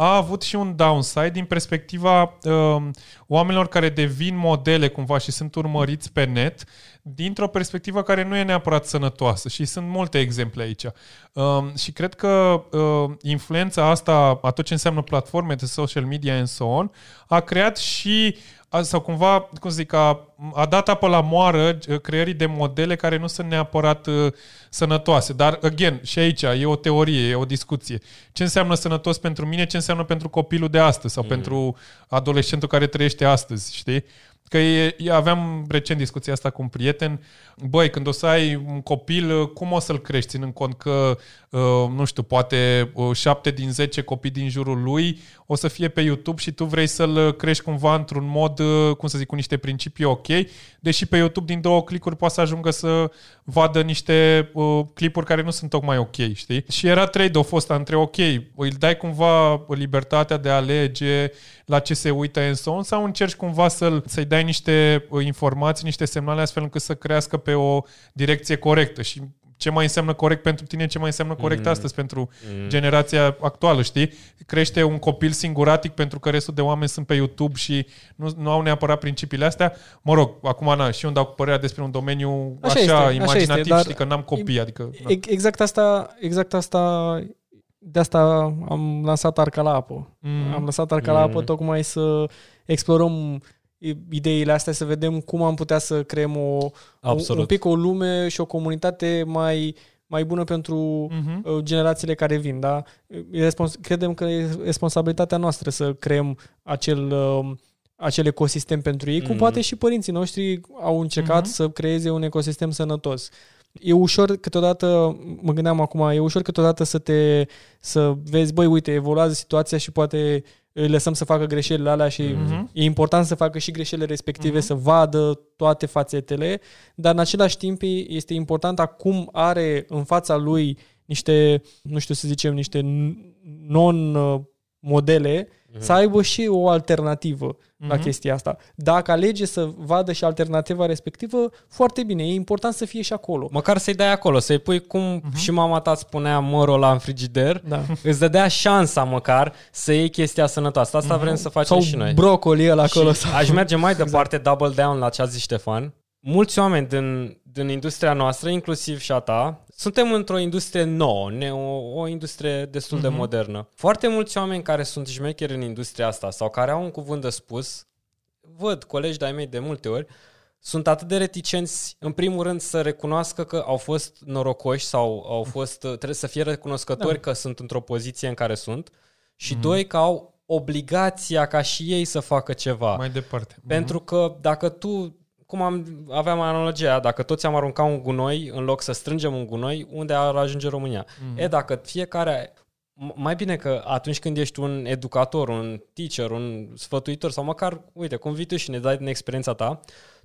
a avut și un downside din perspectiva uh, oamenilor care devin modele cumva și sunt urmăriți pe net dintr-o perspectivă care nu e neapărat sănătoasă și sunt multe exemple aici. Uh, și cred că uh, influența asta, a tot ce înseamnă platforme de social media and so on, a creat și a, sau cumva, cum să zic, a, a dat apă la moară uh, creării de modele care nu sunt neapărat uh, sănătoase. Dar, again, și aici e o teorie, e o discuție. Ce înseamnă sănătos pentru mine, ce înseamnă pentru copilul de astăzi sau mm. pentru adolescentul care trăiește astăzi, știi? Că e, e, aveam recent discuția asta cu un prieten. Băi, când o să ai un copil, cum o să-l crești, ținând cont că, uh, nu știu, poate uh, șapte din zece copii din jurul lui o să fie pe YouTube și tu vrei să-l crești cumva într-un mod, uh, cum să zic, cu niște principii ok, deși pe YouTube din două clicuri poate să ajungă să vadă niște uh, clipuri care nu sunt tocmai ok, știi? Și era trade-off ăsta între ok, îi dai cumva libertatea de a alege la ce se uită în son sau încerci cumva să-l, să-i dai niște uh, informații, niște semnale astfel încât să crească pe o direcție corectă și ce mai înseamnă corect pentru tine, ce mai înseamnă corect mm. astăzi pentru mm. generația actuală, știi? Crește un copil singuratic pentru că restul de oameni sunt pe YouTube și nu, nu au neapărat principiile astea. Mă rog, acum na, și eu îmi dau părerea despre un domeniu așa, așa este, imaginativ, așa este, știi, că n-am copii, adică... Na. Exact asta, exact asta de asta am lansat Arca la apă. Mm. Am lăsat Arca mm. la apă tocmai să explorăm ideile astea, să vedem cum am putea să creăm o, Absolut. un pic o lume și o comunitate mai, mai bună pentru uh-huh. generațiile care vin. Da? E respons- credem că e responsabilitatea noastră să creăm acel, uh, acel ecosistem pentru ei, mm-hmm. cum poate și părinții noștri au încercat mm-hmm. să creeze un ecosistem sănătos. E ușor câteodată, mă gândeam acum, e ușor câteodată să te, să vezi, băi, uite, evoluează situația și poate îi lăsăm să facă greșelile alea și mm-hmm. e important să facă și greșelile respective, mm-hmm. să vadă toate fațetele, dar în același timp este important acum are în fața lui niște, nu știu să zicem, niște non-modele mm-hmm. să aibă și o alternativă mm-hmm. la chestia asta. Dacă alege să vadă și alternativa respectivă, foarte bine, e important să fie și acolo. Măcar să-i dai acolo, să-i pui cum mm-hmm. și mama ta spunea mărul la în frigider, da. îți dădea șansa măcar să iei chestia sănătoasă. Asta mm-hmm. vrem să facem sau și noi. brocoli ăla acolo. Și aș merge mai exact. departe, double down la ce a zis Ștefan. Mulți oameni din, din industria noastră, inclusiv și a ta, suntem într-o industrie nouă, ne, o, o industrie destul uh-huh. de mhm. modernă. Foarte mulți oameni care sunt șmecheri în industria asta sau care au un cuvânt de spus, văd colegi de-ai mei de multe ori, sunt atât de reticenți, în primul rând, să recunoască că au fost norocoși sau au fost, trebuie să fie recunoscători da. că sunt într-o poziție în care sunt și, uh-huh. doi, că au obligația ca și ei să facă ceva. Mai departe. Pentru că dacă tu cum am, aveam analogia, dacă toți am aruncat un gunoi, în loc să strângem un gunoi, unde ar ajunge România? Mm. E, dacă fiecare mai bine că atunci când ești un educator, un teacher, un sfătuitor sau măcar, uite, cum vii tu și ne dai din experiența ta,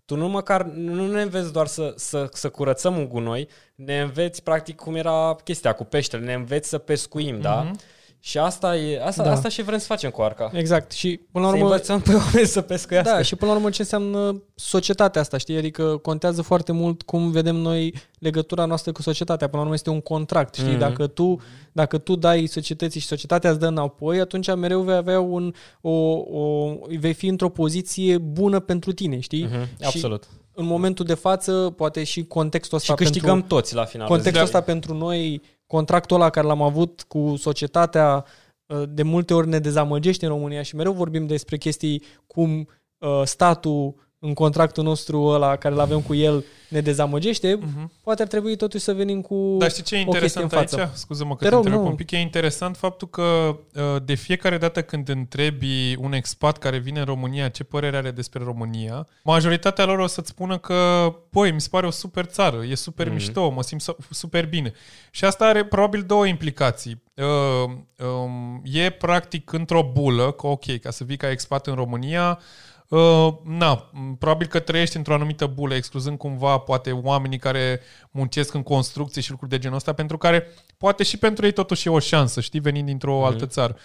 tu nu măcar nu ne înveți doar să, să, să curățăm un gunoi, ne înveți practic cum era chestia cu peștele, ne înveți să pescuim, mm-hmm. da? Mhm. Și asta e asta, da. asta și vrem să facem cu arca. Exact. Și până la urmă să învățăm pe oameni să pescuiască. Da, și până la urmă ce înseamnă societatea asta, știi? Adică contează foarte mult cum vedem noi legătura noastră cu societatea. Până la urmă este un contract, știi? Mm-hmm. Dacă tu dacă tu dai societății și societatea îți dă înapoi, atunci mereu vei avea un o, o vei fi într-o poziție bună pentru tine, știi? Mm-hmm. Și Absolut. În momentul de față, poate și contextul ăsta și câștigăm pentru, toți la final. Contextul ăsta pentru noi contractul ăla care l-am avut cu societatea uh, de multe ori ne dezamăgește în România și mereu vorbim despre chestii cum uh, statul în contractul nostru ăla care îl avem cu el ne dezamăgește, uh-huh. poate ar trebui totuși să venim cu Dar știi ce e interesant în față. aici? Scuză-mă că te, te întreb un pic. E interesant faptul că uh, de fiecare dată când întrebi un expat care vine în România ce părere are despre România, majoritatea lor o să-ți spună că, băi, mi se pare o super țară, e super uh-huh. mișto, mă simt super bine. Și asta are probabil două implicații. Uh, um, e practic într-o bulă, că ok, ca să vii ca expat în România, Uh, na, probabil că trăiești într-o anumită bulă, excluzând cumva poate oamenii care muncesc în construcții și lucruri de genul ăsta, pentru care poate și pentru ei totuși e o șansă, știi, venind dintr-o mm-hmm. altă țară.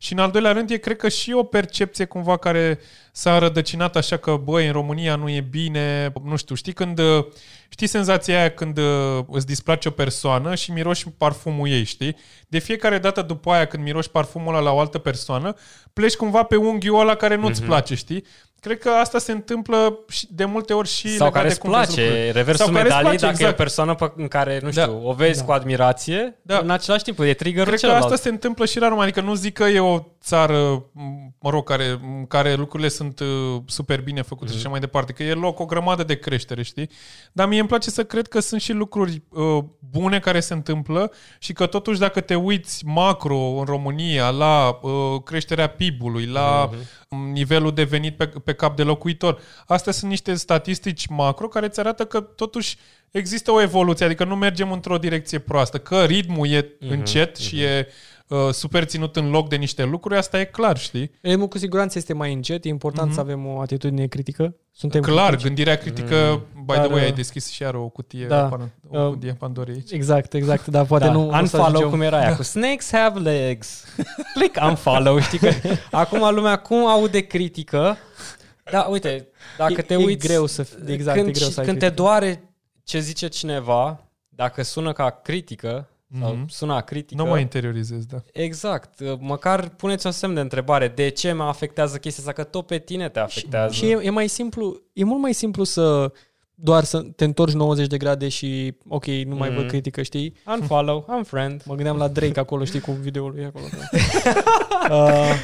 Și în al doilea rând e, cred că și o percepție cumva care s-a rădăcinat așa că, băi, în România nu e bine, nu știu, știi când, știi senzația aia când uh, îți displace o persoană și miroși parfumul ei, știi? De fiecare dată după aia când miroși parfumul ăla la o altă persoană, pleci cumva pe unghiul ăla care nu-ți mm-hmm. place, știi? Cred că asta se întâmplă de multe ori și Sau care îți place, reversul Sau medalii, place, dacă exact. e o exact. persoană pe, în care, nu da. știu, da. o vezi da. cu admirație, da. în același timp e trigger Cred că asta se întâmplă și la român, adică nu zic că e o țară, mă rog, care, în care lucrurile sunt uh, super bine făcute mm-hmm. și așa mai departe, că e loc o grămadă de creștere, știi? Dar mie îmi place să cred că sunt și lucruri uh, bune care se întâmplă și că totuși dacă te uiți macro în România la uh, creșterea PIB-ului, la mm-hmm. nivelul de venit pe, pe cap de locuitor, astea sunt niște statistici macro care îți arată că totuși există o evoluție, adică nu mergem într-o direcție proastă, că ritmul e mm-hmm. încet mm-hmm. și e uh, super ținut în loc de niște lucruri, asta e clar, știi? Ritmul cu siguranță este mai încet, e important mm-hmm. să avem o atitudine critică. Suntem Clar, critici. gândirea critică, mm. by Dar, the way, ai uh, deschis și iar o cutie, da, o uh, cutie Pandorei aici. Exact, exact, dar poate da, nu... o să unfollow ajungem- cum era aia cu Snakes have legs. Click unfollow, știi că acum lumea cum aude critică. Da, uite, dacă E- te e uiți... greu să f- exact, când, e greu și- să ai Când te critică. doare ce zice cineva, dacă sună ca critică, sau Mhm. sună a critică... Nu mai interiorizez, da. Exact. Măcar puneți un semn de întrebare. De ce mă afectează chestia asta? Că tot pe tine te afectează. Și e, e mai simplu, e mult mai simplu să doar să te întorci 90 de grade și ok, nu mai Mm. văd critică, știi? Unfollow, unfriend. Mă gândeam la Drake acolo, știi, cu videoul lui acolo. Da. uh,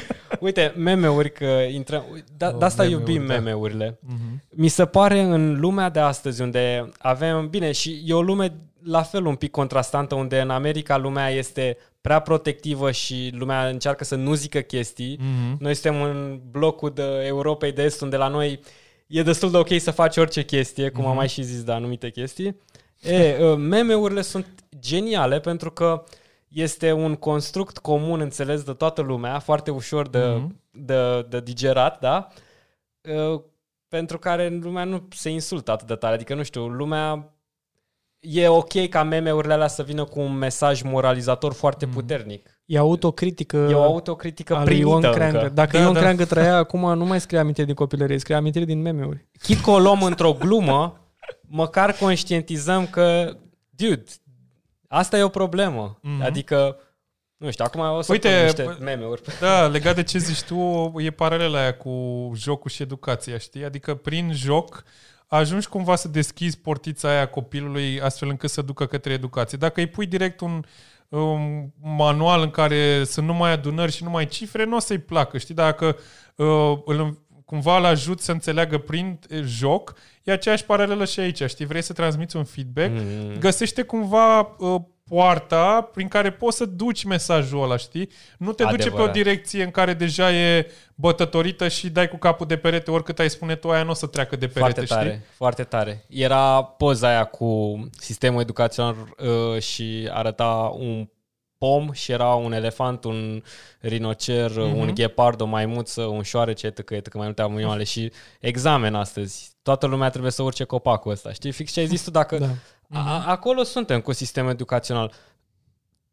Uite, meme-uri că intrăm... Da, Oh, de asta meme-uri, iubim da. meme-urile. Mhm. Mi se pare în lumea de astăzi unde avem, bine, și e o lume la fel un pic contrastantă, unde în America lumea este prea protectivă și lumea încearcă să nu zică chestii. Mhm. Noi suntem în blocul de Europei de Est, unde la noi e destul de ok să faci orice chestie, cum am mai și zis de anumite chestii. E, uh, meme-urile sunt geniale pentru că este un construct comun înțeles de toată lumea, foarte ușor de, Mhm. de, de digerat, da? Uh, pentru care lumea nu se insultă atât de tare. Adică, nu știu, lumea e ok ca meme-urile alea să vină cu un mesaj moralizator foarte puternic. e autocritică E o autocritică a lui Ion primită Creangă. încă. Dacă Da, Ion da. Creangă trăia acum, nu mai scrie amintiri din copilărie, scrie amintiri din meme-uri. Chit că o luăm într-o glumă, măcar conștientizăm că, dude, asta e o problemă. Mhm. Adică, nu știu, acum o să Uite, pun niște bă- meme-uri. Da, legat de ce zici tu, e paralela aia cu jocul și educația, știi? Adică prin joc ajungi cumva să deschizi portița aia copilului astfel încât să ducă către educație. Dacă îi pui direct un um, manual în care sunt numai adunări și numai cifre, nu o să-i placă, știi? Dacă uh, îl, cumva îl ajut să înțeleagă prin eh, joc, e aceeași paralelă și aici, știi? Vrei să transmiți un feedback, Mm. găsește cumva uh, poarta prin care poți să duci mesajul ăla, știi? Nu te duce pe o Adevărat. direcție în care deja e bătătorită și dai cu capul de perete, oricât ai spune tu, aia nu o să treacă de perete, Foarte tare, știi? foarte tare. Era poza aia cu sistemul educațional uh, și arăta un pom și era un elefant, un rinocer, mm-hmm. Mhm. un ghepard, o maimuță, un șoarece, etc., etc., mai multe animale și examen astăzi. Toată lumea trebuie să urce copacul ăsta. Știi? Fix ce ai zis tu, dacă... Da. A, acolo suntem cu sistemul educațional.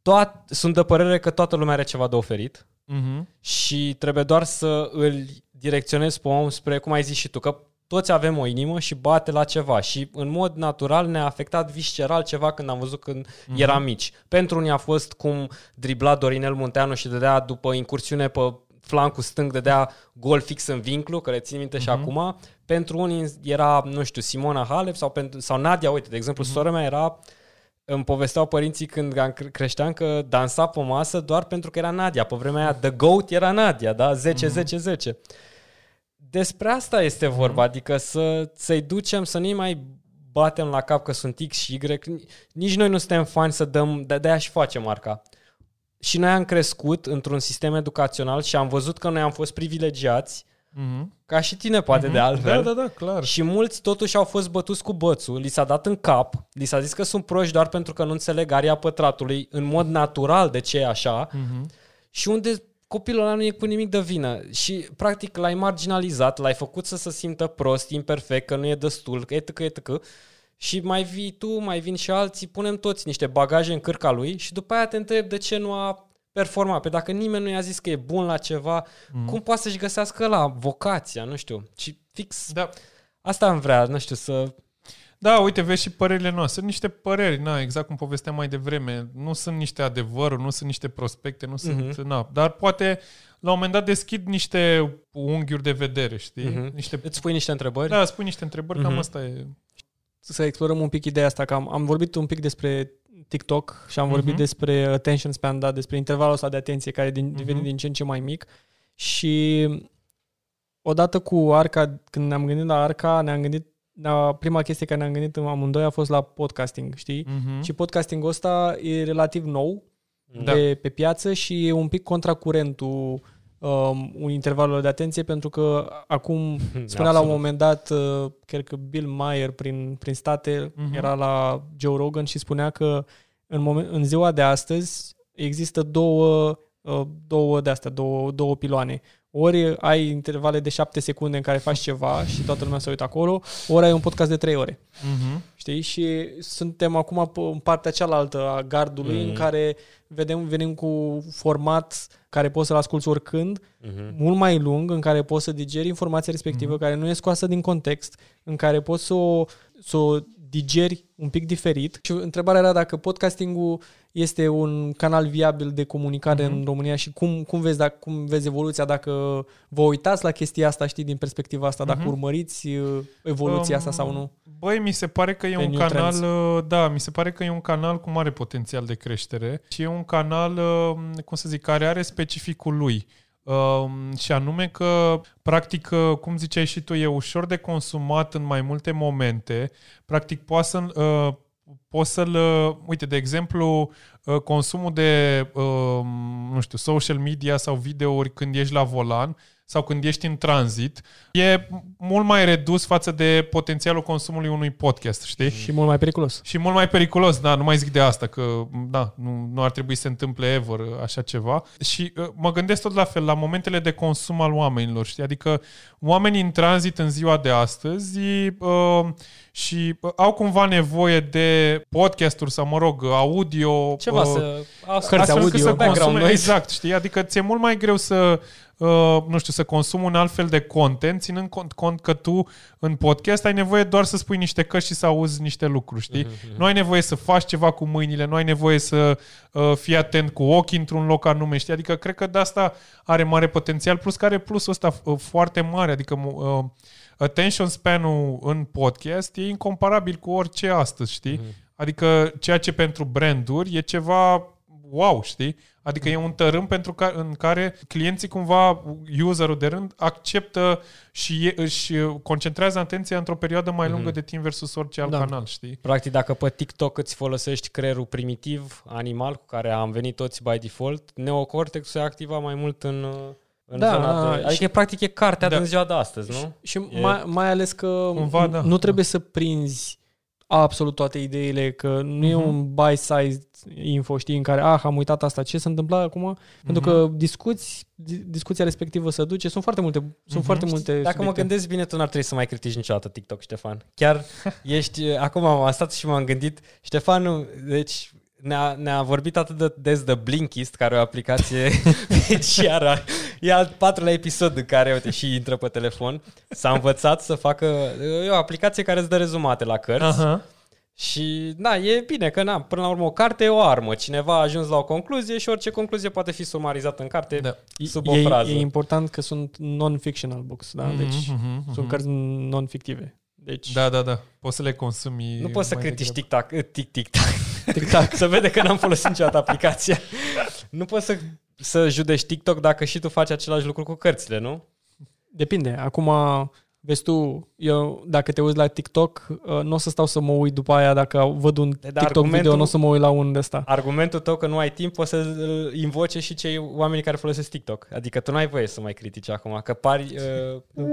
Toat, sunt de părere că toată lumea are ceva de oferit Mhm. și trebuie doar să îl direcționezi pe om spre, cum ai zis și tu, că toți avem o inimă și bate la ceva și în mod natural ne-a afectat visceral ceva când am văzut când mm-hmm. eram mici. Pentru unii a fost cum dribla Dorinel Munteanu și dădea după incursiune pe flancul stâng, dădea gol fix în vinclu, că le țin minte și acum. Pentru unii era, nu știu, Simona Halep sau, pentru, sau Nadia, uite, de exemplu, mm-hmm. sora mea era îmi povesteau părinții când am cre- creșteam că dansa pe masă doar pentru că era Nadia. Pe vremea aia, The Goat era Nadia, da? 10-10-10. Despre asta este vorba, adică să, să-i ducem, să nu mai batem la cap că sunt X și Y. Nici noi nu suntem fani să dăm, de de-aia și facem marca. Și noi am crescut într-un sistem educațional și am văzut că noi am fost privilegiați, Mhm. ca și tine poate de altfel. Da, da, da, clar. Și mulți totuși au fost bătuți cu bățul, li s-a dat în cap, li s-a zis că sunt proști doar pentru că nu înțeleg aria pătratului în mod natural de ce e așa Mhm. și unde copilul ăla nu e cu nimic de vină și practic l-ai marginalizat, l-ai făcut să se simtă prost, imperfect, că nu e destul, că etc, etc. Și mai vii tu, mai vin și alții, punem toți niște bagaje în cârca lui și după aia te întreb de ce nu a performat. Pe dacă nimeni nu i-a zis că e bun la ceva, mm. cum poate să-și găsească la vocația, nu știu. Și fix Da. Asta am vrea, nu știu, să... Da, uite, vezi și părerile noastre. Sunt niște păreri, na, exact cum povesteam mai devreme. Nu sunt niște adevăruri, nu sunt niște prospecte, nu sunt, Mhm. na. Dar poate la un moment dat deschid niște unghiuri de vedere, știi? Mhm. Niște, Îți pui niște întrebări? da, spui niște întrebări, cam Mhm. asta e. Să explorăm un pic ideea asta, că am, am vorbit un pic despre TikTok și am vorbit Mhm. despre attention span, da, despre intervalul ăsta de atenție care din, devine Mhm. din ce în ce mai mic și odată cu Arca, când ne-am gândit la Arca, ne-am gândit la prima chestie care ne-am gândit în amândoi a fost la podcasting, știi? Mhm. Și podcastingul ăsta e relativ nou Da. pe, pe piață și e un pic contra curentul um, un intervalul de atenție pentru că acum spunea la un Absolut. moment dat, uh, cred că Bill Maher prin, prin state Mhm. era la Joe Rogan și spunea că în, moment, în ziua de astăzi există două, uh, două de astea, două, două piloane. Ori ai intervale de șapte secunde în care faci ceva și toată lumea se uită acolo, ori ai un podcast de trei ore. Mhm. Știi? Și suntem acum pe- în partea cealaltă a gardului Mm. în care vedem, venim cu format care poți să-l asculti oricând, Mhm. mult mai lung, în care poți să digeri informația respectivă, care nu e scoasă din context, în care poți să o, să o digeri un pic diferit. Și întrebarea era dacă podcastingul este un canal viabil de comunicare Mhm. în România și cum, cum, vezi, dacă, cum vezi evoluția, dacă vă uitați la chestia asta, știi, din perspectiva asta, dacă Mhm. urmăriți uh, evoluția asta sau nu. Băi, mi se pare că e Pe un New canal, Trends. uh, da, mi se pare că e un canal cu mare potențial de creștere și e un canal, uh, cum să zic, care are specificul lui. Uh, și anume că, practic, uh, cum ziceai și tu, e ușor de consumat în mai multe momente. Practic, poți să uh, poți să-l... uh, Uite, de exemplu, uh, consumul de, uh, nu știu, social media sau videouri când ești la volan sau când ești în tranzit, e mult mai redus față de potențialul consumului unui podcast, știi? Și mult mai periculos. Și mult mai periculos, da, nu mai zic de asta, că da, nu, nu ar trebui să se întâmple ever așa ceva. Și uh, mă gândesc tot la fel, la momentele de consum al oamenilor, știi? Adică oamenii în tranzit în ziua de astăzi uh, și uh, au cumva nevoie de podcasturi sau, mă rog, audio. Ceva uh, să... Cărți astfel încât audio, să background consume, noise. exact, știi? Adică ți-e mult mai greu să, uh, nu știu, să consumi un alt fel de content, ținând cont, cont că tu în podcast ai nevoie doar să spui niște căști și să auzi niște lucruri, știi? Mhm, Nu ai nevoie să faci ceva cu mâinile, nu ai nevoie să uh, fii atent cu ochii într-un loc anume, știi? Adică cred că de asta are mare potențial, plus care are plusul ăsta uh, foarte mare, adică uh, attention span-ul în podcast e incomparabil cu orice astăzi, știi? Mhm. Adică ceea ce pentru branduri e ceva wow, știi? Adică e un tărâm pentru ca, în care clienții cumva, userul de rând, acceptă și e, își concentrează atenția într-o perioadă mai lungă de timp versus orice alt Da. canal, știi? Practic, dacă pe TikTok îți folosești creierul primitiv, animal, cu care am venit toți by default, neocortexul se activa mai mult în, în Da, zona de... și- Adică, practic, e cartea Da. din ziua de astăzi, nu? Și E- mai, mai ales că Cumva, da. nu trebuie să prinzi absolut toate ideile, că nu e Mhm. un bite-sized info, știi, în care, ah, am uitat asta, ce se întâmplă acum? Pentru că discuți, di- discuția respectivă se duce, sunt foarte multe, sunt Mhm. foarte multe Dacă mă subiecte. gândesc bine, tu n-ar trebui să mai critici niciodată TikTok, Ștefan. Chiar ești... Acum am stat și m-am gândit, Ștefan, nu- deci ne-a, ne-a vorbit atât de des de Blinkist, care e o aplicație financiară. E al patrulea episod în care, uite, și intră pe telefon. S-a învățat să facă... E o aplicație care îți dă rezumate la cărți. Aha. Și, da, e bine că, na, până la urmă, o carte e o armă. Cineva a ajuns la o concluzie și orice concluzie poate fi sumarizată în carte Da. sub o e, frază. e important că sunt non-fictional books, da? Deci Mhm, mhm, sunt mhm. cărți non-fictive. Deci, Da, da, da. Poți să le consumi Nu poți să mai critici degrabă. tic-tac, tic-tic-tac. Tic-tac. să vede că n-am folosit niciodată aplicația. nu poți să, să judeci TikTok dacă și tu faci același lucru cu cărțile, nu? Depinde. Acum, vezi tu, eu dacă te uiți la TikTok, uh, nu o să stau să mă uit după aia dacă văd un dar TikTok argumentul- video, nu o să mă uit la un de ăsta. Argumentul tău că nu ai timp poți să îl invoce și cei oameni care folosesc TikTok. Adică tu n-ai voie să mai critici acum, că pari... Uh,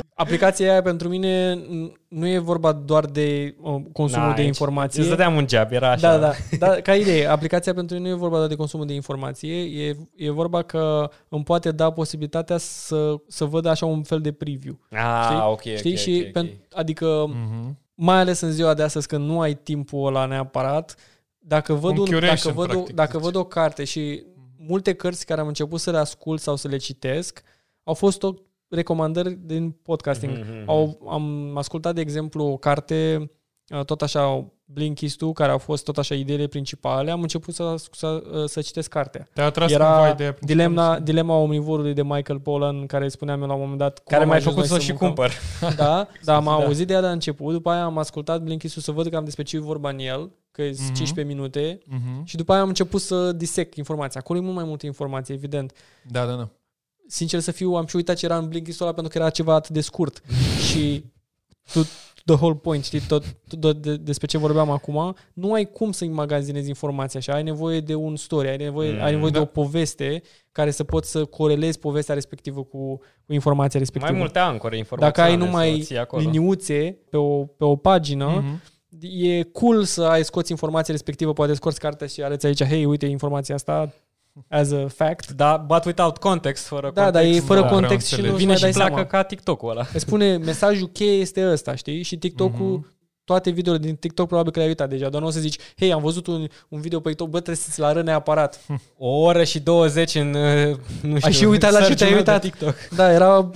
Aplicația aia pentru mine n- nu e vorba doar de uh, consumul n-ai, de informație. Îți dădeam un jab, era așa. Da, da, da. Ca idee, aplicația pentru mine nu e vorba doar de consumul de informație, e, e vorba că îmi poate da posibilitatea să, să văd așa un fel de preview. Ah, Știi? ok, ok, Știi? ok, și ok. pen- adică Mhm. mai ales în ziua de astăzi când nu ai timpul ăla neapărat, dacă văd, Un un, curation, dacă văd, o, practic, dacă zici. văd o carte și multe cărți care am început să le ascult sau să le citesc au fost tot recomandări din podcasting. Mhm, mhm. Au, am ascultat, de exemplu, o carte uh, tot așa Blinkist-ul, care au fost tot așa ideile principale, am început să, să, să citesc cartea. Te-a atras cumva Era ideea principală? dilema, dilema omnivorului de Michael Pollan, care spuneam eu la un moment dat. cum Care am mai ajuns făcut noi să și mâncăm. cumpăr. Da, da, am Da. auzit de ea la început, după aia am ascultat Blinkist-ul să văd cam despre ce e vorba în el, că e Mhm. 15 minute, Mhm. și după aia am început să disec informația. Acolo e mult mai multă informație, evident. Da, da, da. Sincer să fiu, am și uitat ce era în Blinkist-ul ăla pentru că era ceva atât de scurt. și tu, the whole point, știi, tot, tot de, despre ce vorbeam acum, nu ai cum să magazinezi informația așa, ai nevoie de un story, ai nevoie, Mm, ai nevoie da. de o poveste care să poți să corelezi povestea respectivă cu, cu informația respectivă. Mai multe ancore informații. Dacă ai numai acolo. liniuțe pe o, pe o pagină, Mhm. e cool să ai scoți informația respectivă, poate scoți cartea și arăți aici, hei, uite informația asta as a fact. Da, but without context, fără Da, dar context. e fără da, vreau context și înțeleg. nu Vine mai și dai pleacă seama. ca TikTok-ul ăla. Îți spune mesajul cheie este ăsta, știi? Și TikTok-ul, Mhm. toate videoele din TikTok probabil că le-ai uitat deja, dar nu o să zici, hei, am văzut un, un video pe TikTok, bă, trebuie să-ți-l arăt neapărat. O oră și 20 în, uh, nu știu, și uitat la ce search-ul te-ai meu de uitat. TikTok. Da, era...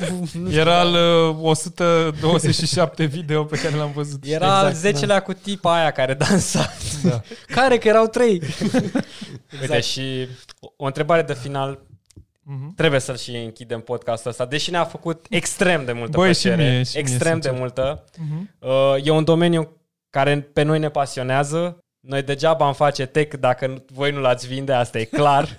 Era al uh, 127 video pe care l-am văzut. Era Exact, al 10-lea cu tipa aia care dansa. Da. Care? Că erau trei. Uite, și o- o întrebare de final. Mhm. Trebuie să-l și închidem podcastul ăsta, deși ne-a făcut extrem de multă Băi, și plăcere. mie, și mie, extrem de sincer. multă. Mhm. Uh, E un domeniu care pe noi ne pasionează. Noi degeaba am face tech dacă nu- voi nu l-ați vinde, asta e clar.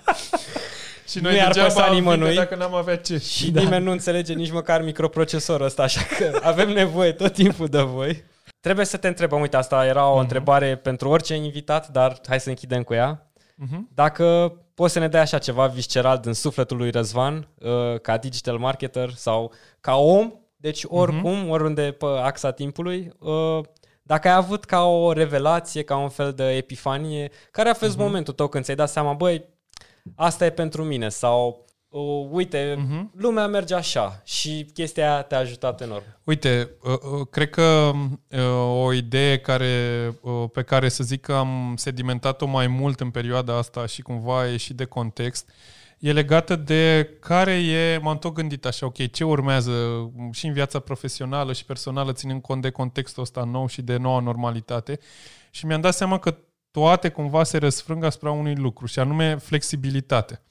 Și Nu noi i-ar degeaba păsa am nimănui. vinde dacă n-am avea ce. Și da. nimeni nu înțelege nici măcar microprocesorul ăsta, așa că avem nevoie tot timpul de voi. Trebuie să te întrebăm, uite, asta era o întrebare pentru orice invitat, dar hai să închidem cu ea. Mhm. Dacă poți să ne dai așa ceva visceral din sufletul lui Răzvan, uh, ca digital marketer sau ca om, deci oricum, oriunde pe axa timpului, uh, dacă ai avut ca o revelație, ca un fel de epifanie, care a fost momentul tău când ți-ai dat seama, băi, asta e pentru mine? Sau uh, uite, Mhm. lumea merge așa și chestia aia te-a ajutat enorm. Uite, uh, uh, cred că uh, o idee care, uh, pe care să zic că am sedimentat-o mai mult în perioada asta și cumva a ieșit de context, e legată de care e, m-am tot gândit așa, ok, ce urmează și în viața profesională și personală, ținând cont de contextul ăsta nou și de noua normalitate. Și mi-am dat seama că toate cumva se răsfrâng asupra unui lucru, și anume flexibilitate.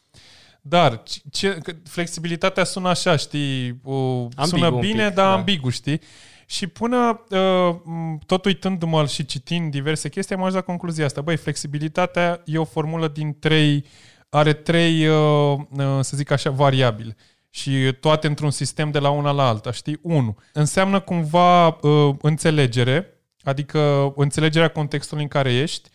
Dar ce, că flexibilitatea sună așa, știi, o, Ambigu sună un bine, pic, dar da. ambigu, știi? Și până uh, m, tot uitându-mă și citind diverse chestii, am ajuns la concluzia asta. Băi, flexibilitatea e o formulă din trei, are trei, uh, uh, să zic așa, variabile. Și toate într-un sistem de la una la alta, știi? Unu, înseamnă cumva uh, înțelegere, adică înțelegerea contextului în care ești.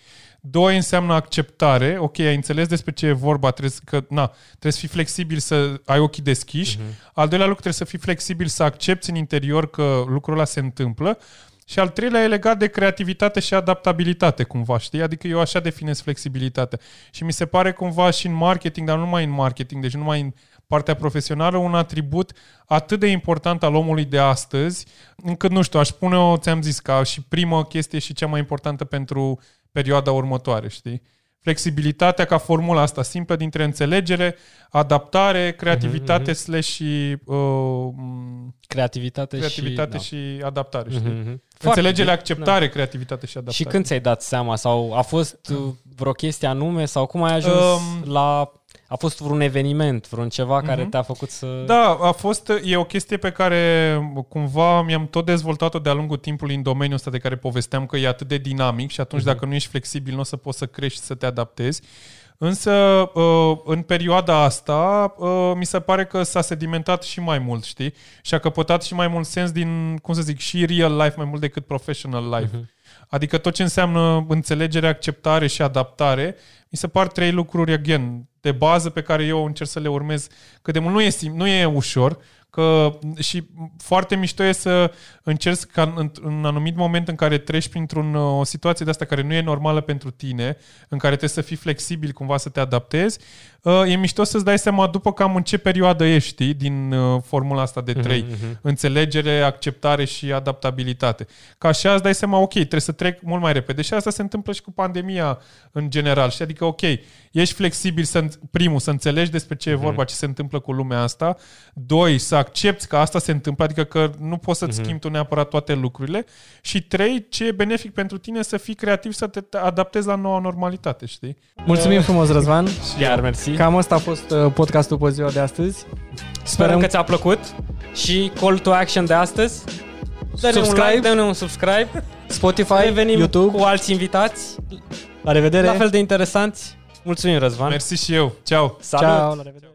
Doi înseamnă acceptare. Ok, ai înțeles despre ce e vorba, trebuie să, că, na, trebuie să fii flexibil să ai ochii deschiși. Uh-huh. Al doilea lucru, trebuie să fii flexibil să accepti în interior că lucrul ăla se întâmplă. Și al treilea e legat de creativitate și adaptabilitate, cumva, știi? Adică eu așa definez flexibilitatea. Și mi se pare cumva și în marketing, dar nu numai în marketing, deci numai în partea profesională, un atribut atât de important al omului de astăzi, încât, nu știu, aș pune-o, ți-am zis, ca și primă chestie și cea mai importantă pentru perioada următoare, știi? Flexibilitatea ca formula asta simplă dintre înțelegere, adaptare, creativitate mm-hmm. slash și uh, Creativitate, creativitate și... și, și adaptare, știi? Mhm. Mm-hmm. Foarte Înțelegere, bine. acceptare, creativitate și adaptare. Și când ți-ai dat seama? Sau a fost uh, vreo chestie anume? Sau cum ai ajuns Um, la... A fost vreun eveniment, vreun ceva care te-a făcut să... Da, a fost, e o chestie pe care cumva mi-am tot dezvoltat-o de-a lungul timpului în domeniul ăsta de care povesteam că e atât de dinamic și atunci dacă nu ești flexibil nu o să poți să crești și să te adaptezi. Însă uh, în perioada asta uh, mi se pare că s-a sedimentat și mai mult, știi? Și a căpătat și mai mult sens din, cum să zic, și real life mai mult decât professional life. Adică tot ce înseamnă înțelegere, acceptare și adaptare, mi se par trei lucruri, again, de bază pe care eu încerc să le urmez cât de mult. Nu e, sim- nu e ușor, că și foarte mișto e să încerci ca în, în anumit moment în care treci printr-un o situație de asta care nu e normală pentru tine, în care trebuie să fii flexibil cumva să te adaptezi, uh, e mișto să-ți dai seama după cam în ce perioadă ești, știi, din uh, formula asta de trei. Mhm, Înțelegere, acceptare și adaptabilitate. Ca așa îți dai seama, ok, trebuie să trec mult mai repede. Și asta se întâmplă și cu pandemia în general. Și adică, ok, ești flexibil, să, primul, să înțelegi despre ce e Mhm. vorba, ce se întâmplă cu lumea asta. Doi, să accepti că asta se întâmplă, adică că nu poți Mhm. să-ți schimbi tu neapărat toate lucrurile. Și trei, ce e benefic pentru tine să fii creativ, să te adaptezi la noua normalitate, știi? Mulțumim frumos, Răzvan. Iar mersi. Cam asta a fost uh, podcastul pe ziua de astăzi. Sperăm că ți-a plăcut și call to action de astăzi. Dă-ne un Subscribe. like, dă-ne un subscribe. Spotify, Revenim YouTube. cu alți invitați, La revedere. la fel de interesanți. Mulțumim, Răzvan. Mersi și eu. Ceau! Salut! Ciao, la revedere.